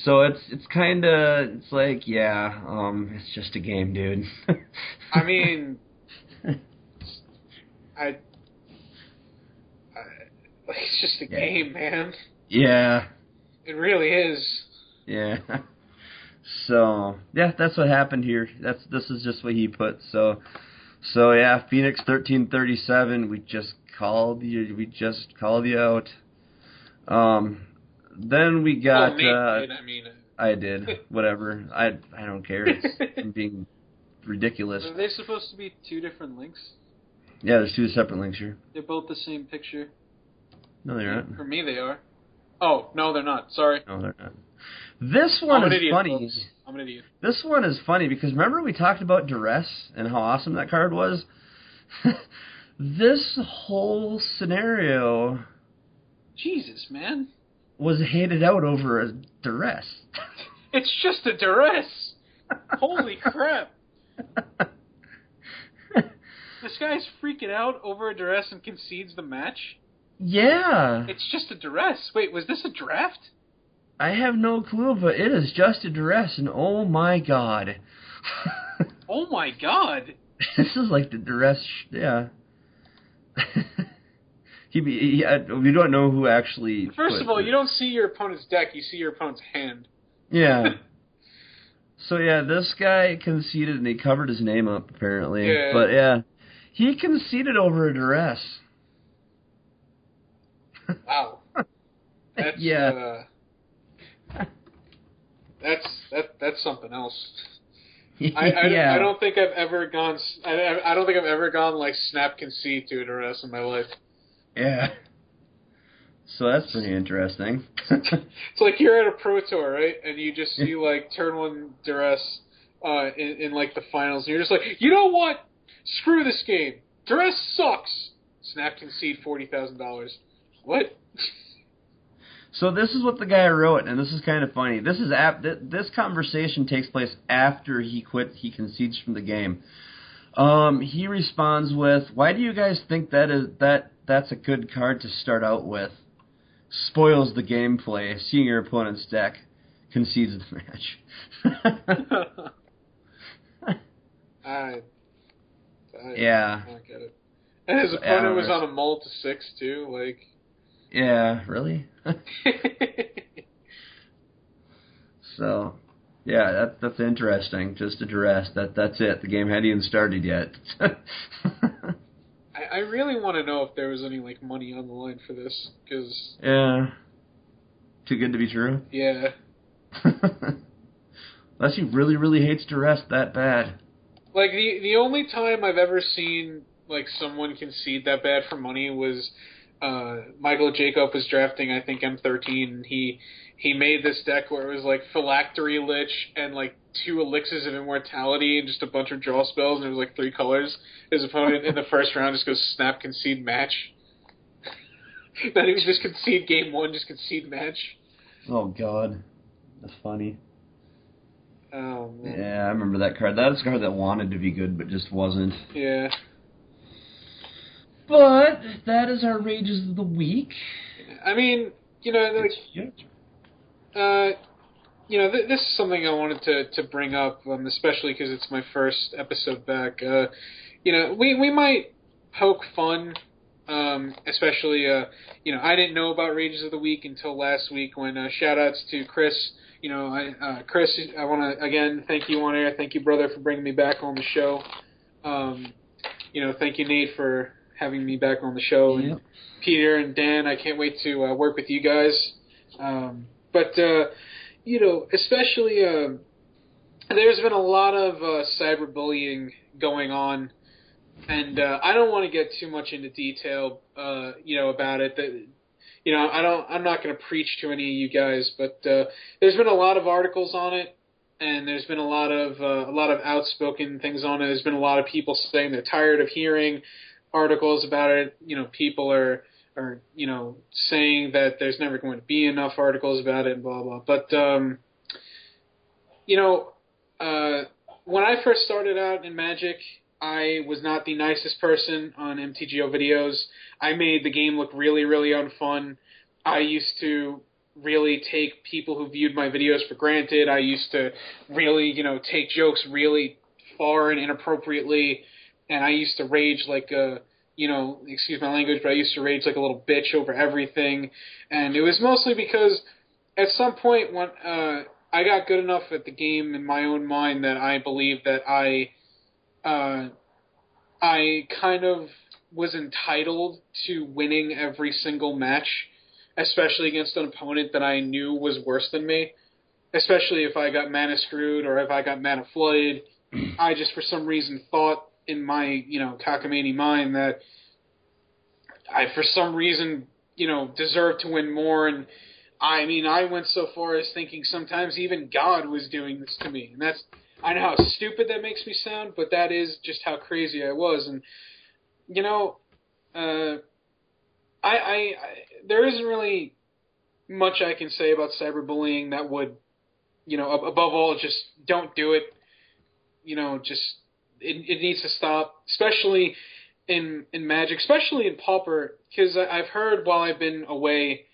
So it's it's kind of it's like yeah, um, it's just a game, dude. I mean, I, I like it's just a Yeah. game, man. yeah, It really is. yeah. So yeah, that's what happened here. That's this is just what he put. So so yeah, Phoenix thirteen thirty seven. We just called you. We just called you out. Um, then we got. oh, Nate uh, did, I mean, I did whatever. I I don't care. It's I'm being ridiculous. Are they supposed to be two different links? Yeah, there's two separate links here. They're both the same picture. No, they're not. for me they are. Oh no, they're not. Sorry, No, they're not. This one is idiot. funny. folks. I'm an idiot. This one is funny because remember we talked about duress and how awesome that card was. this whole scenario Jesus, man, was handed out over a duress. it's just a duress. Holy crap! This guy's freaking out over a duress and concedes the match. yeah, It's just a duress. Wait, was this a draft? I have no clue, but it is just a duress, and oh my god, Oh my god! this is like the duress. Sh- yeah. He, he, I, we don't know who actually. First of all, you don't see your opponent's deck; you see your opponent's hand. Yeah. so yeah, this guy conceded and he covered his name up apparently. Yeah. But yeah, he conceded over a duress. Wow. That's, yeah. Uh, that's that that's something else. I, I, yeah. I don't think I've ever gone. I don't think I've ever gone like snap concede to a duress in my life. Yeah. So that's pretty interesting. It's like you're at a pro tour, right? And you just see like turn one duress uh, in, in like the finals, and you're just like, you know what? Screw this game. Duress sucks. Snap concede forty thousand dollars. What? so this is what the guy wrote, and this is kind of funny. This is ap- th- this conversation takes place after he quit. He concedes from the game. Um, he responds with, "Why do you guys think that is that that's a good card to start out with? Spoils the gameplay. Seeing your opponent's deck concedes the match." I, I yeah, I get it. And his opponent was on a mull to six too. Like, yeah, really. so, yeah, that that's interesting. Just a duress. That that's it. The game hadn't even started yet. I, I really want to know if there was any like money on the line for this, because yeah, too good to be true. yeah, Unless he really, really hates duress that bad. like the the only time I've ever seen like someone concede that bad for money was uh Michael Jacob was drafting I think M13 and he he made this deck where it was like phylactery lich and like two elixirs of immortality and just a bunch of draw spells and it was like three colors. His opponent in the first round just goes snap concede match. he would just concede game one, just concede match. Oh God, that's funny. Oh man. Yeah, I remember that card. That was a card that wanted to be good but just wasn't. Yeah. But that is our rages of the week. I mean, you know, like, uh, you know, th- this is something I wanted to to bring up, um, especially because it's my first episode back. Uh, you know, we we might poke fun, um, especially uh, you know, I didn't know about Rages of the Week until last week when uh, shout outs to Chris. You know, I, uh, Chris, I want to again thank you on air. Thank you, brother, for bringing me back on the show. Um, you know, thank you, Nate, for having me back on the show, and Peter and Dan. I can't wait to uh, work with you guys. Um, but uh, you know, especially um there's been a lot of uh, cyberbullying going on, and uh, I don't want to get too much into detail, uh, you know, about it. That you know, I don't. I'm not going to preach to any of you guys, but uh, there's been a lot of articles on it, and there's been a lot of uh, a lot of outspoken things on it. There's been a lot of people saying they're tired of hearing articles about it. You know, people are are you know saying that there's never going to be enough articles about it and blah blah. But um, you know, uh, when I first started out in Magic, I was not the nicest person on MTGO videos. I made the game look really really unfun. I used to really take people who viewed my videos for granted. I used to really, you know, take jokes really far and inappropriately, and I used to rage like a, you know, excuse my language, but I used to rage like a little bitch over everything, and it was mostly because at some point when uh, I got good enough at the game in my own mind that I believed that I, uh, I kind of was entitled to winning every single match especially against an opponent that I knew was worse than me. Especially if I got mana screwed or if I got mana flooded. I just for some reason thought in my, you know, cockamamie mind that I for some reason, you know, deserve to win more and I mean I went so far as thinking sometimes even God was doing this to me. And that's I know how stupid that makes me sound, but that is just how crazy I was and you know, uh I, I, I there isn't really much I can say about cyberbullying that would, you know, ab- above all, just don't do it. You know, just it, it needs to stop, especially in in Magic, especially in Pauper, because I've heard while I've been away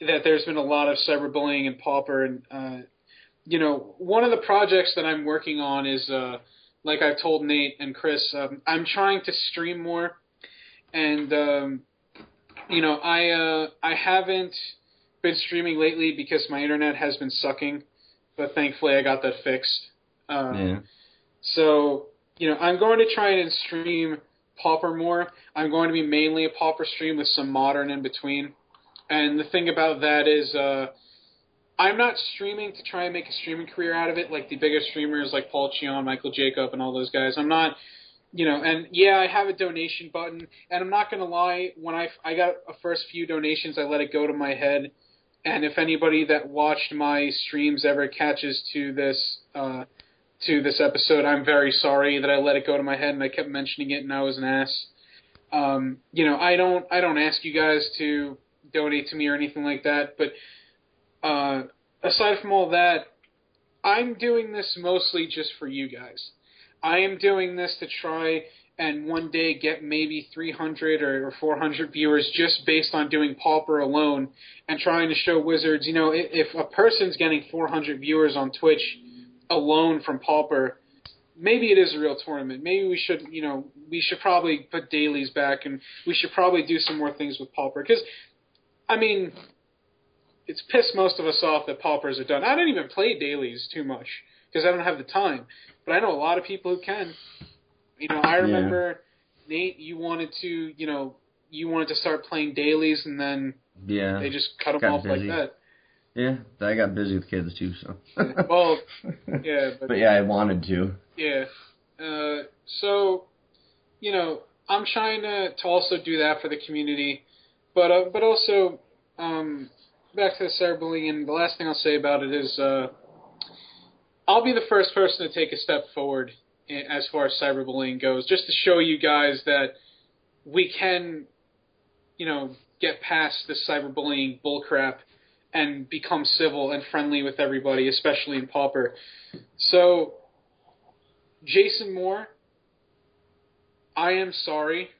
that there's been a lot of cyberbullying in Pauper, and uh, you know, one of the projects that I'm working on is, uh, like I've told Nate and Chris, um, I'm trying to stream more, and um, you know, I uh, I haven't been streaming lately because my internet has been sucking, but thankfully I got that fixed. Um, Yeah. So you know, I'm going to try and stream Pauper more. I'm going to be mainly a Pauper stream with some modern in between. And the thing about that is, uh, I'm not streaming to try and make a streaming career out of it like the bigger streamers like Paul Cheon, Michael Jacob, and all those guys. I'm not you know, and yeah, I have a donation button, and I'm not gonna lie. When I I got a first few donations, I let it go to my head. And if anybody that watched my streams ever catches to this uh, to this episode, I'm very sorry that I let it go to my head and I kept mentioning it and I was an ass. Um, you know, I don't I don't ask you guys to donate to me or anything like that, but uh, aside from all that, I'm doing this mostly just for you guys. I am doing this to try and one day get maybe 300 or 400 viewers just based on doing Pauper alone and trying to show Wizards, you know, if a person's getting 400 viewers on Twitch alone from Pauper, maybe it is a real tournament. Maybe we should, you know, we should probably put dailies back and we should probably do some more things with Pauper because, I mean, it's pissed most of us off that Paupers are done. I don't even play dailies too much because I don't have the time, but I know a lot of people who can. You know, I remember Nate, you wanted to, you know, you wanted to start playing dailies, and then Yeah. they just cut them Got off busy. like that. Yeah, I got busy with kids too, so. Well, yeah, but- but yeah, I wanted to. Yeah. Uh, so, you know, I'm trying to, to also do that for the community, but uh, but also, um, back to the cyberbullying. The last thing I'll say about it is, uh, I'll be the first person to take a step forward as far as cyberbullying goes, just to show you guys that we can, you know, get past this cyberbullying bullcrap and become civil and friendly with everybody, especially in Pauper. So, Jason Moore, I am sorry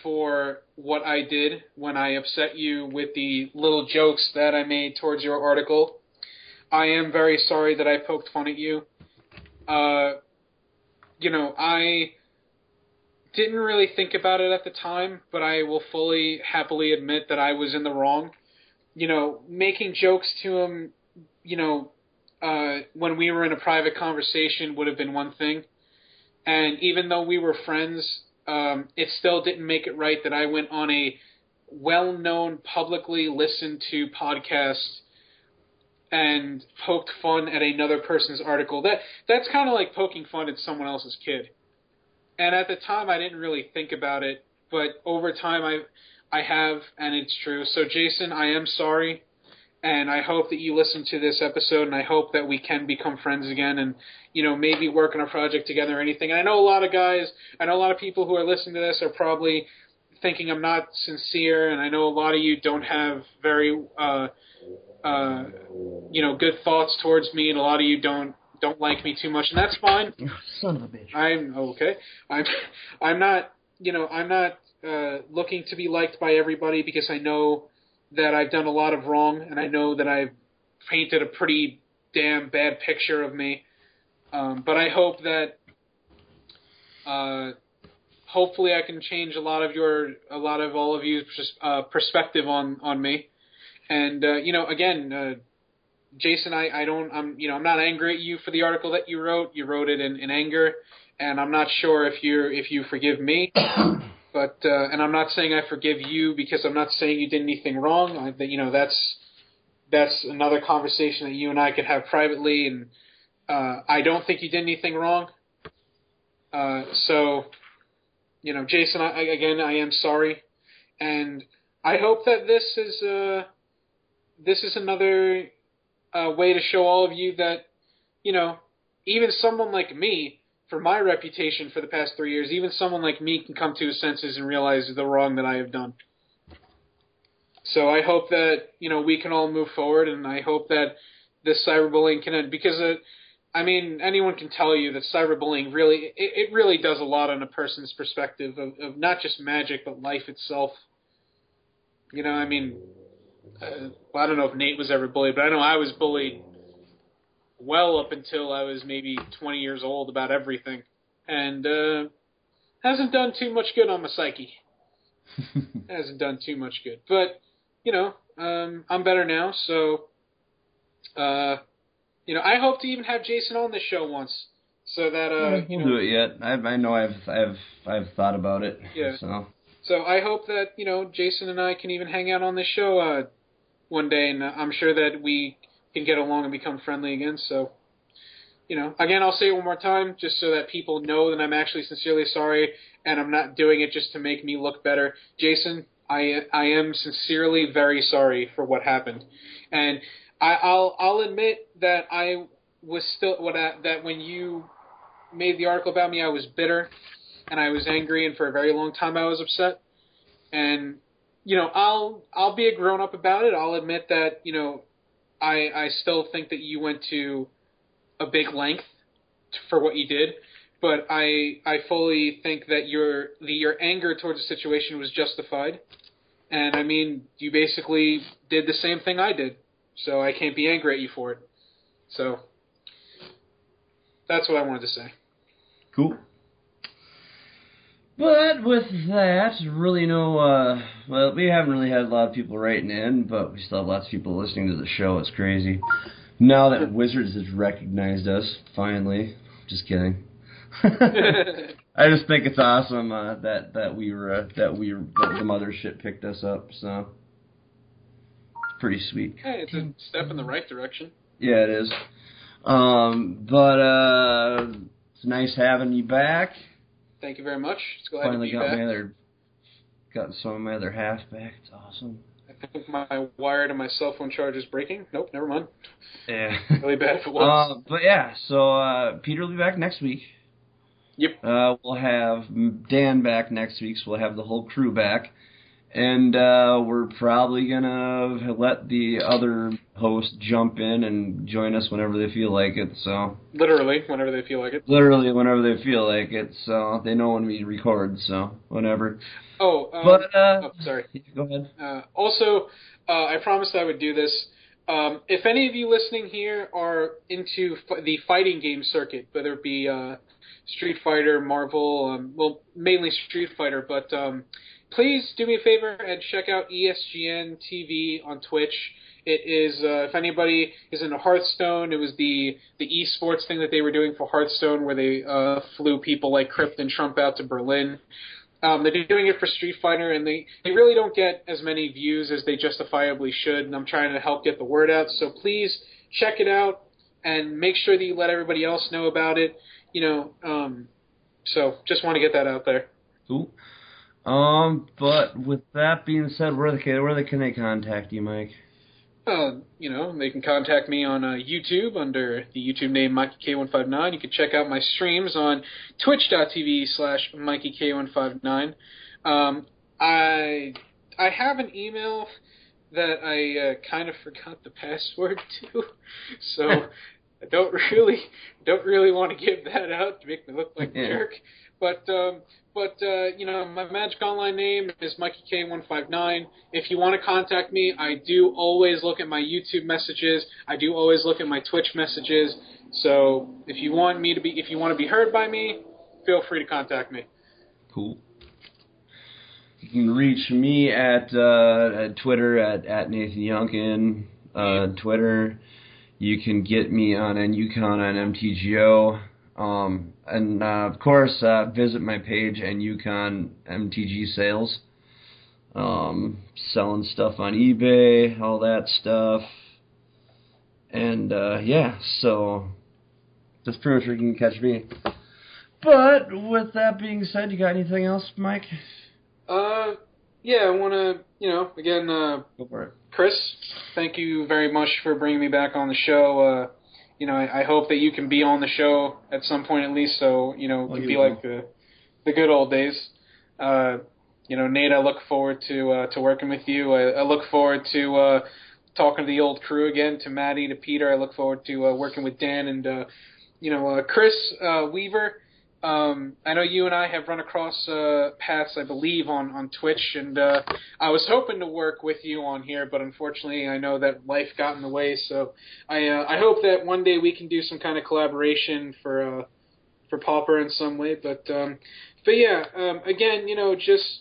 for what I did when I upset you with the little jokes that I made towards your article. I am very sorry that I poked fun at you. Uh, you know, I didn't really think about it at the time, but I will fully happily admit that I was in the wrong. You know, making jokes to him, you know, uh, when we were in a private conversation would have been one thing. And even though we were friends, um, it still didn't make it right that I went on a well known, publicly listened to podcast and poked fun at another person's article. That that's kind of like poking fun at someone else's kid. And at the time, I didn't really think about it, but over time, I I have, and it's true. So, Jason, I am sorry, and I hope that you listen to this episode, and I hope that we can become friends again, and you know maybe work on a project together or anything. And I know a lot of guys, I know a lot of people who are listening to this are probably thinking I'm not sincere, and I know a lot of you don't have very uh, uh, you know, good thoughts towards me, and a lot of you don't don't like me too much, and that's fine. Son of a bitch. I'm okay. I'm I'm not you know I'm not uh, looking to be liked by everybody because I know that I've done a lot of wrong, and I know that I've painted a pretty damn bad picture of me. Um, but I hope that uh, hopefully I can change a lot of your a lot of all of you uh, perspective on on me. And uh, you know, again, uh, Jason, I, I don't, I'm, you know, I'm not angry at you for the article that you wrote. You wrote it in, in anger, and I'm not sure if you if you forgive me. But uh, and I'm not saying I forgive you because I'm not saying you did anything wrong. I, you know that's that's another conversation that you and I could have privately, and uh, I don't think you did anything wrong. Uh, so, you know, Jason, I, again, I am sorry, and I hope that this is uh, this is another uh, way to show all of you that, you know, even someone like me, for my reputation for the past three years, even someone like me can come to his senses and realize the wrong that I have done. So I hope that you know we can all move forward, and I hope that this cyberbullying can end because it, I mean anyone can tell you that cyberbullying really it, it really does a lot on a person's perspective of, of not just magic but life itself. You know, I mean, uh, well, I don't know if Nate was ever bullied, but I know I was bullied well up until I was maybe 20 years old about everything, and uh, hasn't done too much good on my psyche. hasn't done too much good, but you know, um, I'm better now, so uh, you know, I hope to even have Jason on this show once, so that uh, we'll you know, do it yet. I, I know I've I've I've thought about it. Yeah. So So I hope that you know Jason and I can even hang out on this show uh, one day, and I'm sure that we can get along and become friendly again. So, you know, again, I'll say it one more time, just so that people know that I'm actually sincerely sorry, and I'm not doing it just to make me look better. Jason, I I am sincerely very sorry for what happened, and I, I'll I'll admit that I was still what I, that when you made the article about me, I was bitter and I was angry, and for a very long time I was upset. And you know, I'll I'll be a grown up about it. I'll admit that you know, I I still think that you went to a big length for what you did, but I I fully think that your the your anger towards the situation was justified. And I mean, you basically did the same thing I did, so I can't be angry at you for it. So that's what I wanted to say. cool. But with that, really no. Uh, well, we haven't really had a lot of people writing in, but we still have lots of people listening to the show. It's crazy. Now that Wizards has recognized us, finally. Just kidding. I just think it's awesome uh, that that we were uh, that we were, that the mothership picked us up. So it's pretty sweet. Hey, it's a step in the right direction. Yeah, it is. Um, but uh, it's nice having you back. Thank you very much. It's glad to Finally be got back. my other got some of my other half back. It's awesome. I think my wire to my cell phone charge is breaking. Nope, never mind. Yeah. Really bad if it was. Uh, but yeah, so uh, Peter will be back next week. Yep. Uh, we'll have Dan back next week, so we'll have the whole crew back. And uh, we're probably gonna let the other host jump in and join us whenever they feel like it. So Literally, whenever they feel like it. literally whenever they feel like it. So they know when we record. So whenever. Oh, um, But uh, oh, sorry. go ahead. Uh, also, uh, I promised I would do this. Um, if any of you listening here are into f- the fighting game circuit, whether it be uh, Street Fighter, Marvel, um, well, mainly Street Fighter, but um, please do me a favor and check out ESGN TV on Twitch. It is, uh, if anybody is into Hearthstone, it was the the esports thing that they were doing for Hearthstone, where they uh, flew people like Kripp and Trump out to Berlin. Um, they're doing it for Street Fighter, and they, they really don't get as many views as they justifiably should. And I'm trying to help get the word out. So please check it out and make sure that you let everybody else know about it. You know, um, so just want to get that out there. Um, but with that being said, where the where the can they contact you, Mike? Uh, you know, they can contact me on uh, YouTube under the YouTube name MikeyK159. You can check out my streams on twitch.tv slash MikeyK159. Um, I I have an email that I uh, kind of forgot the password to, so I don't really don't really want to give that out to make me look like a Yeah. jerk. But um, but uh, you know, my Magic Online name is Mikey K159. If you want to contact me, I do always look at my YouTube messages. I do always look at my Twitch messages. So if you want me to be, if you want to be heard by me, feel free to contact me. Cool. You can reach me at uh, at Twitter at, at Nathan Youngkin. Uh, Twitter. You can get me on NUCon on MTGO. Um, and uh, of course, uh, visit my page and Yukon MTG Sales. Um, selling stuff on eBay, all that stuff. And uh, yeah, so that's pretty much where you can catch me. But with that being said, you got anything else, Mike? Uh, yeah, I want to, you know, again, uh, Go for it. Chris, thank you very much for bringing me back on the show. Uh, you know, I, I hope that you can be on the show at some point at least, so you know, it can be like the the good old days. Uh, you know, Nate, I look forward to uh, to working with you. I, I look forward to uh, talking to the old crew again, to Maddie, to Peter. I look forward to uh, working with Dan and uh, you know uh, Chris uh, Weaver. Um, I know you and I have run across uh, paths, I believe, on, on Twitch, and uh, I was hoping to work with you on here, but unfortunately, I know that life got in the way. So I uh, I hope that one day we can do some kind of collaboration for uh, for Pauper in some way. But um, but yeah, um, again, you know, just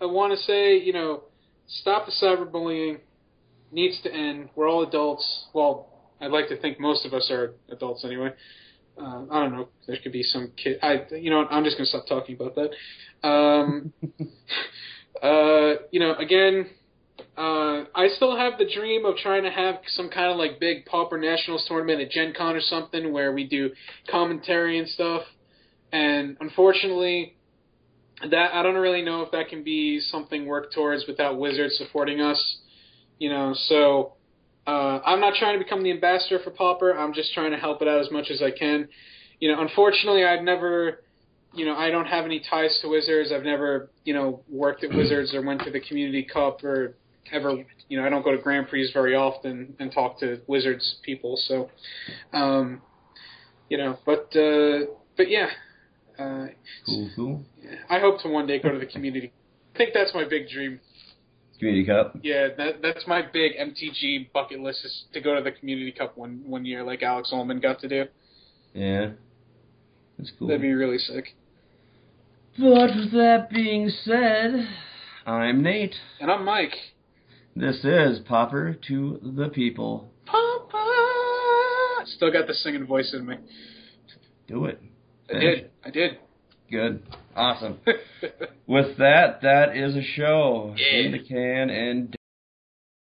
I want to say, you know, stop the cyberbullying. Needs to end. We're all adults. Well, I'd like to think most of us are adults anyway. Uh, I don't know. There could be some kid. I, you know, I'm just gonna stop talking about that. Um, uh, you know, again, uh, I still have the dream of trying to have some kind of like big Pauper Nationals tournament at Gen Con or something where we do commentary and stuff. And unfortunately, that I don't really know if that can be something worked towards without Wizards supporting us. You know, so uh, I'm not trying to become the ambassador for Pauper. I'm just trying to help it out as much as I can. You know, unfortunately, I've never, you know, I don't have any ties to Wizards. I've never, you know, worked at Wizards or went to the Community Cup or ever, you know, I don't go to Grand Prix very often and talk to Wizards people. So, um, you know, but uh, but yeah, uh, Cool, cool. I hope to one day go to the Community. I think that's my big dream. Community Cup. Yeah, that that's my big MTG bucket list is to go to the Community Cup one one year, like Alex Ullman got to do. Yeah. That's cool. That'd be really sick. But with that being said, I'm Nate. And I'm Mike. This is Pauper to the People. Papa. Still got the singing voice in me. Do it. I did. I did. Good. Awesome. With that, that is a show. Yeah. In the can and